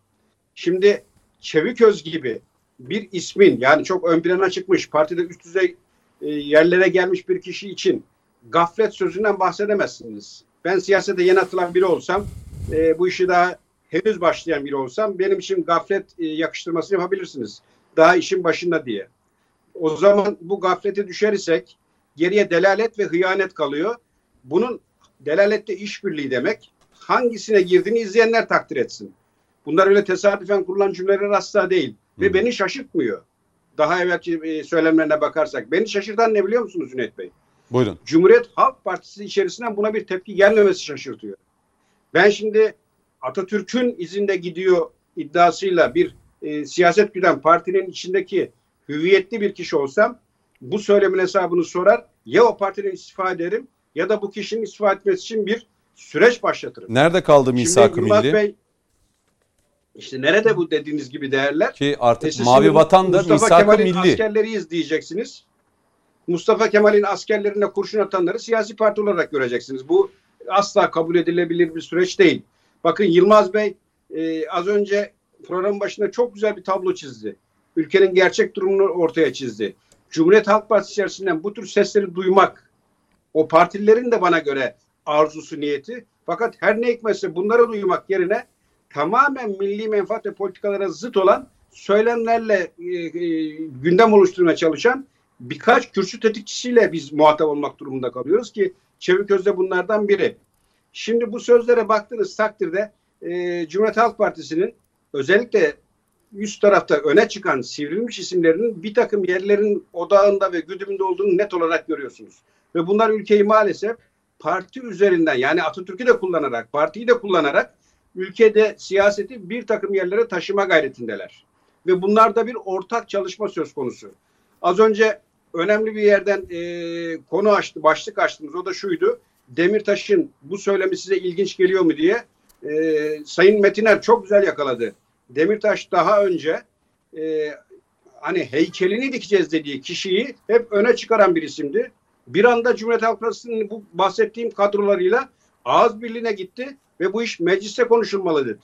Şimdi Çeviköz gibi bir ismin yani çok ön plana çıkmış partide üst düzey e, yerlere gelmiş bir kişi için gaflet sözünden bahsedemezsiniz. Ben siyasete yeni atılan biri olsam e, bu işi daha henüz başlayan biri olsam benim için gaflet e, yakıştırmasını yapabilirsiniz. Daha işin başında diye. O zaman bu gaflete düşer isek geriye delalet ve hıyanet kalıyor. Bunun delalette işbirliği demek. Hangisine girdiğini izleyenler takdir etsin. Bunlar öyle tesadüfen kurulan cümleler asla değil. Ve Hı. beni şaşırtmıyor. Daha evvelki e, söylemlerine bakarsak. Beni şaşırtan ne biliyor musunuz Cüneyt Bey? Buyurun. Cumhuriyet Halk Partisi içerisinden buna bir tepki gelmemesi şaşırtıyor. Ben şimdi Atatürk'ün izinde gidiyor iddiasıyla bir e, siyaset güden partinin içindeki hüviyetli bir kişi olsam bu söylemin hesabını sorar ya o partiden istifa ederim ya da bu kişinin istifa etmesi için bir süreç başlatırım. Nerede kaldı misak-ı milli? Bey işte nerede bu dediğiniz gibi değerler? Ki artık E Mavi Vatan da Mustafa Kemal'in milli. askerleriyiz diyeceksiniz. Mustafa Kemal'in askerlerine kurşun atanları siyasi parti olarak göreceksiniz. Bu asla kabul edilebilir bir süreç değil. Bakın Yılmaz Bey e, az önce programın başında çok güzel bir tablo çizdi. Ülkenin gerçek durumunu ortaya çizdi. Cumhuriyet Halk Partisi içerisinden bu tür sesleri duymak o partilerin de bana göre arzusu niyeti. Fakat her ne hikmetse bunları duymak yerine tamamen milli menfaat ve politikalara zıt olan söylemlerle e, e, gündem oluşturmaya çalışan birkaç kürsü tetikçisiyle biz muhatap olmak durumunda kalıyoruz ki Çeviköz de bunlardan biri. Şimdi bu sözlere baktığınız takdirde e, Cumhuriyet Halk Partisi'nin özellikle üst tarafta öne çıkan sivrilmiş isimlerinin bir takım yerlerin odağında ve güdümünde olduğunu net olarak görüyorsunuz. Ve bunlar ülkeyi maalesef parti üzerinden yani Atatürk'ü de kullanarak, partiyi de kullanarak ülkede siyaseti bir takım yerlere taşıma gayretindeler. Ve bunlarda bir ortak çalışma söz konusu. Az önce önemli bir yerden e, konu açtı, başlık açtınız. O da şuydu. Demirtaş'ın bu söylemi size ilginç geliyor mu diye. E, Sayın Metiner çok güzel yakaladı. Demirtaş daha önce e, hani heykelini dikeceğiz dediği kişiyi hep öne çıkaran bir isimdi. Bir anda Cumhuriyet Halk Partisi'nin bu bahsettiğim kadrolarıyla ağız birliğine gitti ve bu iş mecliste konuşulmalı dedi.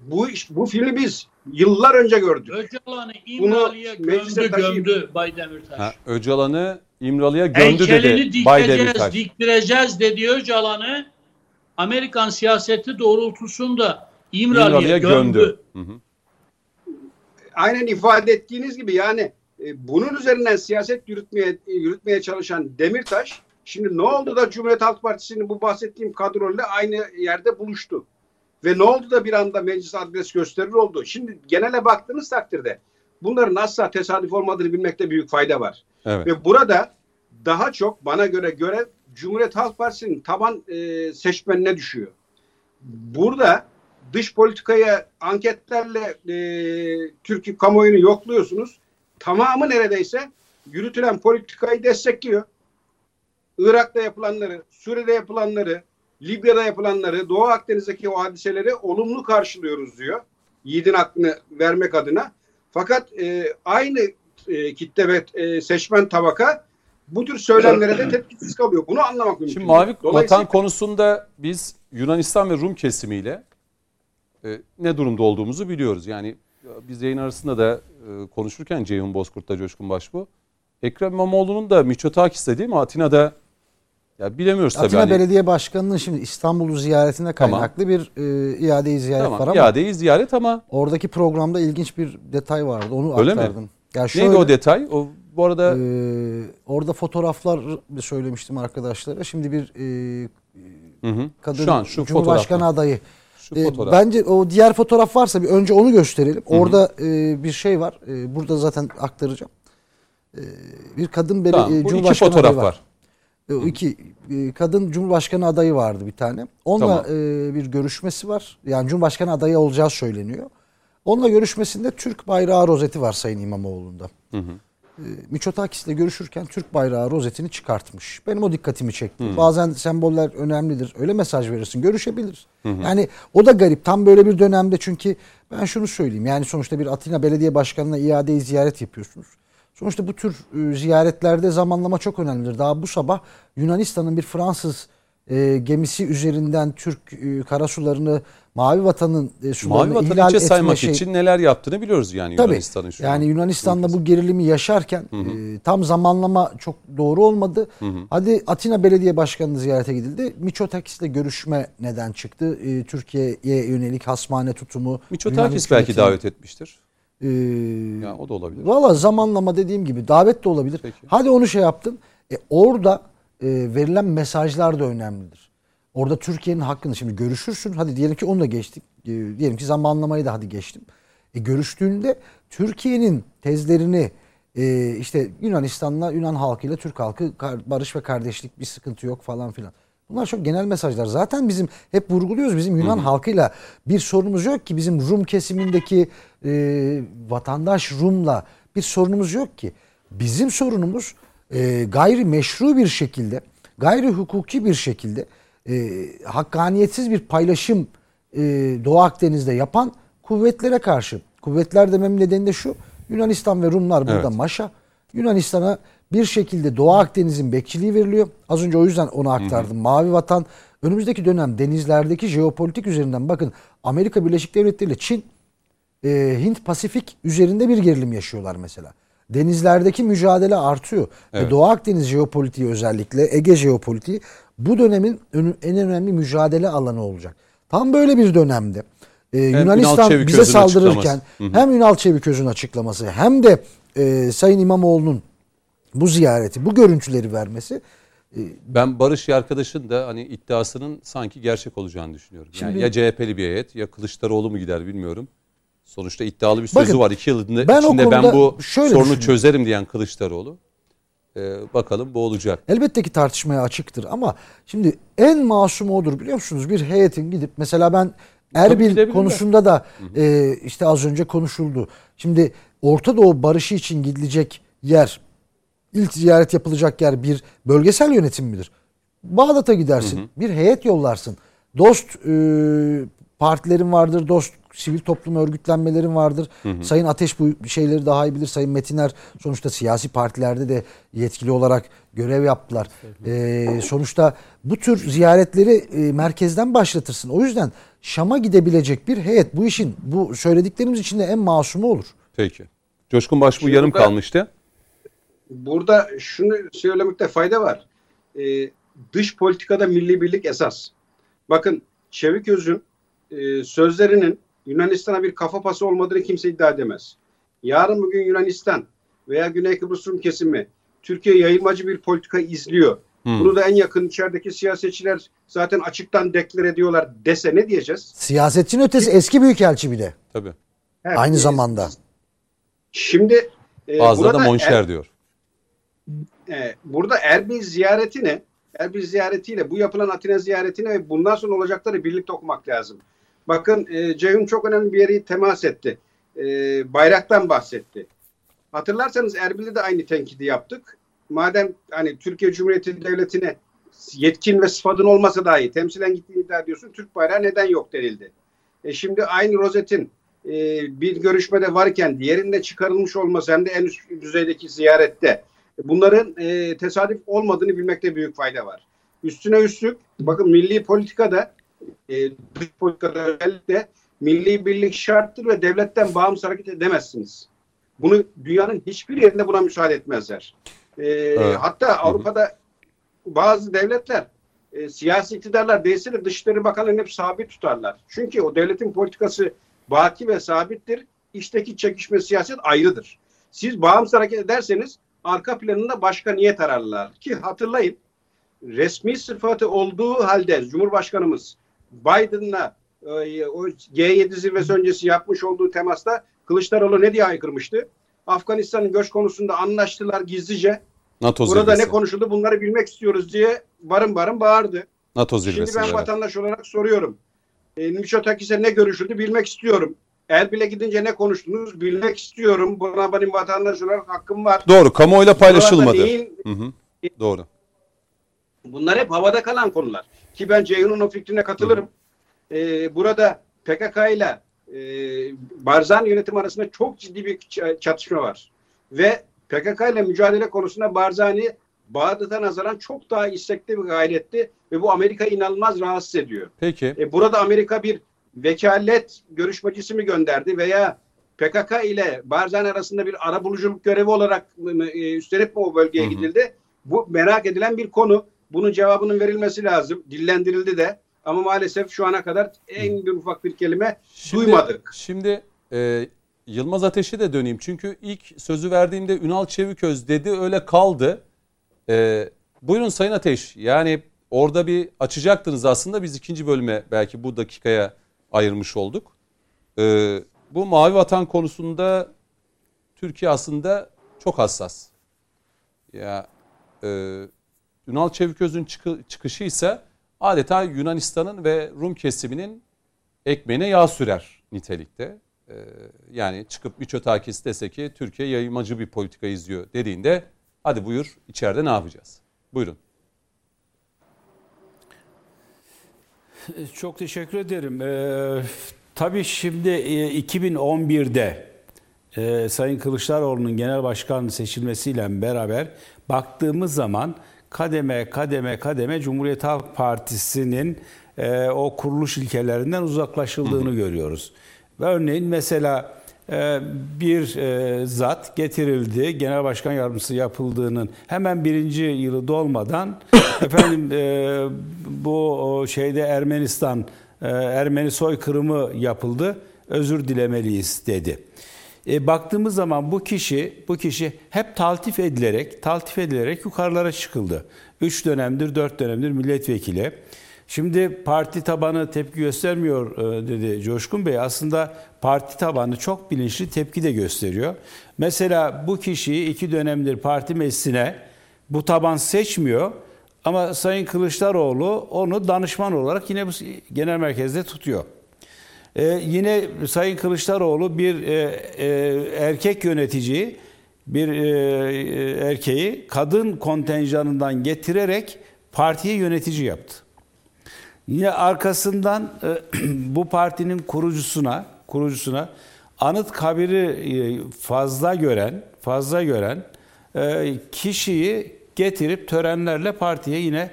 Bu iş, bu filmi biz yıllar önce gördük. Öcalan'ı İmralı'ya gömdü gömdü Bay Demirtaş. Ha, Öcalan'ı İmralı'ya gömdü Heykelini dedi Bay Demirtaş. diktireceğiz dediği Öcalan'ı Amerikan siyaseti doğrultusunda İmralı'ya, İmralı'ya gömdü. gömdü. Hı hı. aynen ifade ettiğiniz gibi yani e, bunun üzerinden siyaset yürütmeye yürütmeye çalışan Demirtaş şimdi ne oldu da Cumhuriyet Halk Partisi'nin bu bahsettiğim kadroyla aynı yerde buluştu. Ve ne oldu da bir anda meclis adres gösterir oldu. Şimdi genele baktığınız takdirde bunların asla tesadüf olmadığını bilmekte büyük fayda var. Evet. Ve burada daha çok bana göre görev Cumhuriyet Halk Partisi'nin taban e, seçmenine düşüyor. Burada dış politikaya anketlerle e, Türkiye kamuoyunu yokluyorsunuz. Tamamı neredeyse yürütülen politikayı destekliyor. Irak'ta yapılanları, Suriye'de yapılanları, Libya'da yapılanları, Doğu Akdeniz'deki o hadiseleri olumlu karşılıyoruz diyor. Yiğidin hakkını vermek adına. Fakat e, aynı e, kitle ve e, seçmen tabaka bu tür söylemlere de tepkisiz kalıyor. Bunu anlamak mümkün. Şimdi Mavi Dolayısıyla- Vatan konusunda biz Yunanistan ve Rum kesimiyle e, ne durumda olduğumuzu biliyoruz. Yani biz yayın arasında da e, konuşurken Ceyhun Bozkurt'ta Coşkun Başbu, Ekrem İmamoğlu'nun da Miçotakis'te değil mi? Atina'da ya bilemiyoruz tabii. Atina hani. Belediye Başkanı'nın şimdi İstanbul'u ziyaretine Tamam. kaynaklı bir e, iadeyi ziyaret var Tamam, ama iadeyi ziyaret ama oradaki programda ilginç bir detay vardı. Onu Öyle mi? aktardım. Ya şöyle, neydi o detay? O bu arada e, orada fotoğraflar söylemiştim arkadaşlara. Şimdi bir e, hı hı. kadın şu an şu Cumhurbaşkanı fotoğraf. adayı. Şu E, fotoğraf. bence o diğer fotoğraf varsa bir önce onu gösterelim. Orada e, bir şey var. E, burada zaten aktaracağım. E, bir kadın beli, tamam, e, bu iki Cumhurbaşkanı fotoğraf var. var. E, O iki e, kadın Cumhurbaşkanı adayı vardı bir tane. Onunla Tamam. e, bir görüşmesi var. Yani Cumhurbaşkanı adayı olacağı söyleniyor. Onunla görüşmesinde Türk bayrağı rozeti var Sayın İmamoğlu'nda. Hı hı. E, Miçotakis'le görüşürken Türk bayrağı rozetini çıkartmış. Benim o dikkatimi çekti. Bazen semboller önemlidir. Öyle mesaj verirsin. Görüşebilir. Yani o da garip. Tam böyle bir dönemde çünkü ben şunu söyleyeyim. Yani sonuçta bir Atina Belediye Başkanı'na iadeyi ziyaret yapıyorsunuz. Sonuçta bu tür e, ziyaretlerde zamanlama çok önemlidir. Daha bu sabah Yunanistan'ın bir Fransız e, gemisi üzerinden Türk e, karasularını Mavi Vatan'ın e, sularını Mavi ihlal etme saymak şey- için neler yaptığını biliyoruz yani Tabii. Yunanistan'ın şu an. Yani Yunanistan'da bu gerilimi yaşarken e, tam zamanlama çok doğru olmadı. Hadi Atina Belediye Başkanı'nı ziyarete gidildi. Miçotakis'le görüşme neden çıktı? E, Türkiye'ye yönelik hasmane tutumu. Miçotakis belki davet etmiştir. E, Ya o da olabilir. Valla zamanlama dediğim gibi davet de olabilir. Peki. Hadi onu şey yaptın. E, orada e, verilen mesajlar da önemlidir. Orada Türkiye'nin hakkını şimdi görüşürsün. Hadi diyelim ki onu da geçtik. E, diyelim ki zamanlamayı da hadi geçtim. E, görüştüğünde Türkiye'nin tezlerini e, işte Yunanistan'la Yunan halkıyla Türk halkı barış ve kardeşlik bir sıkıntı yok falan filan. Bunlar çok genel mesajlar. Zaten bizim hep vurguluyoruz bizim Yunan halkıyla bir sorunumuz yok ki bizim Rum kesimindeki e, vatandaş Rum'la bir sorunumuz yok ki. Bizim sorunumuz e, gayri meşru bir şekilde, gayri hukuki bir şekilde e, hakkaniyetsiz bir paylaşım e, Doğu Akdeniz'de yapan kuvvetlere karşı. Kuvvetler dememin nedeni de şu. Yunanistan ve Rumlar burada Evet. maşa. Yunanistan'a bir şekilde Doğu Akdeniz'in bekçiliği veriliyor. Az önce o yüzden onu aktardım. Mavi Vatan önümüzdeki dönem denizlerdeki jeopolitik üzerinden bakın Amerika Birleşik Devletleri ile Çin e, Hint Pasifik üzerinde bir gerilim yaşıyorlar mesela. Denizlerdeki mücadele artıyor. Evet. Ve Doğu Akdeniz jeopolitiği özellikle Ege jeopolitiği bu dönemin en önemli mücadele alanı olacak. Tam böyle bir dönemde e, Yunanistan bize saldırırken açıklaması. hem Ünal Çeviköz'ün açıklaması hem de e, Sayın İmamoğlu'nun bu ziyareti, bu görüntüleri vermesi Ben Barış arkadaşın da hani iddiasının sanki gerçek olacağını düşünüyorum. Yani Şimdi- ya CHP'li bir heyet ya Kılıçdaroğlu mu gider bilmiyorum. Sonuçta iddialı bir sözü Bakın, var. İki yıl ben içinde ben bu sorunu çözerim diyen Kılıçdaroğlu. Ee, bakalım bu olacak. Elbette ki tartışmaya açıktır ama şimdi en masum odur biliyor musunuz? Bir heyetin gidip mesela ben Erbil konusunda da e, işte az önce konuşuldu. Şimdi Orta Doğu barışı için gidilecek yer, ilk ziyaret yapılacak yer bir bölgesel yönetim midir? Bağdat'a gidersin, bir heyet yollarsın. Dost e, partilerin vardır, dost sivil toplum örgütlenmelerin vardır. Sayın Ateş bu şeyleri daha iyi bilir. Sayın Metiner sonuçta siyasi partilerde de yetkili olarak görev yaptılar. E, sonuçta bu tür ziyaretleri e, merkezden başlatırsın. O yüzden Şam'a gidebilecek bir heyet bu işin bu söylediklerimiz içinde en masumu olur. Peki. Coşkun Başbuğ yarım kalmıştı. Burada şunu söylemekte fayda var. Ee, dış politikada milli birlik esas. Bakın Çeviköz'ün e, sözlerinin Yunanistan'a bir kafa pası olmadığını kimse iddia edemez. Yarın bugün Yunanistan veya Güney Kıbrıs Rum kesimi Türkiye yayılmacı bir politika izliyor. Hmm. Bunu da en yakın içerideki siyasetçiler zaten açıktan deklar ediyorlar dese ne diyeceğiz? Siyasetçinin ötesi eski büyükelçi bir de. Tabii. Evet. Aynı zamanda. Şimdi e, Bazıları da monşer Er- diyor. E, burada Erbil ziyaretine Erbil ziyaretiyle bu yapılan Atina ziyaretine ve bundan sonra olacakları birlikte okumak lazım. Bakın e, Ceyhun çok önemli bir yeri temas etti. E, bayraktan bahsetti. Hatırlarsanız Erbil'de de aynı tenkidi yaptık. Madem hani Türkiye Cumhuriyeti Devleti'ne yetkin ve sıfatın olmasa dahi temsilen gittiğini iddia ediyorsun. Türk bayrağı neden yok denildi. E şimdi aynı rozetin e, bir görüşmede varken diğerinde çıkarılmış olması hem de en üst düzeydeki ziyarette bunların e, tesadüf olmadığını bilmekte büyük fayda var. Üstüne üstlük bakın milli politikada e, dış politikada özellikle milli birlik şarttır ve devletten bağımsız hareket edemezsiniz. Bunu dünyanın hiçbir yerinde buna müsaade etmezler. E, Evet. Hatta Avrupa'da bazı devletler e, siyasi iktidarlar değilse de Dışişleri Bakanlarını hep sabit tutarlar. Çünkü o devletin politikası baki ve sabittir. İçteki çekişme siyaset ayrıdır. Siz bağımsız hareket ederseniz arka planında başka niyet ararlar. Ki hatırlayın resmi sıfatı olduğu halde Cumhurbaşkanımız Biden'la e, o G7 zirvesi öncesi yapmış olduğu temasta Kılıçdaroğlu ne diye aykırmıştı? Afganistan'ın göç konusunda anlaştılar gizlice. NATO Burada zirvesi. ne konuşuldu bunları bilmek istiyoruz diye barın barın bağırdı. NATO Şimdi zirvesi. ben evet. vatandaş olarak soruyorum. E, Mitsotakis'e ne görüşüldü bilmek istiyorum. Erbil'e gidince ne konuştunuz bilmek istiyorum. Buna benim vatandaş olarak hakkım var. Doğru. Kamuoyuyla paylaşılmadı. Hı hı. Doğru. Bunlar hep havada kalan konular. Ki ben Ceyhun'un o fikrine katılırım. Ee, burada PKK ile e, Barzani yönetim arasında çok ciddi bir çatışma var. Ve PKK ile mücadele konusunda Barzani Bağdat'a nazaran çok daha istekli ve gayretli ve bu Amerika'yı inanılmaz rahatsız ediyor. Peki. E, burada Amerika bir vekalet görüşmecisi mi gönderdi veya PKK ile Barzani arasında bir arabuluculuk görevi olarak mı- mı, e, üstlenip mi o bölgeye Hı hı. gidildi? Bu merak edilen bir konu. Bunun cevabının verilmesi lazım. Dillendirildi de. Ama maalesef şu ana kadar en bir ufak bir kelime duymadık. Şimdi e, Yılmaz Ateş'e de döneyim. Çünkü ilk sözü verdiğimde Ünal Çeviköz dedi öyle kaldı. E, buyurun Sayın Ateş. Yani orada bir açacaktınız aslında. Biz ikinci bölüme belki bu dakikaya ayırmış olduk. E, bu Mavi Vatan konusunda Türkiye aslında çok hassas. Ya e, Ünal Çeviköz'ün çıkı, çıkışı ise adeta Yunanistan'ın ve Rum kesiminin ekmeğine yağ sürer nitelikte. Ee, yani çıkıp Miçotakis dese ki Türkiye yayılmacı bir politika izliyor dediğinde hadi buyur içeride ne yapacağız? Buyurun. Çok teşekkür ederim. Ee, tabii şimdi e, 2011'de e, Sayın Kılıçdaroğlu'nun genel başkan seçilmesiyle beraber baktığımız zaman kademe kademe kademe Cumhuriyet Halk Partisi'nin e, o kuruluş ilkelerinden uzaklaşıldığını görüyoruz. Ve örneğin mesela e, bir e, zat getirildi, genel başkan yardımcısı yapıldığının hemen birinci yılı dolmadan efendim e, bu şeyde Ermenistan e, Ermeni soykırımı yapıldı, özür dilemeliyiz dedi. E, baktığımız zaman bu kişi bu kişi hep taltif edilerek taltif edilerek yukarılara çıkıldı. Üç dönemdir, dört dönemdir milletvekili. Şimdi parti tabanı tepki göstermiyor e, dedi Coşkun Bey. Aslında parti tabanı çok bilinçli tepki de gösteriyor. Mesela bu kişiyi iki dönemdir parti meclisine bu taban seçmiyor. Ama Sayın Kılıçdaroğlu onu danışman olarak yine bu genel merkezde tutuyor. Ee, yine Sayın Kılıçdaroğlu bir e, e, erkek yönetici, bir e, e, erkeği kadın kontenjanından getirerek partiye yönetici yaptı. Yine arkasından e, bu partinin kurucusuna, kurucusuna anıt kabiri e, fazla gören, fazla gören e, kişiyi getirip törenlerle partiye yine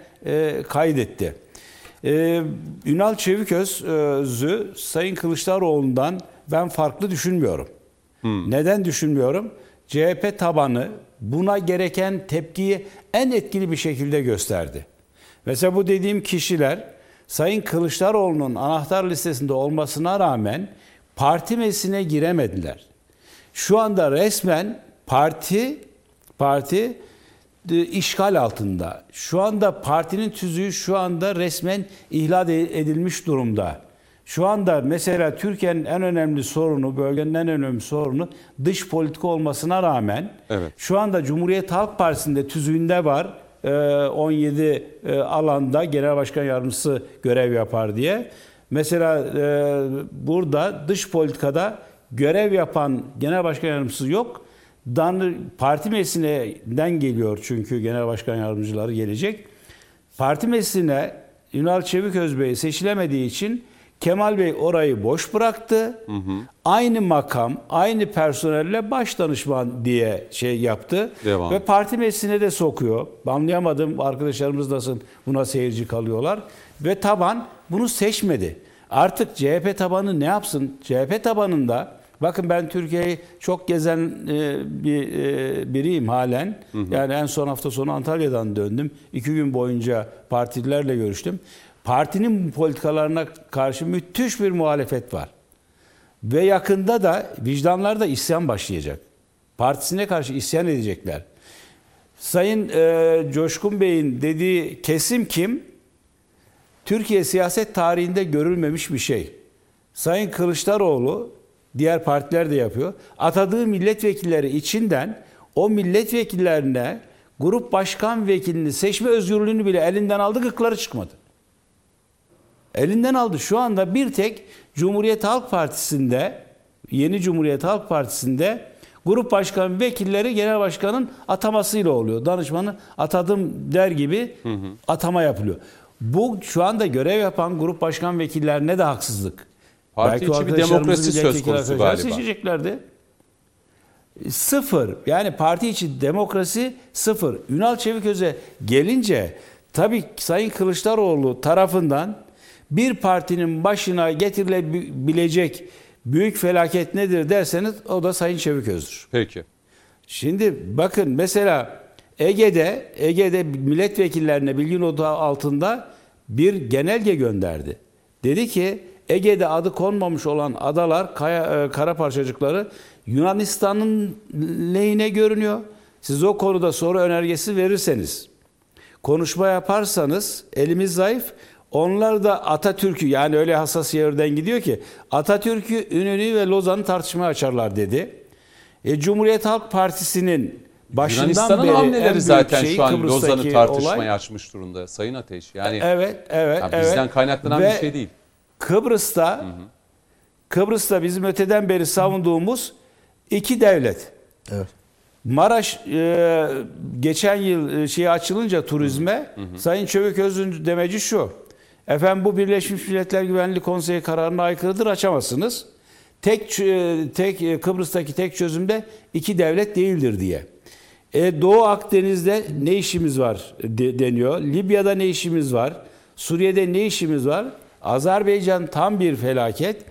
kaydetti. Ünal Çeviköz'ü Sayın Kılıçdaroğlu'ndan ben farklı düşünmüyorum. Neden düşünmüyorum? CHP tabanı buna gereken tepkiyi en etkili bir şekilde gösterdi. Mesela bu dediğim kişiler Sayın Kılıçdaroğlu'nun anahtar listesinde olmasına rağmen parti meclisine giremediler. Şu anda resmen parti parti e, işgal altında. Şu anda partinin tüzüğü şu anda resmen ihlal edilmiş durumda. Şu anda mesela Türkiye'nin en önemli sorunu, bölgenin en önemli sorunu dış politika olmasına rağmen Evet. şu anda Cumhuriyet Halk Partisi'nde tüzüğünde var e, 17 e, alanda genel başkan yardımcısı görev yapar diye. Mesela e, burada dış politikada görev yapan genel başkan yardımcısı yok. Dan, parti meclisinden geliyor çünkü genel başkan yardımcıları gelecek. Parti meclisine Ünal Çeviköz Bey seçilemediği için Kemal Bey orayı boş bıraktı. Aynı makam, aynı personelle baş danışman diye şey yaptı. Devam. Ve parti meclisine de sokuyor. Anlayamadım arkadaşlarımız nasıl buna seyirci kalıyorlar. Ve taban bunu seçmedi. Artık CHP tabanı ne yapsın? CHP tabanında bakın ben Türkiye'yi çok gezen e, bir e, biriyim halen. Yani en son hafta sonu Antalya'dan döndüm. İki gün boyunca partililerle görüştüm. Partinin politikalarına karşı müthiş bir muhalefet var. Ve yakında da vicdanlarda isyan başlayacak. Partisine karşı isyan edecekler. Sayın e, Coşkun Bey'in dediği kesim kim? Türkiye siyaset tarihinde görülmemiş bir şey. Sayın Kılıçdaroğlu, diğer partiler de yapıyor. Atadığı milletvekilleri içinden o milletvekillerine grup başkan vekilini seçme özgürlüğünü bile elinden aldı, gıkları çıkmadı. Elinden aldı. Şu anda bir tek Cumhuriyet Halk Partisi'nde, yeni Cumhuriyet Halk Partisi'nde grup başkan vekilleri genel başkanın atamasıyla oluyor. Danışmanı atadım der gibi atama yapılıyor. Bu şu anda görev yapan grup başkan vekillerine de haksızlık. Parti Belki içi bir demokrasi söz konusu galiba. Seçeceklerdi. Sıfır. Yani parti içi demokrasi sıfır. Ünal Çeviköz'e gelince tabii Sayın Kılıçdaroğlu tarafından bir partinin başına getirilebilecek büyük felaket nedir derseniz o da Sayın Çeviköz'dür. Peki. Şimdi bakın mesela Ege'de Ege'de milletvekillerine bilgi notu altında bir genelge gönderdi. Dedi ki Ege'de adı konmamış olan adalar, kaya, e, kara parçacıkları Yunanistan'ın lehine görünüyor. Siz o konuda soru önergesi verirseniz, konuşma yaparsanız elimiz zayıf. Onlar da Atatürk'ü yani öyle hassas yerden gidiyor ki Atatürk'ü, Ünlü'yü ve Lozan'ı tartışmaya açarlar dedi. E, Cumhuriyet Halk Partisi'nin başından Yunanistan'ın beri en hamleleri büyük zaten şeyi şu an Kıbrıs'taki Lozan'ı tartışmaya olay. açmış durumda. Sayın Ateş. Yani Evet, evet, ya evet. bizden kaynaklanan Ve bir şey değil. Kıbrıs'ta Kıbrıs'ta bizim öteden beri savunduğumuz iki devlet. Evet. Maraş e, geçen yıl e, şey açılınca turizme Sayın Çöviköz'ün demeci şu. Efendim bu Birleşmiş Milletler Güvenlik Konseyi kararına aykırıdır açamazsınız. Tek e, tek e, Kıbrıs'taki tek çözümde iki devlet değildir diye. E, Doğu Akdeniz'de ne işimiz var de- deniyor. Libya'da ne işimiz var? Suriye'de ne işimiz var? Azerbaycan tam bir felaket.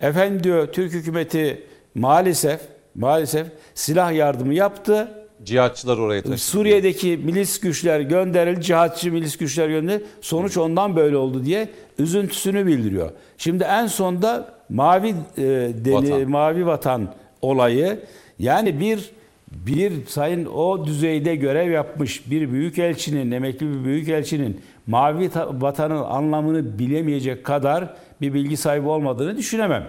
Efendim diyor Türk hükümeti maalesef maalesef silah yardımı yaptı. Cihatçılar oraya taşındı. Suriye'deki milis güçler gönderildi, cihatçı milis güçler gönderildi. Sonuç ondan böyle oldu diye üzüntüsünü bildiriyor. Şimdi en sonda mavi e, deni, Vatan. mavi vatan olayı yani bir bir sayın o düzeyde görev yapmış bir büyükelçinin, emekli bir büyükelçinin mavi ta- vatanın anlamını bilemeyecek kadar bir bilgi sahibi olmadığını düşünemem.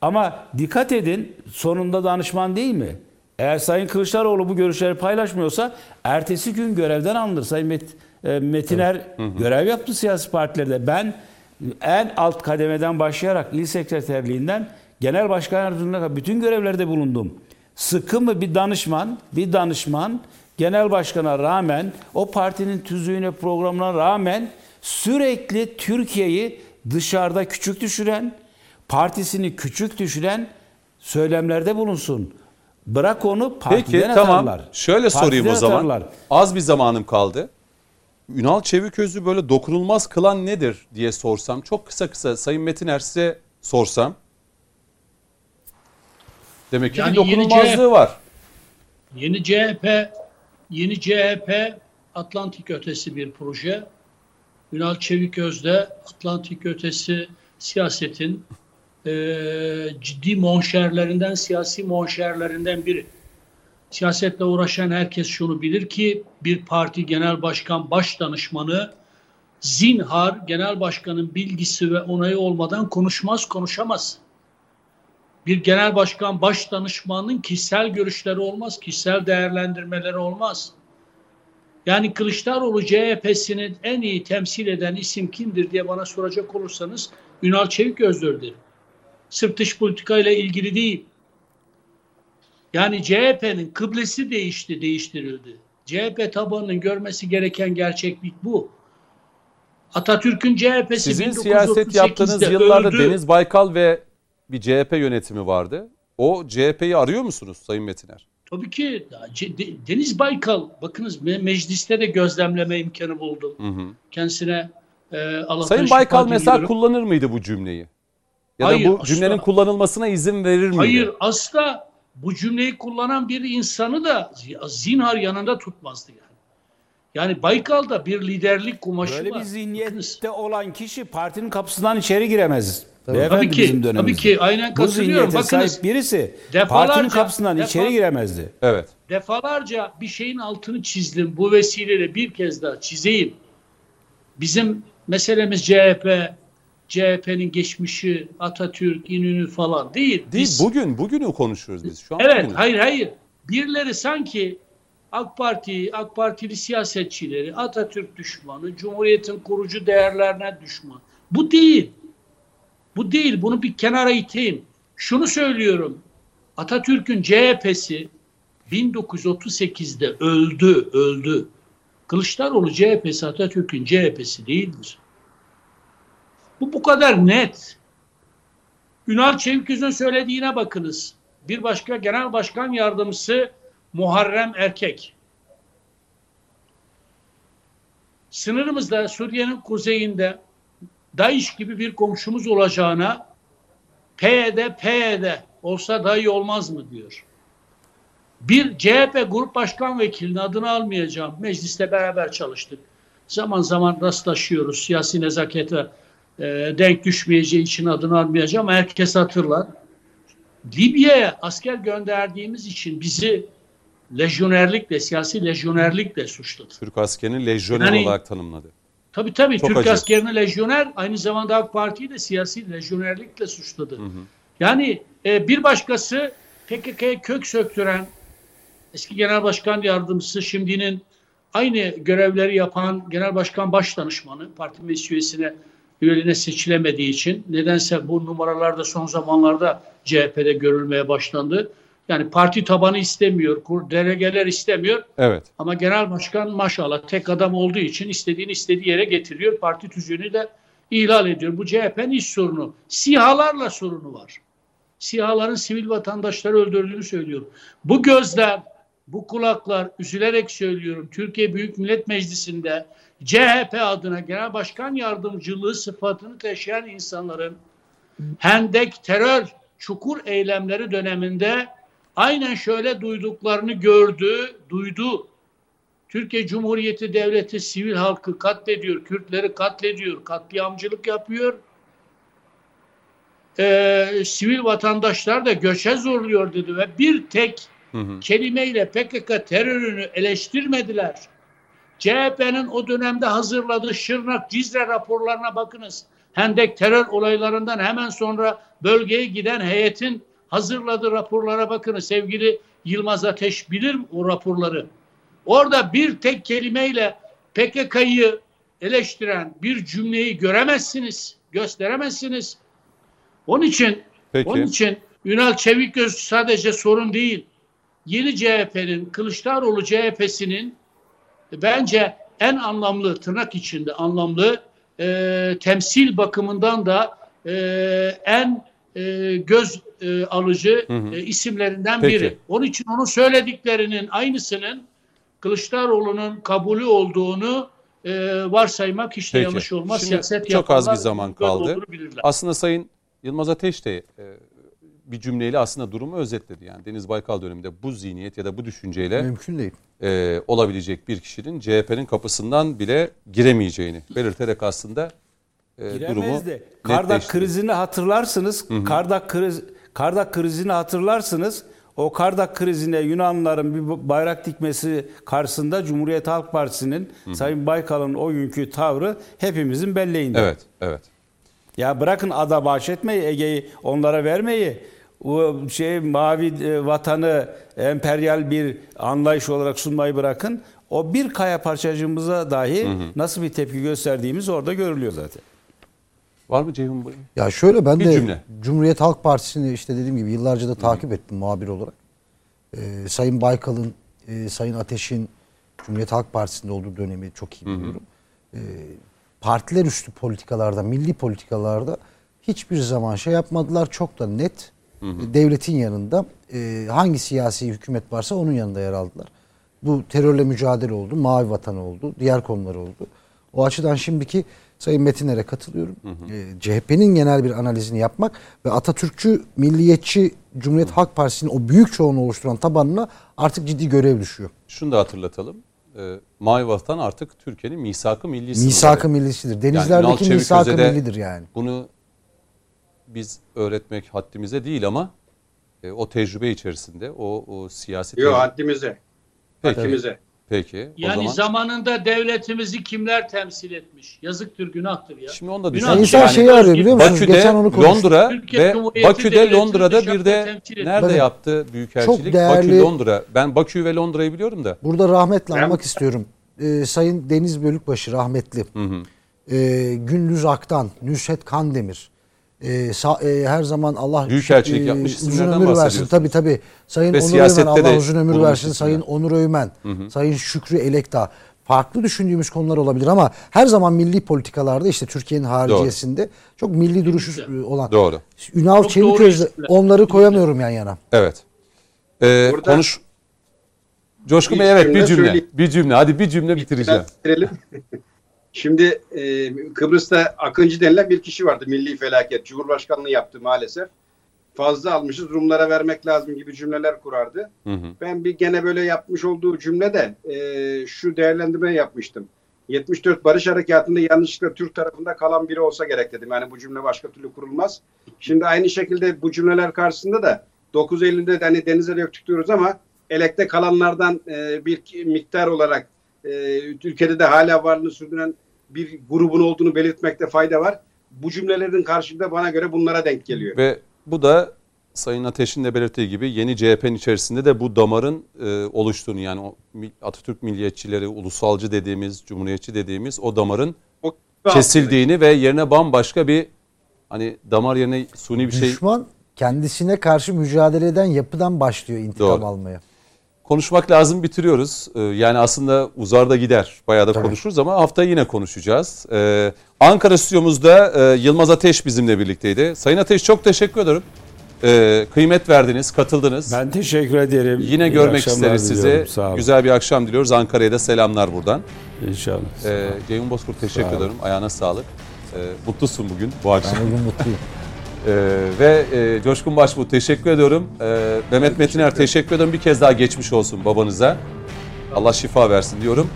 Ama dikkat edin sonunda danışman değil mi? Eğer Sayın Kılıçdaroğlu bu görüşleri paylaşmıyorsa ertesi gün görevden alınır. Sayın Met, e, Metiner görev yaptı siyasi partilerde. Ben en alt kademeden başlayarak il sekreterliğinden genel başkan yardımcılığına kadar bütün görevlerde bulundum. Sıkı mı bir danışman, bir danışman genel başkana rağmen o partinin tüzüğüne programına rağmen sürekli Türkiye'yi dışarıda küçük düşüren, partisini küçük düşüren söylemlerde bulunsun. Bırak onu partiden Peki tamam. atarlar. Şöyle sorayım o Partiden zaman. atarlar. Az bir zamanım kaldı. Ünal Çeviköz'ü böyle dokunulmaz kılan nedir diye sorsam. Çok kısa kısa Sayın Metiner size sorsam. Demek ki Yani bir yeni dokunulmazlığı CHP var. Yeni CHP, yeni CHP Atlantik ötesi bir proje. Ünal Çeviköz'de Atlantik ötesi siyasetin eee, ciddi monşerlerinden, siyasi monşerlerinden biri. Siyasetle uğraşan herkes şunu bilir ki bir parti genel başkan baş danışmanı zinhar genel başkanın bilgisi ve onayı olmadan konuşmaz, konuşamaz bir genel başkan baş danışmanının kişisel görüşleri olmaz, kişisel değerlendirmeleri olmaz. Yani Kılıçdaroğlu CHP'sini en iyi temsil eden isim kimdir diye bana soracak olursanız Ünal Çevik özür dilerim. Sırf dış politikayla ilgili değil. Yani CHP'nin kıblesi değişti, değiştirildi. CHP tabanının görmesi gereken gerçeklik bu. Atatürk'ün CHP'si Sizin siyaset 1938'de yaptığınız yıllarda öldü. Deniz Baykal ve bir CHP yönetimi vardı. O CHP'yi arıyor musunuz Sayın Metiner? Tabii ki Deniz Baykal bakınız me- mecliste de gözlemleme imkanı buldum. Hı hı. Kendisine e, Allah'tan Sayın Baykal mesela diliyorum. kullanır mıydı bu cümleyi? Ya Hayır, da bu asla. cümlenin kullanılmasına izin verir miydi? Hayır asla bu cümleyi kullanan bir insanı da zinhar yanında tutmazdı yani. Yani Baykal'da bir liderlik kumaşı Böyle var. bir zihniyette olan kişi partinin kapısından içeri giremez. Tabii. Beyefendi Tabii ki, bizim dönemimizde. tabii ki, aynen Bu katılıyorum. zihniyete Bakınız, sahip birisi defalarca- partinin kapısından defa- içeri giremezdi. Evet. defalarca bir şeyin altını çizdim. Bu vesileyle bir kez daha çizeyim. Bizim meselemiz CHP, CHP'nin geçmişi, Atatürk, İnönü falan değil. Değil, Biz- bugün bugünü konuşuyoruz biz. Şu an Evet, bugünü. hayır hayır. Birileri sanki AK Parti, AK Partili siyasetçileri Atatürk düşmanı, Cumhuriyet'in kurucu değerlerine düşman. Bu değil. Bu değil. Bunu bir kenara iteyim. Şunu söylüyorum. Atatürk'ün CHP'si 1938'de öldü, öldü. Kılıçdaroğlu CHP'si Atatürk'ün CHP'si değildir. Bu bu kadar net. Ünal Çeviköz'ün söylediğine bakınız. Bir başka genel başkan yardımcısı Muharrem Erkek. Sınırımızda Suriye'nin kuzeyinde DAEŞ gibi bir komşumuz olacağına PYD PYD olsa daha iyi olmaz mı diyor. Bir CHP Grup Başkan Vekilinin adını almayacağım. Mecliste beraber çalıştık. Zaman zaman rastlaşıyoruz. Siyasi nezakete e, denk düşmeyeceği için adını almayacağım. Herkes hatırlar. Libya'ya asker gönderdiğimiz için bizi lejyonerlikle, siyasi lejyonerlikle suçladı. Türk askerini lejyoner Yani- olarak tanımladı. Tabii tabii Çok Türk acı. askerini lejyoner aynı zamanda AK Parti'yi de siyasi lejyonerlikle suçladı. Yani e, bir başkası PKK'ya kök söktüren eski genel başkan yardımcısı şimdinin aynı görevleri yapan genel başkan başdanışmanı parti meclis üyesine üyeliğine seçilemediği için nedense bu numaralarda son zamanlarda CHP'de görülmeye başlandı. Yani parti tabanı istemiyor, delegeler istemiyor. Evet. Ama genel başkan maşallah tek adam olduğu için istediğini istediği yere getiriyor. Parti tüzüğünü de ihlal ediyor. Bu CHP'nin iş sorunu. SİHA'larla sorunu var. SİHA'ların sivil vatandaşları öldürdüğünü söylüyor. Bu gözler, bu kulaklar üzülerek söylüyorum. Türkiye Büyük Millet Meclisi'nde CHP adına genel başkan yardımcılığı sıfatını taşıyan insanların Hendek terör çukur eylemleri döneminde aynen şöyle duyduklarını gördü, duydu. Türkiye Cumhuriyeti Devleti sivil halkı katlediyor, Kürtleri katlediyor, katliamcılık yapıyor. Ee, sivil vatandaşlar da göçe zorluyor dedi ve bir tek Hı hı. kelimeyle PKK terörünü eleştirmediler. CHP'nin o dönemde hazırladığı Şırnak, Cizre raporlarına bakınız. Hendek terör olaylarından hemen sonra bölgeye giden heyetin hazırladığı raporlara bakınız. Sevgili Yılmaz Ateş bilir o raporları. Orada bir tek kelimeyle PKK'yı eleştiren bir cümleyi göremezsiniz, gösteremezsiniz. Onun için Peki. onun için Ünal Çevikgöz sadece sorun değil. Yeni CHP'nin, Kılıçdaroğlu CHP'sinin bence en anlamlı, tırnak içinde anlamlı e, temsil bakımından da e, en e, göz e, alıcı Hı hı. e, isimlerinden Peki. biri. Onun için onun söylediklerinin aynısının Kılıçdaroğlu'nun kabulü olduğunu e, varsaymak hiç de yanlış olmaz. Şimdi Siyaset çok az bir zaman kaldı. Aslında Sayın Yılmaz Ateş de e, bir cümleyle aslında durumu özetledi. Yani Deniz Baykal döneminde bu zihniyet ya da bu düşünceyle Mümkün değil. e, olabilecek bir kişinin CHP'nin kapısından bile giremeyeceğini belirterek aslında e, durumu Giremezdi. Kardak krizini hatırlarsınız. Kardak kriz Kardak krizini hatırlarsınız. O Kardak krizine Yunanlıların bir bayrak dikmesi karşısında Cumhuriyet Halk Partisi'nin Sayın Baykal'ın o günkü tavrı hepimizin belleğinde. Evet, evet. Ya bırakın ada bahşetmeyi, Ege'yi onlara vermeyi. O şey mavi e, vatanı emperyal bir anlayış olarak sunmayı bırakın. O bir kaya parçacığımıza dahi nasıl bir tepki gösterdiğimiz orada görülüyor zaten. Var mı Ceyhun Bey? Ya şöyle ben Bir de cümle. Cumhuriyet Halk Partisi'ni işte dediğim gibi yıllarca da takip ettim muhabir olarak. Ee, Sayın Baykal'ın, e, Sayın Ateş'in Cumhuriyet Halk Partisi'nde olduğu dönemi çok iyi biliyorum. Ee, partiler üstü politikalarda, milli politikalarda hiçbir zaman şey yapmadılar. Çok da net devletin yanında e, hangi siyasi hükümet varsa onun yanında yer aldılar. Bu terörle mücadele oldu, mavi vatan oldu, diğer konular oldu. O açıdan şimdiki Sayın Metiner'e katılıyorum. Ee, CHP'nin genel bir analizini yapmak ve Atatürkçü, milliyetçi Cumhuriyet Halk Partisi'nin o büyük çoğunluğu oluşturan tabanına artık ciddi görev düşüyor. Şunu da hatırlatalım. Ee, Mavi Vatan artık Türkiye'nin misak-ı milli sınırları. Misak-ı millisidir. Denizlerdeki Çevik misak-ı millidir yani. Bunu biz öğretmek haddimize değil ama e, o tecrübe içerisinde o, o siyasi Yok tecrübe- haddimize. Peki. Haddimize. Peki. Yani o zaman zamanında devletimizi kimler temsil etmiş? Yazıktır, günahtır ya. şimdi onu da düşünün. İnsan Yani şeyi arıyor biliyor musunuz? Bakü'de, Geçen onu konuştuk. Londra Türkiye ve Bakü'de Londra'da bir de nerede Bakın, yaptı büyükelçilik? değerli- Bakü, Londra. Ben Bakü ve Londra'yı biliyorum da. Burada rahmetle Ben- anmak istiyorum. Ee, Sayın Deniz Bölükbaşı rahmetli. Hı hı. Ee, Gündüz Aktan, Nusret Kandemir. Ee, sa- e, her zaman Allah Büyükelçilik yapmış uzun isimlerden ömür versin. Tabii tabii. Sayın Ve Onur de Allah uzun ömür versin. isimler. Sayın Onur Öymen, Sayın Şükrü Elekdağ. Farklı düşündüğümüz konular olabilir ama her zaman milli politikalarda işte Türkiye'nin hariciyesinde çok milli duruşu e, olan. Doğru. Ünal Çok doğru isimler. onları koyamıyorum yan yana. Evet. Ee, Burada- konuş. Coşkun Bey evet bir cümle cümle. söyleyeyim. Bir cümle. Hadi bir cümle bitireceğim. Şimdi e, Kıbrıs'ta Akıncı denilen bir kişi vardı. Milli felaket. Cumhurbaşkanlığı yaptı maalesef. Fazla almışız Rumlara vermek lazım gibi cümleler kurardı. Hı hı. Ben bir gene böyle yapmış olduğu cümlede e, şu değerlendirme yapmıştım. 74 Barış Harekatı'nda yanlışlıkla Türk tarafında kalan biri olsa gerek dedim. Yani bu cümle başka türlü kurulmaz. Şimdi aynı şekilde bu cümleler karşısında da 9 Eylül'de de hani denize döktük diyoruz ama elekte kalanlardan e, bir miktar olarak e, ülkede de hala varlığını sürdüren bir grubun olduğunu belirtmekte fayda var. Bu cümlelerin karşılığında bana göre bunlara denk geliyor. Ve bu da Sayın Ateş'in de belirttiği gibi yeni CHP'nin içerisinde de bu damarın e, oluştuğunu yani o Atatürk milliyetçileri, ulusalcı dediğimiz, cumhuriyetçi dediğimiz o damarın O- kesildiğini ve yerine bambaşka bir hani damar yerine suni bir şey Düşman kendisine karşı mücadele eden yapıdan başlıyor intikam Doğru. almaya. Konuşmak lazım bitiriyoruz. Ee, yani aslında uzar da gider. Bayağı da Tabii. konuşuruz ama hafta yine konuşacağız. Ee, Ankara stüdyomuzda e, Yılmaz Ateş bizimle birlikteydi. Sayın Ateş çok teşekkür ederim. Ee, kıymet verdiniz, katıldınız. Ben teşekkür ederim. Yine İyi görmek isteriz sizi. Güzel bir akşam diliyoruz. Ankara'ya da selamlar buradan. İnşallah. Ee, Ceyhun Bozkurt teşekkür ederim. Ayağına sağlık. Ee, mutlusun bugün bu akşam. Ben bugün mutluyum. Ee, ve e, Coşkun Başbuğ teşekkür ediyorum. Ee, Mehmet Metiner teşekkür ederim. Bir kez daha geçmiş olsun babanıza. Allah şifa versin diyorum.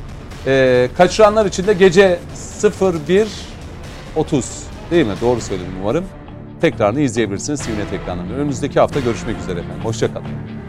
Ee, kaçıranlar için de gece 01.30 değil mi? Doğru söyledim umarım. Tekrarını izleyebilirsiniz TVNet ekranlarında. Önümüzdeki hafta görüşmek üzere efendim. Hoşçakalın.